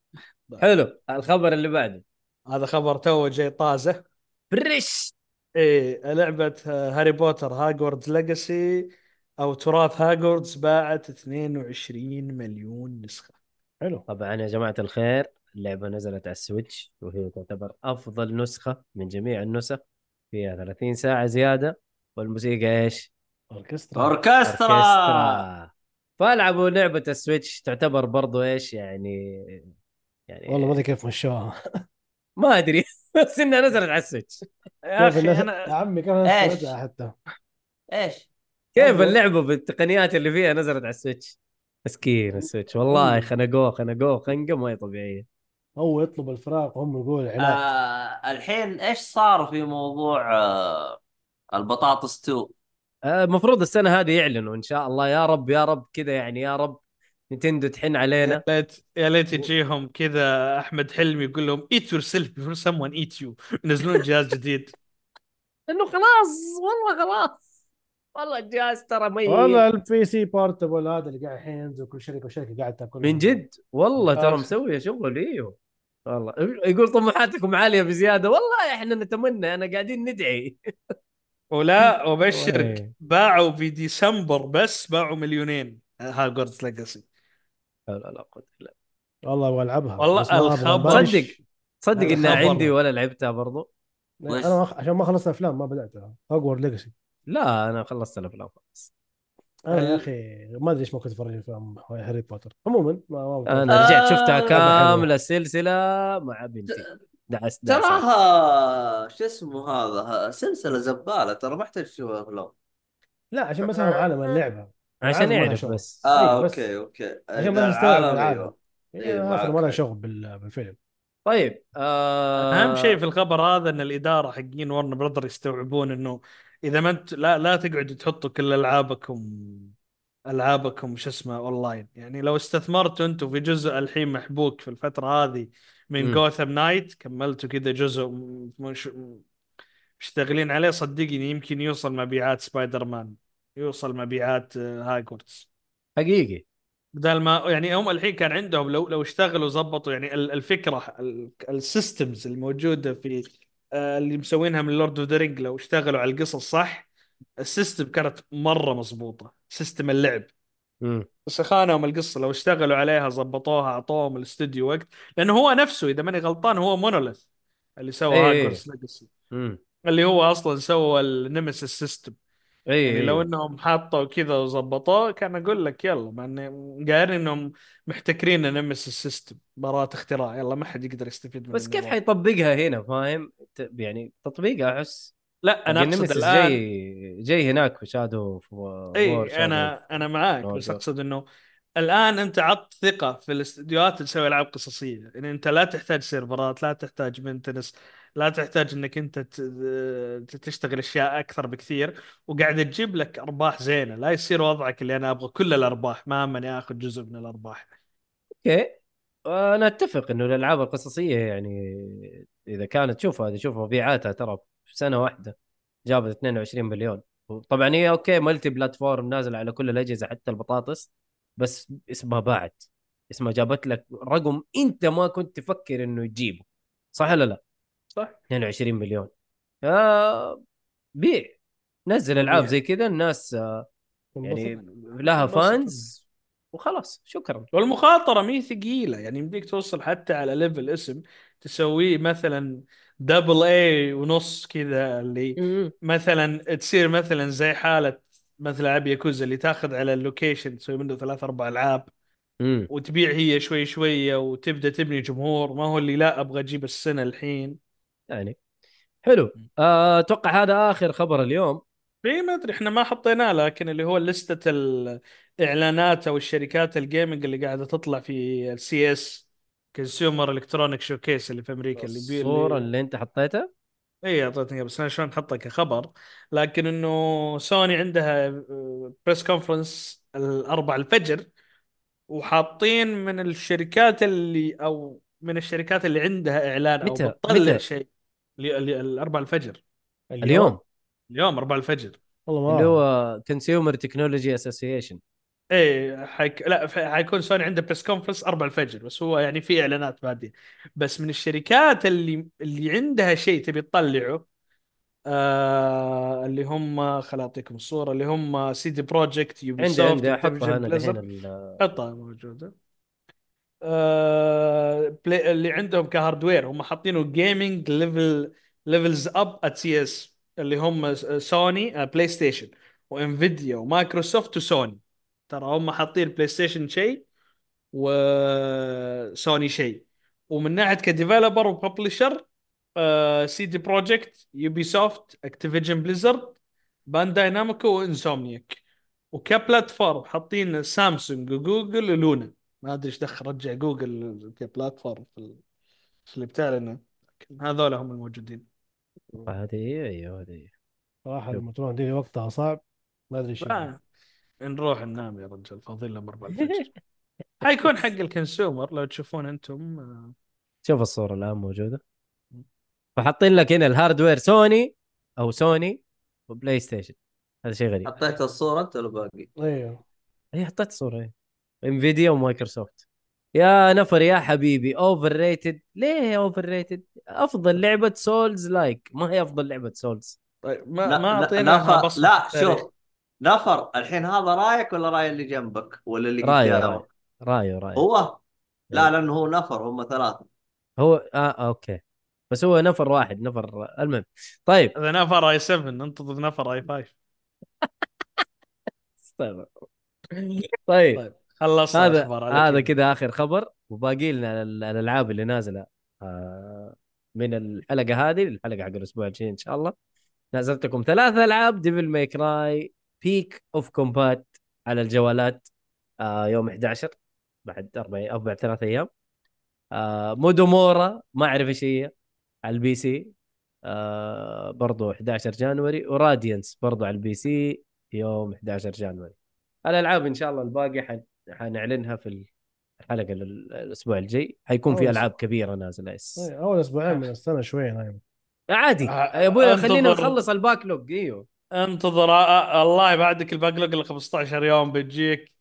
[SPEAKER 1] حلو. الخبر اللي بعده.
[SPEAKER 3] هذا خبر تو جاي طازة.
[SPEAKER 1] fresh
[SPEAKER 3] إيه لعبة هاري بوتر Hogwarts Legacy أو تراث هاجوردز باعت 22 مليون نسخة.
[SPEAKER 4] حلو.
[SPEAKER 1] طبعا يا جماعة الخير اللعبة نزلت على ال Switch وهي تعتبر أفضل نسخة من جميع النسخ فيها 30 ساعة زيادة والموسيقى إيش؟
[SPEAKER 4] أوركسترا.
[SPEAKER 2] أوركسترا!
[SPEAKER 1] أوركسترا. فألعبوا لعبة ال Switch تعتبر برضو إيش يعني يعني
[SPEAKER 4] والله ما أدري كيف مشوها.
[SPEAKER 1] ما أدري بس إنها نزلت على
[SPEAKER 3] ال
[SPEAKER 4] Switch. يا
[SPEAKER 3] أخي
[SPEAKER 4] يا
[SPEAKER 3] أنا
[SPEAKER 4] عمي كيف حتى؟
[SPEAKER 2] إيش؟
[SPEAKER 1] كيف
[SPEAKER 4] أيوة.
[SPEAKER 1] اللعبة بالتقنيات اللي فيها نزلت على ال Switch؟ مسكين ال Switch.
[SPEAKER 4] والله.
[SPEAKER 1] خنقوه خنقوه خنقه ما هي طبيعية.
[SPEAKER 4] هو يطلب الفراق وهم يقولوا عناد
[SPEAKER 2] آه الحين إيش صار في موضوع آه البطاطس 2
[SPEAKER 1] المفروض السنة هذه يعلنوا إن شاء الله. يا رب يا رب كذا يعني يا رب Nintendo تحن علينا.
[SPEAKER 3] يا ليت يا ليت يجيهم كذا أحمد حلمي يقول لهم eat yourself before someone eat you ينزلون جهاز جديد.
[SPEAKER 1] إنه خلاص والله خلاص. والله الجهاز ترى ميت
[SPEAKER 4] والله ال PC portable هذا اللي قاعد الحين ينزل كل شركة وشركة قاعد تاكل
[SPEAKER 1] من جد؟ والله ترى
[SPEAKER 3] آخ.
[SPEAKER 1] مسويه شغل إيوه. والله. يقول طموحاتكم عالية بزيادة. والله إحنا نتمنى أنا قاعدين ندعي.
[SPEAKER 3] ولا وبشرك
[SPEAKER 4] إيه.
[SPEAKER 3] باعوا في ديسمبر بس باعوا مليونين. Hogwarts Legacy
[SPEAKER 1] لا لا لا
[SPEAKER 4] والله أبغى ألعبها.
[SPEAKER 3] والله الخبر-
[SPEAKER 1] تصدق
[SPEAKER 3] هذا إنها.
[SPEAKER 1] عندي ولا لعبتها برضو؟
[SPEAKER 4] أنا عشان ما خلصت أفلام ما بدأتها. Hogwarts Legacy
[SPEAKER 1] لا أنا خلصت الأفلام خلاص.
[SPEAKER 4] أنا يا
[SPEAKER 3] ال-
[SPEAKER 4] أخي ما أدري ليش ما كنت اتفرج افلام هاري بوتر. عموما ما ما
[SPEAKER 1] أنا رجعت شفتها
[SPEAKER 2] آه.
[SPEAKER 1] كاملة السلسله مع بنتي. دعس دعس.
[SPEAKER 2] تراها شو اسمه هذا؟ سلسلة زبالة ترى ما أحتاج تشوفها افلام
[SPEAKER 4] لا عشان بس افهم عالم اللعبة.
[SPEAKER 1] عشان يعرف. بس.
[SPEAKER 2] آه
[SPEAKER 4] أيوة، بس-
[SPEAKER 2] okay okay.
[SPEAKER 4] عشان بس يستوعب
[SPEAKER 2] العالم،. أيوة.
[SPEAKER 4] هي
[SPEAKER 2] إيه،
[SPEAKER 4] ما لها شغل بال- بالفيلم.
[SPEAKER 1] طيب آه.
[SPEAKER 3] أهم شيء في الخبر هذا إن الإدارة حقين Warner Brothers يستوعبون إنه إذا ما انت لا لا تقعدوا تحطوا كل العابكم ألعابكم شو اسمه أونلاين. يعني لو استثمرتوا أنتم في جزء الحين محبوك في الفترة هذه من. Gotham Knights كملتوا كذا جزء مش مشتغلين عليه صدقني يمكن يوصل مبيعات سبايدر مان يوصل مبيعات آه، هاجورتس.
[SPEAKER 1] حقيقي.
[SPEAKER 3] بدل ما يعني هم الحين كان عندهم لو لو اشتغلوا زبطوا يعني ال- الفكرة ال systems الموجودة في اللي مسوينها من Lord of the Rings لو اشتغلوا على القصص صح ال system كانت مرة مضبوطة system اللعب.
[SPEAKER 1] مم.
[SPEAKER 3] بس خانهم القصة لو اشتغلوا عليها زبطوها أعطوهم الاستوديو وقت. لأنه هو نفسه إذا ماني غلطان هو Monolith اللي سوى Legacy
[SPEAKER 1] مم.
[SPEAKER 3] اللي هو أصلا سوى ال Nemesis system
[SPEAKER 1] اي
[SPEAKER 3] يعني. لو إنهم حطوا كذا وظبطوه كان أقول لك يلا مع إن- قايلين إنهم محتكرين نمسيس سيستم براءة اختراع يلا ما حد يقدر يستفيد من
[SPEAKER 1] بس كيف
[SPEAKER 3] الموضوع.
[SPEAKER 1] حيطبقها هنا فاهم ت- يعني تطبيقها أحس
[SPEAKER 3] لا أنا
[SPEAKER 1] حق
[SPEAKER 3] أقصد
[SPEAKER 1] النمسيس
[SPEAKER 3] الآن
[SPEAKER 1] جاي جاي هناك في Shadow
[SPEAKER 3] اي أنا أنا معاك بس. أقصد إنه الآن أنت عط ثقة في الاستديوهات تسوي ألعاب قصصية يعني أنت لا تحتاج سيرفرات لا تحتاج maintenance لا تحتاج إنك أنت تشتغل أشياء أكثر بكثير وقاعد تجيب لك أرباح زينة. لا يصير وضعك اللي أنا أبغى كل الأرباح ما ماني آخذ جزء من الأرباح.
[SPEAKER 1] أوكي. أنا أتفق إنه الألعاب القصصية يعني إذا كانت شوف هذه شوف مبيعاتها ترى في سنة واحدة جابت 22 مليون. طبعا هي أوكي multi-platform نازل على كل الأجهزة حتى البطاطس بس اسمها باعت. اسمها جابت لك رقم أنت ما كنت تفكر إنه تجيبه صح ولا لا؟
[SPEAKER 3] صح؟
[SPEAKER 1] 22 مليون. آه بيع. نزل العاب
[SPEAKER 3] بيع.
[SPEAKER 1] زي كذا الناس آه، يعني. لها. fans وخلاص. شكرا.
[SPEAKER 3] والمخاطرة مي ثقيلة يعني يمديك توصل حتى على level اسم تسويه مثلا double A ونص كذا اللي مثلا تصير مثلا زي حالة مثل العاب ياكوزا اللي تاخذ على ال location تسوي منه ثلاث أربع
[SPEAKER 1] ألعاب
[SPEAKER 3] وتبيع هي شوي شوية وتبدأ تبني جمهور. ما هو اللي لا أبغى أجيب السنة الحين.
[SPEAKER 1] يعني. حلو. آه، أتوقع هذا آخر خبر اليوم.
[SPEAKER 3] في ما أدري إحنا ما حطيناه لكن اللي هو لستة الإعلانات أو الشركات ال gaming اللي قاعدة تطلع في ال CES Consumer Electronic Showcase اللي في أمريكا اللي بي
[SPEAKER 1] الصورة
[SPEAKER 3] اللي
[SPEAKER 1] اللي أنت حطيتها
[SPEAKER 3] اي أعطيتني بس أنا شلون احطها كخبر. لكن إنه سوني عندها press conference الأربع الفجر وحاطين من الشركات اللي أو من الشركات اللي عندها إعلان أو
[SPEAKER 1] متى؟
[SPEAKER 3] بتطلع
[SPEAKER 1] متى؟
[SPEAKER 3] شيء الأربع الفجر.
[SPEAKER 1] اليوم.
[SPEAKER 3] اليوم؟ أربع الفجر.
[SPEAKER 4] والله
[SPEAKER 1] اللي
[SPEAKER 4] ما
[SPEAKER 1] هو Consumer Technology Association
[SPEAKER 3] إيه حيك... لا حيكون سوني عنده press conference 4 الفجر بس هو يعني في إعلانات باديه بس من الشركات اللي اللي عندها شيء تبي تطلعه آه اللي هم خل أعطيكم الصورة اللي هم CD Projekt يوبي
[SPEAKER 1] عندي
[SPEAKER 3] سوفت
[SPEAKER 1] عندي أحطها
[SPEAKER 3] أنا
[SPEAKER 1] الحين
[SPEAKER 3] حطها موجودة. بلاي اللي عندهم ك hardware هم حاطينه gaming level levels up at CES اللي هم سوني آه بلاي ستيشن وانفيديا ومايكروسوفت وسوني ترى هم حاطين بلاي ستيشن شيء وسوني شيء. ومن ناحية ك developer و publisher CD Projekt يوبي سوفت اكتيفيجن بليزرد بانداي نامكو وانسومنياك وك platform حاطين سامسونج وجوجل ولونا ما أدري إيش دخل رجع جوجل ك platform في في اللي بتاع لنا. لكن هذول هم الموجودين.
[SPEAKER 1] هذه هي أيوه هذه هي.
[SPEAKER 4] صراحة لما تروح دي وقتها صعب ما أدري إيش
[SPEAKER 3] آه. نروح ننام يا رجال فاضيين لنا أربع الفجر. حيكون حق ال consumer لو تشوفون أنتم آه،
[SPEAKER 1] شوف الصورة الآن موجودة. فحاطين لك هنا ال hardware سوني أو سوني وبلاي ستيشن هذا شيء غريب.
[SPEAKER 2] حطيت الصورة أنت ولا باقي؟
[SPEAKER 4] أيوه.
[SPEAKER 1] هي حطيت صوره هي انفيديا ومايكروسوفت. يا نفر يا حبيبي overrated ليه overrated أفضل لعبة souls-like ما هي أفضل لعبة souls
[SPEAKER 3] طيب ما
[SPEAKER 2] لا
[SPEAKER 3] ما
[SPEAKER 2] لا,
[SPEAKER 3] بصمة
[SPEAKER 2] لا. شوف نفر الحين هذا رأيك ولا رأي اللي جنبك ولا اللي
[SPEAKER 1] رايه رايه
[SPEAKER 2] قدامك؟
[SPEAKER 1] رايه رايه
[SPEAKER 2] هو؟ لا
[SPEAKER 1] إيه.
[SPEAKER 2] لأنه هو نفر هم ثلاثة.
[SPEAKER 1] هو آه أوكي. بس هو نفر واحد نفر المهم. طيب.
[SPEAKER 3] هذا نفر آي 7 انتظر نفر آي 5
[SPEAKER 1] طيب طيب.
[SPEAKER 3] طيب. خلصنا
[SPEAKER 1] هذا هذا
[SPEAKER 3] كذا.
[SPEAKER 1] آخر خبر. وباقي لنا ال- الألعاب اللي نازلة آه، من الحلقة هذه الحلقة حق الأسبوع الجاي إن شاء الله. نزلت لكم ثلاث ألعاب Devil May Cry Peak of Combat على الجوالات آه، يوم 11 بعد أربع أو بعد ثلاث أيام. آه، مودومورا ما أعرف إيش هي على ال PC. برضو 11 January. و Radiance برضو على ال PC يوم 11 January. الألعاب إن شاء الله الباقي حن- حنعلنها في الحلقة ال- الأسبوع الجاي. حيكون في ألعاب كبيرة نازلة. yes.
[SPEAKER 4] إيه، أول أسبوعين من السنة شوية نايم
[SPEAKER 1] عادي.
[SPEAKER 3] آه،
[SPEAKER 1] يا أبوي خلينا. نخلص ال
[SPEAKER 3] backlog إيوه. أنتظر الله بعدك ال backlog ال 15 يوم. بتجيك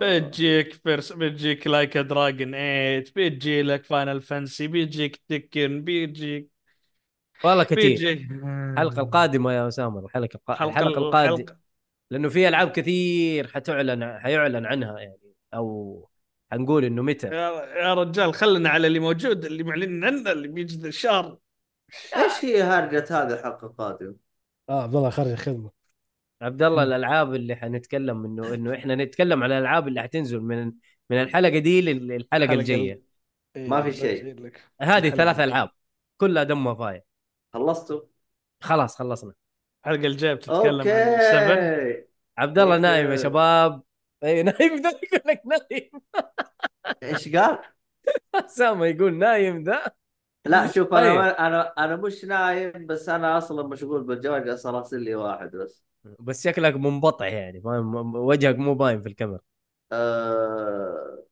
[SPEAKER 3] بتجيك Persona بتجيك Like a Dragon 8 بيجي لك Final Fantasy بيجيك Tekken بيجيك
[SPEAKER 1] والله كثير. الحلقة القادمة يا أسامة
[SPEAKER 3] الحلقة الحلقة
[SPEAKER 1] القادمة. لأنه في ألعاب كثير حتعلن حيعلن عنها يعني أو حنقول إنه متى.
[SPEAKER 3] يا رجال خلنا على اللي موجود اللي معلن عنه اللي بيجي الشهر.
[SPEAKER 2] إيش هي هرجة هذه الحلقة القادمة؟
[SPEAKER 4] آه عبد الله خارج الخدمة.
[SPEAKER 1] عبد الله الألعاب اللي حنتكلم انه إنه إحنا نتكلم على الألعاب اللي حتنزل من من الحلقة دي
[SPEAKER 3] للحلقة
[SPEAKER 1] الجاية.
[SPEAKER 3] إيه،
[SPEAKER 2] ما في شيء.
[SPEAKER 1] هذه ثلاث. ألعاب كلها دمها fire
[SPEAKER 2] خلصتوا؟
[SPEAKER 1] خلاص خلصنا.
[SPEAKER 3] الحلقة الجاية بتتكلم عن 7
[SPEAKER 2] okay
[SPEAKER 1] عبد الله
[SPEAKER 2] okay.
[SPEAKER 1] نايم يا شباب. أي نايم ذا يقول لك نايم.
[SPEAKER 2] إيش قال؟
[SPEAKER 1] اسامه يقول نايم ذا.
[SPEAKER 2] لا شوف. أنا أنا أنا مش نايم بس أنا أصلا مشغول بالجوال جالس أراسل لي واحد بس.
[SPEAKER 1] بس شكلك منبطع يعني. ما م- وجهك مو باين في الكاميرا.
[SPEAKER 2] آه...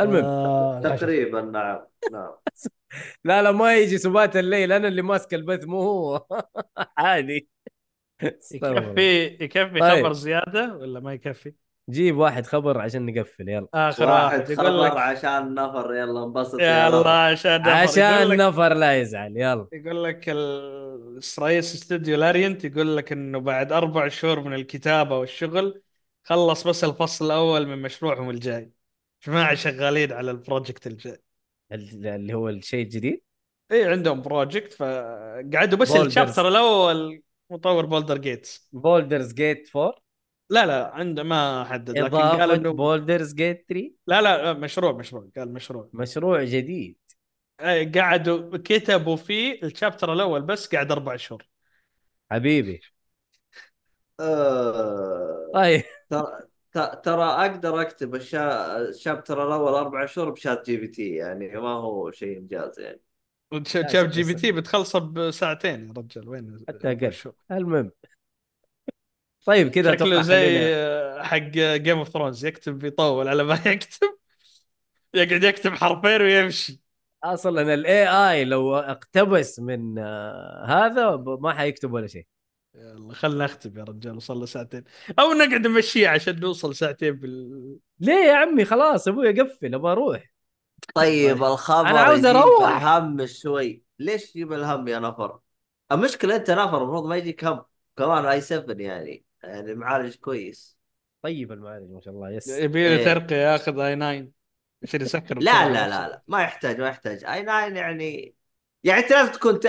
[SPEAKER 1] المهم.
[SPEAKER 4] آه.
[SPEAKER 2] تقريبا نعم نعم.
[SPEAKER 1] لا لا ما يجي سبات الليل. أنا اللي ماسك البث مو هو. عادي.
[SPEAKER 3] يكفي يكفي
[SPEAKER 1] طيب.
[SPEAKER 3] خبر زيادة ولا ما يكفي؟
[SPEAKER 1] جيب واحد خبر عشان نقفل يلا
[SPEAKER 3] آخر
[SPEAKER 2] واحد
[SPEAKER 3] واحد يقول
[SPEAKER 2] خبر
[SPEAKER 3] لك
[SPEAKER 2] عشان نفر يلا انبسط
[SPEAKER 3] يلا. عشان نفر.
[SPEAKER 1] عشان
[SPEAKER 3] لك
[SPEAKER 1] نفر لا يزعل يلا
[SPEAKER 3] يقول لك ال- رئيس استوديو Larian يقول لك إنه بعد أربع شهور من الكتابة والشغل خلص بس الفصل الأول من مشروعهم الجاي جماعة شغالين على ال project الجاي
[SPEAKER 1] ال- اللي هو الشيء الجديد
[SPEAKER 3] اي عندهم project فقعدوا بس.
[SPEAKER 1] ال
[SPEAKER 3] chapter الأول مطور Baldur's Gate
[SPEAKER 1] Baldur's Gate 4
[SPEAKER 3] لا لا عنده ما حدد لكن قال إنه
[SPEAKER 1] Baldur's Gate 3
[SPEAKER 3] لا لا مشروع مشروع قال مشروع.
[SPEAKER 1] مشروع جديد.
[SPEAKER 3] أي قعدوا كتبوا فيه ال chapter الأول بس قعد أربع شهور.
[SPEAKER 1] حبيبي.
[SPEAKER 2] آه...
[SPEAKER 1] طيب.
[SPEAKER 2] ترى ت- ترى أقدر أكتب الشا... ال chapter الأول أربع شهور ب ChatGPT يعني ما هو شيء إنجاز يعني.
[SPEAKER 3] ChatGPT بتخلصه بساعتين يا رجال وين
[SPEAKER 1] حتى.
[SPEAKER 3] شو.
[SPEAKER 1] المهم. طيب كذا
[SPEAKER 3] شكله زي حق Game of Thrones يكتب يطول على ما يكتب. يقعد يكتب حرفين ويمشي.
[SPEAKER 1] أصلا ال AI لو اقتبس من آه، هذا ما حيكتب ولا شيء.
[SPEAKER 3] يلا خلنا نختم يا رجال وصلنا ساعتين. أو نقعد نمشيه عشان نوصل ساعتين بال
[SPEAKER 1] ليه يا عمي؟ خلاص أبوي قفل أبغى أروح.
[SPEAKER 2] طيب الخبر
[SPEAKER 1] أنا عاوز
[SPEAKER 2] يجيب
[SPEAKER 1] أروح.
[SPEAKER 2] الهم شوي ليش تجيب الهم يا نفر؟ المشكلة أنت نفر المفروض ما يجيك هم كمان آي 7 يعني يعني معالج كويس
[SPEAKER 1] طيب المعالج ما شاء الله يس
[SPEAKER 3] يبي له
[SPEAKER 2] إيه.
[SPEAKER 3] ترقية ياخذ آي 9 عشان يسكر
[SPEAKER 2] لا. لا لا لا ما يحتاج ما يحتاج آي 9 يعني يعني أنت لازم تكون ت...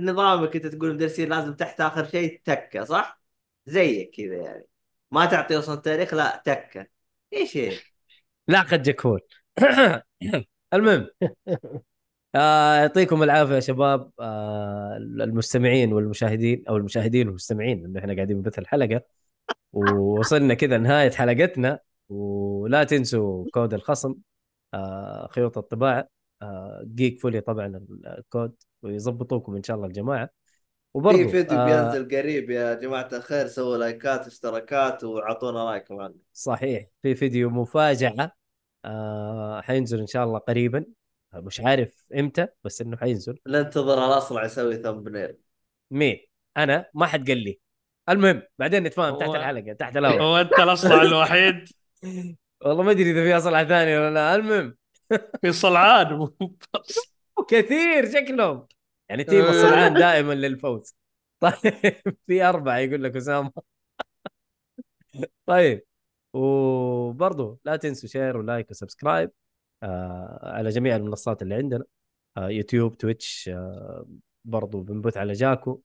[SPEAKER 2] نظامك أنت تقول مدرسين لازم تحت آخر شيء تكه صح؟ زيك كذا يعني ما تعطي أصلا تاريخ لا تكه إيش هي؟
[SPEAKER 1] لا قد جكول المهم آه، يعطيكم العافية يا شباب. آه، المستمعين والمشاهدين أو المشاهدين والمستمعين انه إحنا قاعدين نبث الحلقة. ووصلنا كذا نهاية حلقتنا. ولا تنسوا كود الخصم آه، خيوط الطباعة. آه، جيك فولي طبعا الكود ويظبطوكم إن شاء الله الجماعة. وبرضه
[SPEAKER 2] في فيديو
[SPEAKER 1] آه،
[SPEAKER 2] بينزل قريب يا جماعة الخير سووا لايكات واشتراكات واعطونا رايكم عنه
[SPEAKER 1] صحيح في فيديو مفاجأة. آه حينزل إن شاء الله قريبا. آه، مش عارف إمتى بس إنه حينزل.
[SPEAKER 2] ننتظر الاصلع يسوي ثمبنيل
[SPEAKER 1] مين؟ أنا؟ ما حد قال لي. المهم بعدين نتفاهم تحت
[SPEAKER 3] هو-
[SPEAKER 1] الحلقة تحت الهواء
[SPEAKER 3] هو أنت الأصلع الوحيد.
[SPEAKER 1] والله ما أدري إذا في أصلع ثاني ولا لا. المهم.
[SPEAKER 3] في صلعان.
[SPEAKER 1] كثير شكلهم. يعني تيم
[SPEAKER 3] أه.
[SPEAKER 1] الصلعان دائما للفوز. طيب في أربعة يقول لك أسامة. طيب. وبرضو لا تنسوا share و like و subscribe آه على جميع المنصات اللي عندنا آه يوتيوب تويتش آه برضو بنبث على جاكو.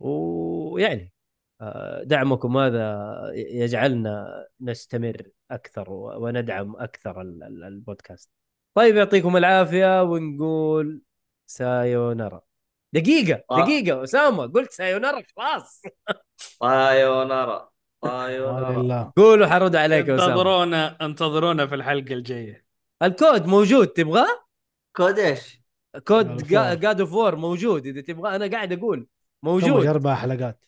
[SPEAKER 1] ويعني آه دعمكم هذا يجعلنا نستمر أكثر وندعم أكثر ال- ال- البودكاست. طيب يعطيكم العافية ونقول さよなら.
[SPEAKER 2] دقيقة آه.
[SPEAKER 1] دقيقة أسامة قلت さよなら خلاص.
[SPEAKER 2] さ
[SPEAKER 4] よ
[SPEAKER 2] なら.
[SPEAKER 4] لله
[SPEAKER 1] قولوا حرد عليك يا أسامة.
[SPEAKER 3] انتظرونا انتظرونا في الحلقة الجاية.
[SPEAKER 1] الكود موجود تبغاه؟
[SPEAKER 2] كود إيش؟
[SPEAKER 1] كود. God of War موجود إذا تبغى أنا قاعد أقول.
[SPEAKER 4] موجود. أربع حلقات.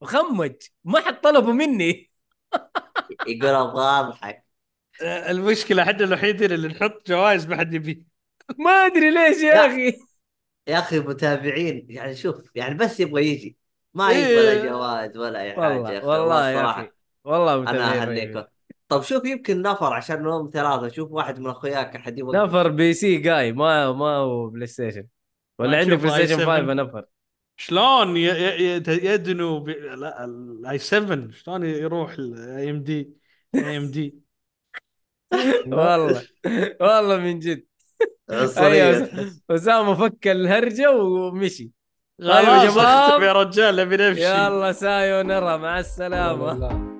[SPEAKER 1] وخمج ما حد طلبه مني.
[SPEAKER 2] يقول أبغى أضحك.
[SPEAKER 3] آه، المشكلة إحنا الوحيدين اللي نحط جوائز ما حد يبي
[SPEAKER 1] ما أدري ليش يا. أخي.
[SPEAKER 2] يا أخي متابعين يعني شوف يعني بس يبغى يجي. ما
[SPEAKER 3] إيه.
[SPEAKER 2] يبغى لا جوائز ولا أي حاجة
[SPEAKER 1] والله. والله يا أخي والله أنا
[SPEAKER 2] اهنيكم
[SPEAKER 1] رهيبين.
[SPEAKER 2] طب شوف يمكن نفر عشان نوم ثلاثة شوف واحد من أخوياك أحد يبغى
[SPEAKER 1] نفر بي سي جاي ما ما هو بلاي ستيشن ولا عنده بلاي ستيشن
[SPEAKER 3] i7.
[SPEAKER 1] 5 نفر
[SPEAKER 3] شلون ي- ي- ي- يدنو ب... لا الاي 7 شلون يروح الاي ام دي اي ام دي
[SPEAKER 1] والله والله من جد
[SPEAKER 2] عنصريه
[SPEAKER 1] أيوة. اسامه فك الهرجة ومشي طيب يا
[SPEAKER 3] رجال نبي نمشي.
[SPEAKER 1] يلا سايو نرى مع
[SPEAKER 4] السلامة.